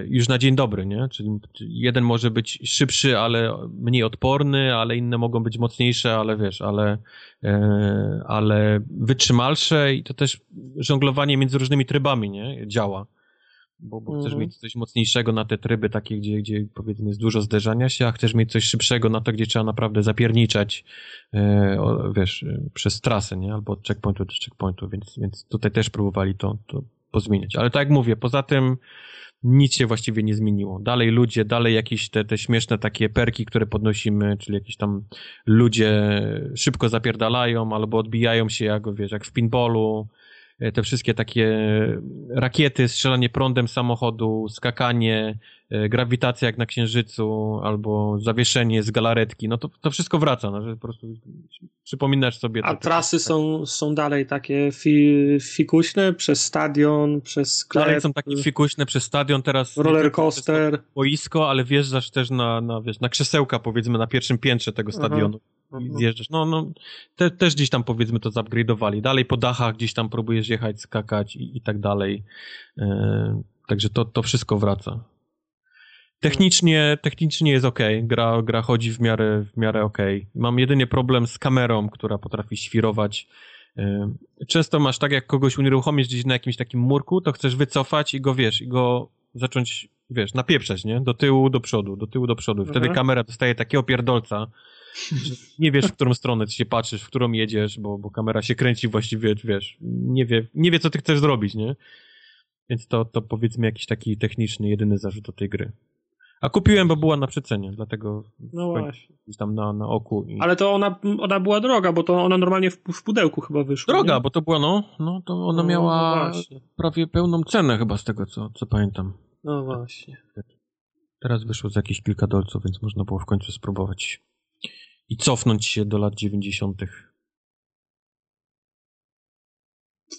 A: już na dzień dobry, nie? Czyli jeden może być szybszy, ale mniej odporny, ale inne mogą być mocniejsze, ale wiesz, ale, e, ale wytrzymalsze i to też żonglowanie między różnymi trybami, nie? Działa bo, bo chcesz mhm. mieć coś mocniejszego na te tryby takie, gdzie, gdzie powiedzmy jest dużo zderzania się, a chcesz mieć coś szybszego na to, gdzie trzeba naprawdę zapierniczać, e, o, wiesz, e, przez trasę, nie? Albo od checkpointu do checkpointu, więc, więc tutaj też próbowali to, to pozmieniać. Ale tak jak mówię, poza tym nic się właściwie nie zmieniło. Dalej ludzie, dalej jakieś te, te śmieszne takie perki, które podnosimy, czyli jakieś tam ludzie szybko zapierdalają albo odbijają się jak, wiesz, jak w pinballu, te wszystkie takie rakiety, strzelanie prądem samochodu, skakanie, e, grawitacja jak na Księżycu, albo zawieszenie z galaretki, no to, to wszystko wraca, no, że po prostu przypominasz sobie...
C: A trasy są, są dalej takie fi, fikuśne przez stadion, przez sklep?
A: Dalej są takie fikuśne przez stadion, teraz...
C: Roller coaster.
A: Boisko, ale wjeżdżasz też na, na, wiesz, na krzesełka powiedzmy na pierwszym piętrze tego stadionu. Aha. Zjeżdżasz. No, no te, też gdzieś tam powiedzmy to zupgrade'owali. Dalej po dachach gdzieś tam próbujesz jechać, skakać i, i tak dalej. E, także to, to wszystko wraca. Technicznie, technicznie jest ok, gra, gra chodzi w miarę, w miarę ok. Mam jedynie problem z kamerą, która potrafi świrować. E, często masz tak, jak kogoś unieruchomisz gdzieś na jakimś takim murku, to chcesz wycofać i go, wiesz, i go zacząć, wiesz, napieprzać, nie? Do tyłu, do przodu, do tyłu, do przodu. Wtedy mhm. kamera dostaje takiego pierdolca, nie wiesz, w którą stronę się patrzysz, w którą jedziesz, bo, bo kamera się kręci właściwie, wiesz, nie wie, nie wie, co ty chcesz zrobić, nie? Więc to, to powiedzmy jakiś taki techniczny, jedyny zarzut do tej gry. A kupiłem, bo była na przecenie, dlatego
C: no właśnie.
A: tam na, na oku. I...
C: Ale to ona, ona była droga, bo to ona normalnie w, w pudełku chyba wyszła.
A: Droga,
C: nie?
A: bo to była, no, no to ona
C: No,
A: miała
C: no
A: prawie pełną cenę chyba z tego, co, co pamiętam.
C: No właśnie.
A: Teraz wyszło za jakieś kilka dolców, więc można było w końcu spróbować. I cofnąć się do lat 90.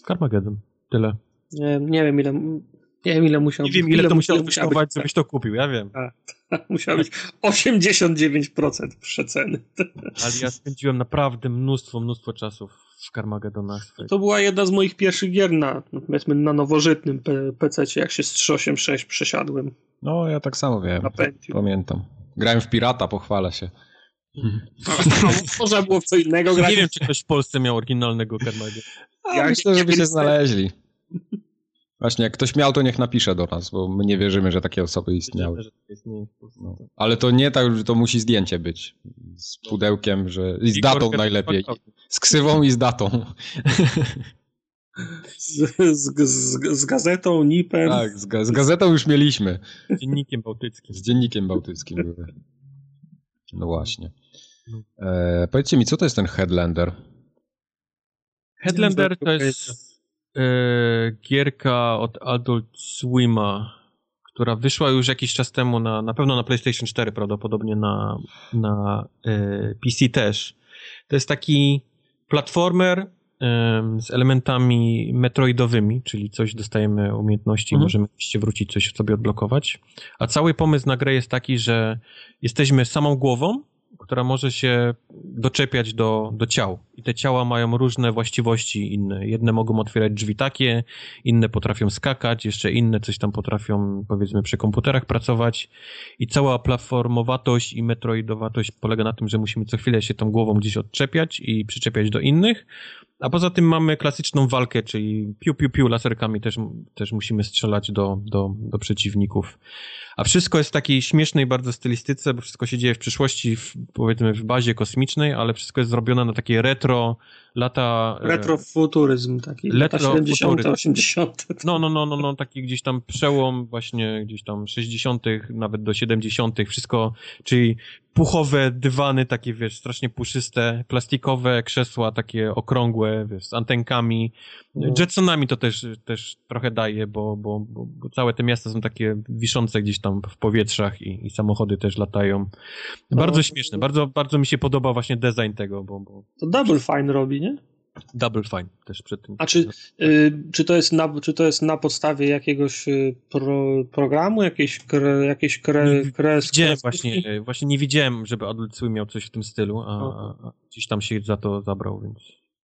A: Carmageddon. Tyle.
C: Nie, nie wiem ile. Nie wiem ile musiał
A: Nie wiem, ile, to musiało
C: musiał
A: kosztować, żebyś to kupił, ja wiem.
C: Musiał być 89% przeceny.
A: Ale ja spędziłem naprawdę mnóstwo, mnóstwo czasu w Carmageddonach.
C: To była jedna z moich pierwszych gier na, powiedzmy, na nowożytnym PC, jak się z 386 przesiadłem
B: No, ja tak samo wiem. Pamiętam. Grałem w Pirata, pochwalę się.
C: Można było w co innego grać.
A: Nie wiem, czy ktoś w Polsce miał oryginalnego Carmageddon.
B: Ja myślę, żeby się znaleźli. Właśnie, jak ktoś miał, to niech napisze do nas, bo my nie wierzymy, że takie osoby istniały.
A: Że to jest nie w Polsce.
B: No. Ale to nie tak, że to musi zdjęcie być. Z pudełkiem, że. I z datą najlepiej. Z ksywą i z datą.
C: Z, z, z, z gazetą, nipem.
B: Tak, z, ga- z gazetą już mieliśmy.
A: Dziennikiem bałtyckim.
B: Z dziennikiem bałtyckim. No właśnie. E, powiedzcie mi, co to jest ten Headlander?
A: Headlander to jest e, gierka od Adult Swima, która wyszła już jakiś czas temu na, na pewno na PlayStation 4, prawdopodobnie na, na e, PC też. To jest taki platformer z elementami metroidowymi, czyli coś dostajemy umiejętności i
B: Mhm.
A: możemy oczywiście wrócić, coś sobie odblokować. A cały pomysł na grę jest taki, że jesteśmy samą głową, która może się doczepiać do, do ciał. I te ciała mają różne właściwości inne. Jedne mogą otwierać drzwi takie, inne potrafią skakać, jeszcze inne coś tam potrafią, powiedzmy, przy komputerach pracować. I cała platformowatość i metroidowatość polega na tym, że musimy co chwilę się tą głową gdzieś odczepiać i przyczepiać do innych. A poza tym mamy klasyczną walkę, czyli piu, piu, piu, laserkami też, też musimy strzelać do, do, do przeciwników. A wszystko jest w takiej śmiesznej bardzo stylistyce, bo wszystko się dzieje w przyszłości, w, powiedzmy w bazie kosmicznej, ale wszystko jest zrobione na takie retro, lata... e,
C: Retrofuturyzm taki.
A: Retro
C: 70.,
A: futuryzm.
C: 80.
A: No, no, no, no, no, taki gdzieś tam przełom właśnie gdzieś tam 60., nawet do 70., wszystko, czyli puchowe dywany, takie wiesz, strasznie puszyste, plastikowe krzesła, takie okrągłe, wiesz, z antenkami.
C: No.
A: Jetsonami to też, też trochę daje, bo, bo, bo, bo całe te miasta są takie wiszące gdzieś tam w powietrzach i, i samochody też latają. Bardzo
C: No.
A: śmieszne, bardzo, bardzo mi się podoba właśnie design tego, bo, bo
C: To Double Fine robi,
A: Double Fine też przed tym.
C: A czy, y, czy, to jest na, czy to jest na podstawie jakiegoś y, pro, programu, jakiejś kre, jakieś kre, kres,
A: Widziałem właśnie, właśnie nie widziałem, żeby Adult Swim miał coś w tym stylu, a, a, a gdzieś tam się za to zabrał, więc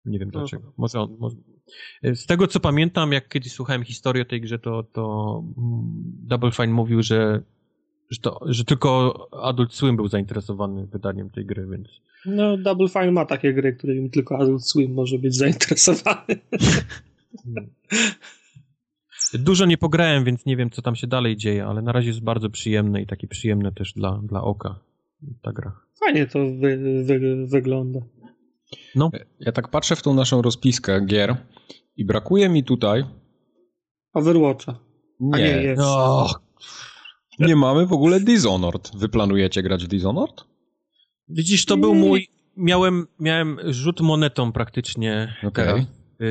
A: nie wiem dlaczego. Może on, może... Z tego co pamiętam, jak kiedyś słuchałem historii o tej grze, to, to mm, Double Fine mówił, że, że, to, że tylko Adult Swim był zainteresowany wydaniem tej gry, więc
C: No, Double Fine ma takie gry, którymi tylko Adult Swim może być zainteresowany.
A: Hmm. Dużo nie pograłem, więc nie wiem, co tam się dalej dzieje, ale na razie jest bardzo przyjemne i takie przyjemne też dla, dla oka ta gra.
C: Fajnie to wy, wy, wygląda.
B: Ja tak patrzę w tą naszą rozpiskę gier i brakuje mi tutaj.
C: Overwatcha. A nie,
B: Nie,
C: jest.
B: no, nie mamy w ogóle Dishonored. Wy planujecie grać w Dishonored?
A: Widzisz, to był mój. Miałem, miałem rzut monetą praktycznie
B: Okej.
A: teraz.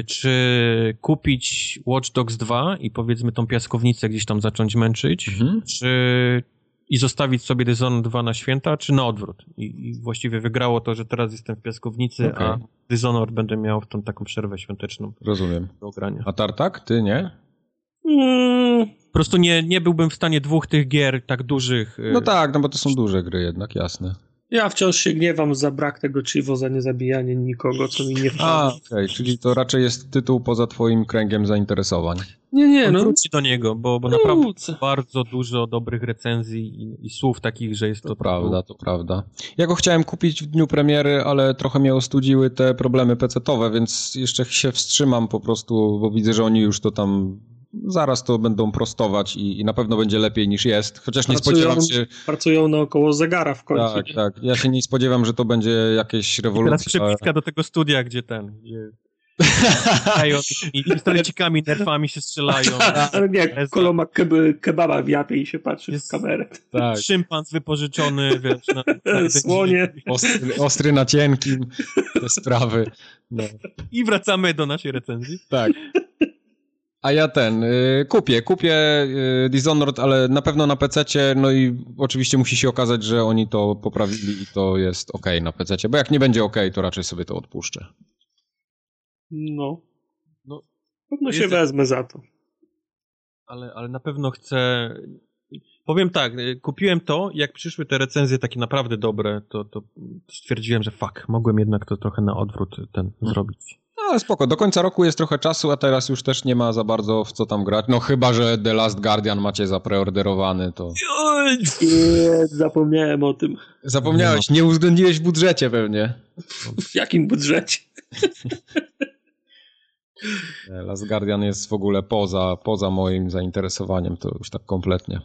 A: Czy kupić Watch Dogs 2 i powiedzmy tą piaskownicę gdzieś tam zacząć męczyć,
B: Mhm.
A: czy i zostawić sobie Dishonored 2 na święta, czy na odwrót. I, I właściwie wygrało to, że teraz jestem w piaskownicy,
B: Okej.
A: a Dishonored będę miał w tą taką przerwę świąteczną
B: Rozumiem.
A: do grania.
B: A Tartak, ty nie?
C: Mm,
A: Po prostu nie, nie byłbym w stanie dwóch tych gier tak dużych. y,
B: No tak, no bo to są duże gry jednak, jasne.
C: ja wciąż się gniewam za brak tego Chivo, za niezabijanie nikogo, co mi nie
B: A,
C: wchodzi.
B: okej, czyli to raczej jest tytuł poza twoim kręgiem zainteresowań.
C: Nie, nie, no.
A: Wróci do niego, bo, bo naprawdę
C: Wrócę.
A: bardzo dużo dobrych recenzji i, i słów takich, że jest to,
B: To prawda, to prawda. Ja go chciałem kupić w dniu premiery, ale trochę mnie ostudziły te problemy pecetowe, więc jeszcze się wstrzymam po prostu, bo widzę, że oni już to tam zaraz to będą prostować i, i na pewno będzie lepiej niż jest. Chociaż nie
C: Pracują-
B: spodziewam się.
C: Pracują naokoło zegara w końcu.
B: Tak,
C: nie?
B: tak. Ja się nie spodziewam, że to będzie jakieś
A: I teraz
B: rewolucja.
A: przepiska do tego studia, gdzie ten, gdzie i pistolecikami, nerfami się strzelają.
C: Ale nie, koloma keb kebaba w japie i się patrzy
A: Jest-
C: w kamerę.
B: tak.
A: Szympans wypożyczony, wiesz, na, na
C: Słonie.
B: Ostry, ostry na cienkim, te sprawy. No.
A: I wracamy do naszej recenzji.
B: Tak. A ja ten, y, kupię, kupię y, Dishonored, ale na pewno na PC-cie, no i oczywiście musi się okazać, że oni to poprawili i to jest ok na PC-cie, bo jak nie będzie ok, to raczej sobie to odpuszczę.
C: No.
A: No,
C: Pewno się
A: jest-
C: wezmę za to.
A: Ale, ale na pewno chcę... Powiem tak, y, kupiłem to, jak przyszły te recenzje takie naprawdę dobre, to, to stwierdziłem, że fuck, mogłem jednak to trochę na odwrót ten zrobić.
B: No ale spoko, do końca roku jest trochę czasu, a teraz już też nie ma za bardzo w co tam grać. No chyba, że The Last Guardian macie zapreorderowany, to...
C: Nie, zapomniałem o tym.
B: Zapomniałeś, nie uwzględniłeś w budżecie pewnie.
C: W jakim budżecie?
B: Nie, Last Guardian jest w ogóle poza, poza moim zainteresowaniem, to już tak kompletnie.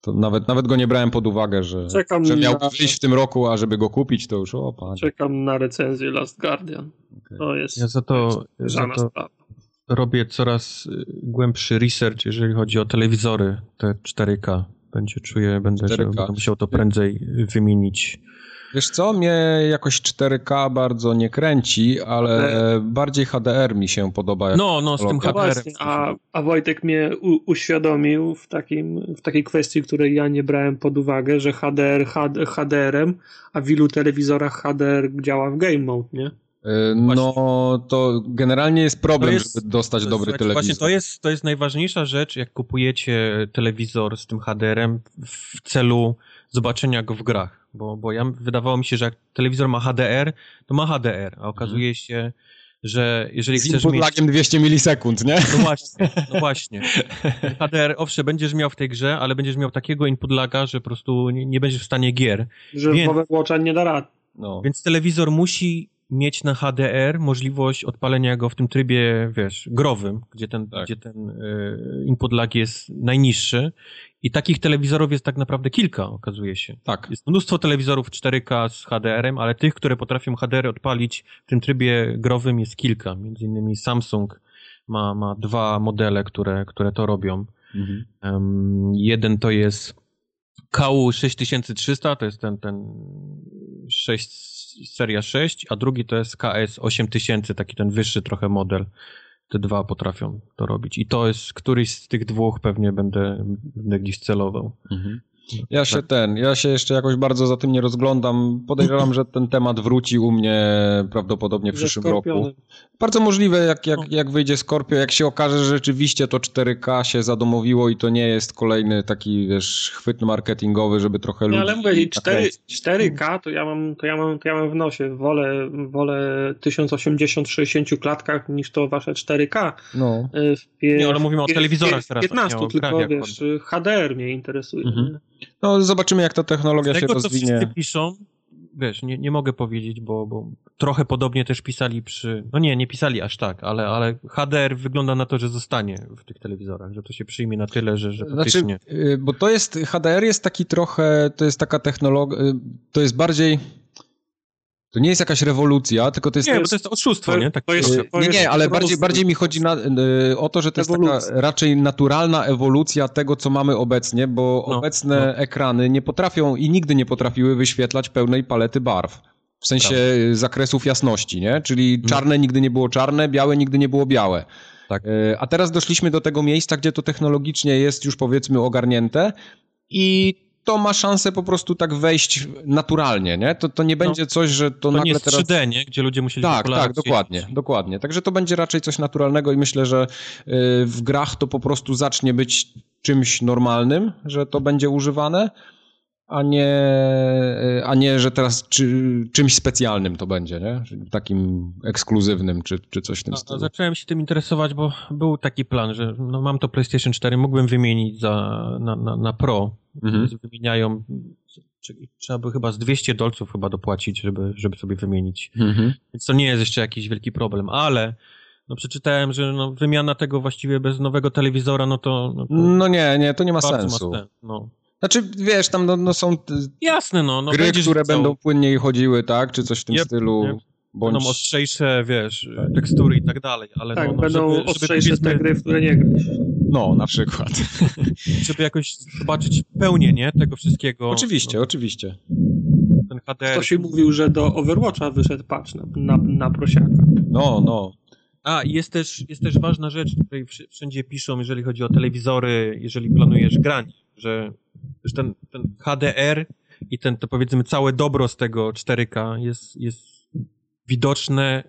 B: To nawet, nawet go nie brałem pod uwagę, że,
C: Czekam
B: że miał
C: na-
B: wyjść w tym roku, a żeby go kupić, to już o panie.
C: Czekam na recenzję Last Guardian. To jest
A: Ja za to, za to robię coraz y, głębszy research, jeżeli chodzi o telewizory, te 4K. Będzie czuję, będę, że
B: 4K.
A: będę musiał to prędzej wymienić.
B: Wiesz co, mnie jakoś 4K bardzo nie kręci, ale bardziej HDR mi się podoba.
A: No, no, z tym
B: No
C: No a, a Wojtek mnie u, uświadomił w, takim, w takiej kwestii, której ja nie brałem pod uwagę, że HDR HD, HDR-em, a w ilu telewizorach HDR działa w Game Mode, nie?
B: Y, No to generalnie jest problem,
A: jest-
B: żeby dostać
A: To
B: dobry
A: jest-
B: telewizor.
A: Właśnie to jest, to jest najważniejsza rzecz, jak kupujecie telewizor z tym HDR-em w celu zobaczenia go w grach. Bo, bo ja, wydawało mi się, że jak telewizor ma HDR, to ma HDR, a okazuje się, że jeżeli
B: Z
A: chcesz
B: input
A: mieć...
B: lagiem 200 milisekund, nie?
A: No właśnie, no właśnie. HDR, owszem, będziesz miał w tej grze, ale będziesz miał takiego input laga, że po prostu nie, nie będziesz w stanie gier.
C: Że
A: Więc-
C: w Overwatcha nie da rad.
B: No.
A: Więc telewizor musi mieć na HDR możliwość odpalenia go w tym trybie, wiesz, growym, gdzie ten,
B: Tak.
A: gdzie ten y, input lag jest najniższy. I takich telewizorów jest tak naprawdę kilka, okazuje się.
B: Tak.
A: Jest mnóstwo telewizorów 4K z HDR-em, ale tych, które potrafią HDR odpalić w tym trybie growym jest kilka. Między innymi Samsung ma, ma dwa modele, które, które to robią.
B: Mhm.
A: Em, jeden to jest KU 6300, to jest ten, ten 6, seria 6, a drugi to jest KS 8000, taki ten wyższy trochę model. Te dwa potrafią to robić. I to jest któryś z tych dwóch pewnie będę, będę gdzieś celował.
B: Mhm. Ja się ten, ja się jeszcze jakoś bardzo za tym nie rozglądam. Podejrzewam, że ten temat wróci u mnie prawdopodobnie w przyszłym roku. Bardzo możliwe, jak,
A: No.
B: jak, jak wyjdzie Scorpio, jak się okaże, że rzeczywiście to 4K się zadomowiło i to nie jest kolejny taki, wiesz, chwyt marketingowy, żeby trochę ludzi...
C: ale mówię, i 4,
B: nakręcić.
C: 4K to ja, mam, to, ja mam, to ja mam w nosie. Wolę, wolę 1080 60 klatkach niż to wasze 4K.
B: No.
C: Y, W
A: Nie, ale mówimy o
C: w pie-
A: telewizorach
C: w
A: teraz,
C: 15,
A: nie o
C: tylko
A: jak
C: wiesz, HDR mnie interesuje.
B: Mhm. No, zobaczymy, jak ta technologia
A: Z
B: się
A: tego, co
B: rozwinie.
A: wszyscy piszą, wiesz, nie, nie mogę powiedzieć, bo, bo trochę podobnie też pisali przy... No nie, nie pisali aż tak, ale, ale HDR wygląda na to, że zostanie w tych telewizorach, że to się przyjmie na tyle, że, że
B: Znaczy,
A: faktycznie...
B: y, bo to jest, HDR jest taki trochę, to jest taka technologia, y, to jest bardziej, to nie jest jakaś rewolucja, tylko to jest...
A: Nie, bo to jest oszustwo,
C: to-
A: nie? Tak
C: to jest- to
B: Nie,
C: jest
B: nie, ale bardziej, bardziej mi chodzi na, y, o to, że to jest
C: Ewolucja.
B: taka raczej naturalna ewolucja tego, co mamy obecnie, bo
A: No,
B: obecne
A: no.
B: ekrany nie potrafią i nigdy nie potrafiły wyświetlać pełnej palety barw. W sensie y, zakresów jasności, nie? Czyli
A: No.
B: czarne nigdy nie było czarne, białe nigdy nie było białe.
A: Tak.
B: Y, A teraz doszliśmy do tego miejsca, gdzie to technologicznie jest już powiedzmy ogarnięte i to ma szansę po prostu tak wejść naturalnie, nie? To, to nie będzie coś, że to,
A: To
B: nagle
A: nie jest
B: teraz...
A: 3D, nie? Gdzie ludzie musieli
B: Tak, tak, dokładnie, dokładnie. Także to będzie raczej coś naturalnego i myślę, że y, w grach to po prostu zacznie być czymś normalnym, że to będzie używane, a nie, y, a nie że teraz czy, czymś specjalnym to będzie, nie? Takim ekskluzywnym, czy, czy coś w tym
A: A, a
B: stylu.
A: zacząłem się tym interesować, bo był taki plan, że no, mam to PlayStation 4, mógłbym wymienić za, na, na, na Pro.
B: Mhm.
A: Wymieniają, trzeba by chyba z 200 dolców chyba dopłacić, żeby, żeby sobie wymienić.
B: Mhm.
A: Więc to nie jest jeszcze jakiś wielki problem, ale no przeczytałem, że no, wymiana tego właściwie bez nowego telewizora, no to... No, to
B: No nie, nie, to nie ma sensu.
A: Ma sens, no.
B: Znaczy, wiesz, tam no, no są t-
A: Jasne, no. no
B: gry, które będą płynniej chodziły, tak? Czy coś w tym
A: Yep,
B: stylu.
A: yep.
B: Bądź...
A: Będą ostrzejsze, wiesz, tekstury i tak dalej, ale
C: Tak,
A: no, no,
C: będą
A: żeby, żeby,
C: ostrzejsze te
A: powiedzmy,
C: gry, w które nie grasz.
B: No, na przykład.
A: żeby jakoś zobaczyć pełnię, nie, tego wszystkiego.
B: oczywiście, oczywiście.
A: No, ten HDR.
C: Ktoś się mówił, że do Overwatcha wyszedł patch na, na, na prosiaka.
B: No, no.
A: A, i jest też, jest też ważna rzecz, której wsz- wszędzie piszą, jeżeli chodzi o telewizory, jeżeli planujesz granie, że że ten, ten HDR i ten, to powiedzmy, całe dobro z tego 4K jest, jest widoczne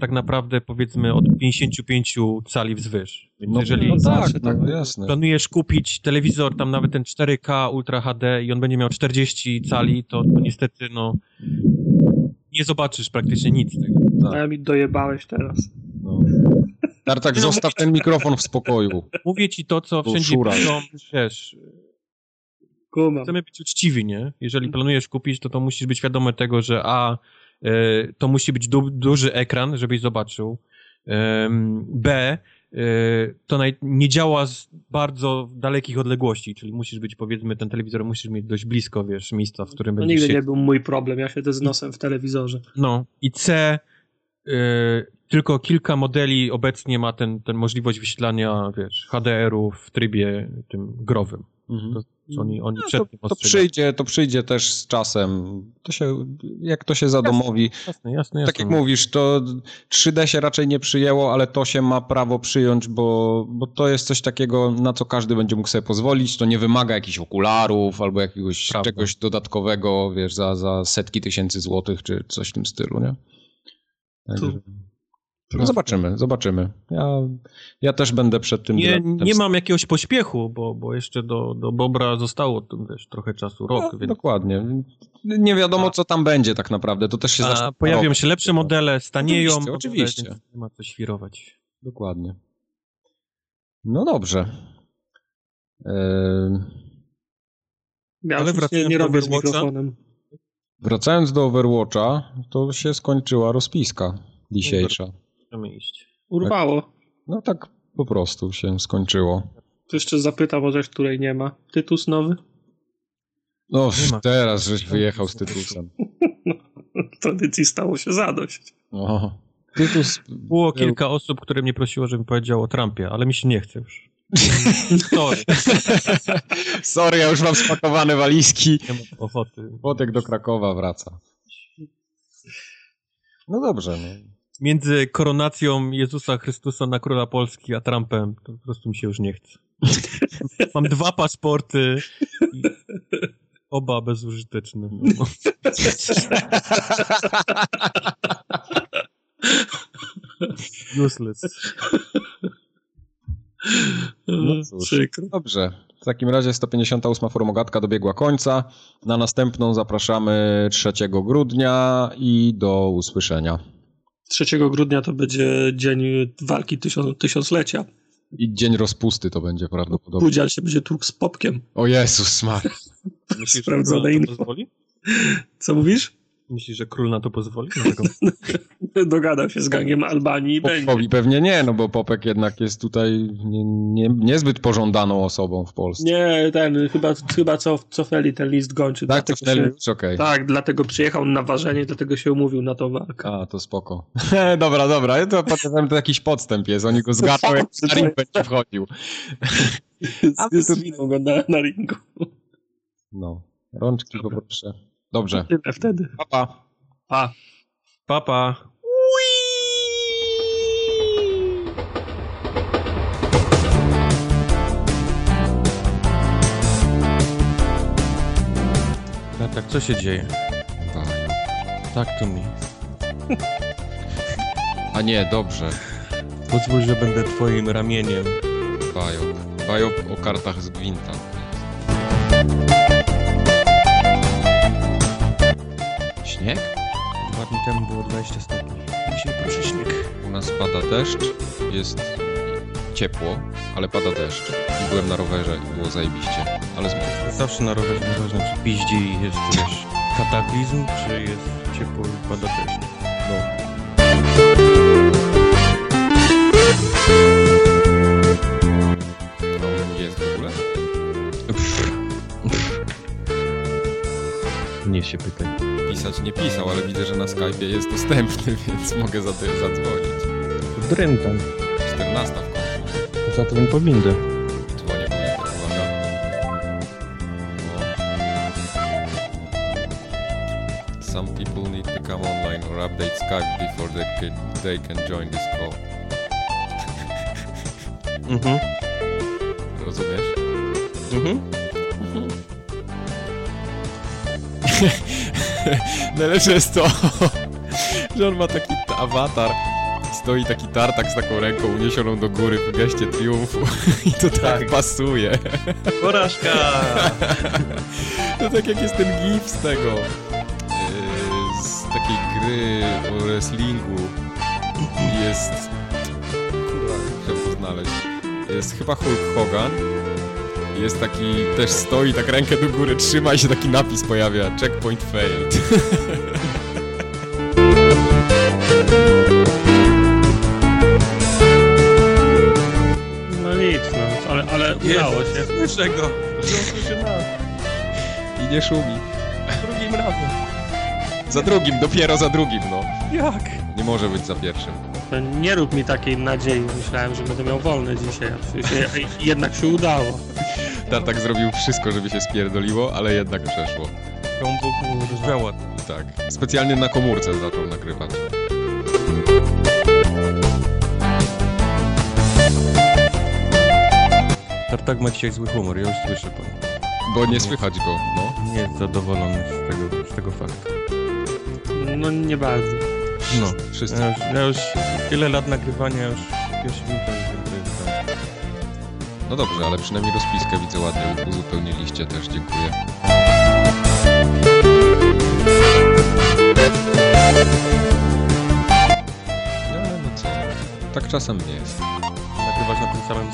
A: tak naprawdę, powiedzmy, od 55 cali wzwyż. Więc
B: No,
A: jeżeli
B: no tak,
C: Zawsze
B: no,
C: tak.
B: jasne.
A: planujesz kupić telewizor, tam nawet ten 4K Ultra HD i on będzie miał 40 cali, to, to niestety, no, nie zobaczysz praktycznie nic z tego.
B: Tak.
C: A mi dojebałeś teraz.
B: No. Tartak, zostaw ten mikrofon w spokoju.
A: Mówię ci to, co wszędzie
B: szura.
A: piszą, wiesz, chcemy być uczciwi, nie? Jeżeli planujesz kupić, to to musisz być świadomy tego, że a, to musi być du duży ekran, żebyś zobaczył, b, e, to nie działa z bardzo dalekich odległości, czyli musisz być, powiedzmy, ten telewizor musisz mieć dość blisko, wiesz, miejsca, w którym
C: To
A: będziesz
C: nigdy
A: się...
C: nie był mój problem, ja siedzę z nosem w telewizorze.
A: No i C, y, tylko kilka modeli obecnie ma ten, ten możliwość wyświetlania, wiesz, HDR-u w trybie tym growym.
B: Mhm.
A: Co oni, oni
B: No,
A: przed
B: to, to przyjdzie, to przyjdzie też z czasem. To się, jak to się zadomowi.
A: Jasne, jasne, jasne.
B: Tak jak mówisz, to 3D się raczej nie przyjęło, ale to się ma prawo przyjąć, bo, bo to jest coś takiego, na co każdy będzie mógł sobie pozwolić. To nie wymaga jakichś okularów albo jakiegoś
A: Prawda.
B: czegoś dodatkowego, wiesz, za, za setki tysięcy złotych czy coś w tym stylu, nie? Także-
C: Tu.
B: No zobaczymy, zobaczymy. Ja, ja też będę przed tym...
A: Nie, nie mam jakiegoś pośpiechu, bo, bo jeszcze do, do Bobra zostało tu, wiesz, trochę czasu, rok,
B: No,
A: więc...
B: Dokładnie. Nie wiadomo,
A: A-
B: co tam będzie tak naprawdę. To też się zacznie
A: pojawią
B: robić.
A: się lepsze modele, stanieją,
B: Oczywiście, oczywiście.
A: nie ma co świrować.
B: Dokładnie. No dobrze. Ehm,
C: Ja
A: Ale wracając
C: nie, robię z mikrofonem.
B: wracając do Overwatcha, to się skończyła rozpiska dzisiejsza.
A: Możemy iść.
C: Urwało.
B: No tak po prostu się skończyło.
C: To jeszcze zapytam o rzecz, której nie ma. Tytus nowy?
B: No teraz żeś wyjechał z Tytusem.
C: Tradycji stało się zadość.
B: O, Tytus...
A: Było kilka osób, które mnie prosiło, żebym powiedział o Trumpie, ale mi się nie chce już. Sorry,
B: Sorry, ja już mam spakowane walizki.
A: nie mam ochoty.
B: Wodek do Krakowa wraca. No dobrze, no.
A: Między koronacją Jezusa Chrystusa na króla Polski a Trumpem to po prostu mi się już nie chce. Mam dwa paszporty. i Oba bezużyteczne. No. Useless.
B: No cóż. Dobrze. W takim razie 158 formogatka dobiegła końca. Na następną zapraszamy 3 grudnia i do usłyszenia.
C: 3 grudnia to będzie dzień walki tysiąc, tysiąclecia.
B: I dzień rozpusty to będzie prawdopodobnie.
C: Budzian się będzie tłukł z popkiem.
B: O Jezus Maria.
C: Sprawdzone info.
A: pozwoli?
C: Co mówisz?
A: Myślisz, że król na to pozwoli? Dlatego
C: Dogadał się z gangiem Albanii i będzie.
B: Pewnie nie, no bo Popek jednak jest tutaj nie, nie, niezbyt pożądaną osobą w Polsce.
C: Nie, ten, chyba, chyba cof, cofnęli ten list gończy.
B: tak, wtedy
C: się,
B: okej.
C: tak, dlatego przyjechał na ważenie, dlatego się umówił na tą walkę.
B: A, to spoko. dobra, dobra, to potem to jakiś podstęp jest. Oni go zgarną, jak na ring będzie wchodził. A my tu-
C: Zwinął go na, na ringu.
B: No, rączki poproszę. Dobrze,
C: Tyle wtedy.
B: papa.
C: Pa.
A: Papa. A tak, co się dzieje? Tak to mi.
B: A nie, dobrze.
A: Pozwól, że będę twoim ramieniem.
B: Bajop. Bajop o kartach z Gwinta. Śnieg?
A: Dwa dni temu było 20 stopni. Dzisiaj proszę śnieg.
B: U nas pada deszcz, jest ciepło, ale pada deszcz. I byłem na rowerze i było zajebiście. Ale z...
A: Zawsze na rowerze nieważne czy piździ i jest, wiesz, kataklizm, czy jest ciepło i pada deszcz.
B: no, ogóle?
A: Nie się pytaj.
B: Pisać nie pisał, ale widzę, że na Skype'ie jest dostępny, więc mogę za ty zadzwonić.
A: Drętan.
B: 14 w końcu.
A: Za to bym powinny.
B: Dzwonię po uwaga. O. Some people need to come online or update Skype before they can, they can join this call.
A: Mhm.
B: Rozumiesz?
A: Mhm.
B: Najlepsze jest to, że on ma taki awatar. Stoi taki tartak z taką ręką uniesioną do góry w geście triumfu i to tak,
A: Tak.
B: pasuje.
A: Porażka!
B: To tak jak jest ten gif z tego, yy, z takiej gry o wrestlingu. Jest, kurwa, muszę to znaleźć. Jest chyba Hulk Hogan. Jest taki, też stoi, tak rękę do góry trzyma i się taki napis pojawia. Checkpoint failed.
C: No nic, no, ale, ale udało się.
A: Słyszę go. Słyszę.
B: I nie szumi.
A: Drugim razem.
B: Za drugim, dopiero za drugim, no.
A: Jak?
B: Nie może być za pierwszym.
C: To nie rób mi takiej nadziei. Myślałem, że będę miał wolne dzisiaj, sensie, jednak się udało.
B: Tartak zrobił wszystko, żeby się spierdoliło, ale jednak przeszło.
A: Kombo rozwiała.
B: Tak. Specjalnie na komórce zaczął nagrywać.
A: Tartak ma dzisiaj zły humor, ja już słyszę pan.
B: Bo nie słychać go, no.
A: Nie jest zadowolony z tego, z tego faktu.
C: No nie bardzo.
A: No.
B: Wszyscy.
A: Ja już, ja już tyle lat nagrywania, już pierwszy tak.
B: No dobrze, ale przynajmniej rozpiskę widzę ładnie uzupełniliście też, dziękuję. No ale no co, tak czasem nie jest.
A: Nagrywasz na tym samym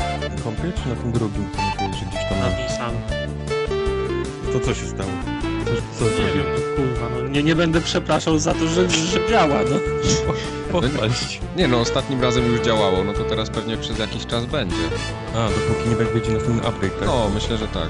A: kompie, czy na tym drugim, mówiłeś, że gdzieś tam
C: Na
A: masz?
C: tym sam.
A: To co się stało? Co, co
C: Nie
A: zrobił?
C: wiem, no, kurwa, no nie, nie będę przepraszał za to, że, że działa, no.
A: Pochwalić.
B: Nie no, ostatnim razem już działało, no to teraz pewnie przez jakiś czas będzie.
A: A, dopóki nie będzie następny update, tak?
B: No, myślę, że tak.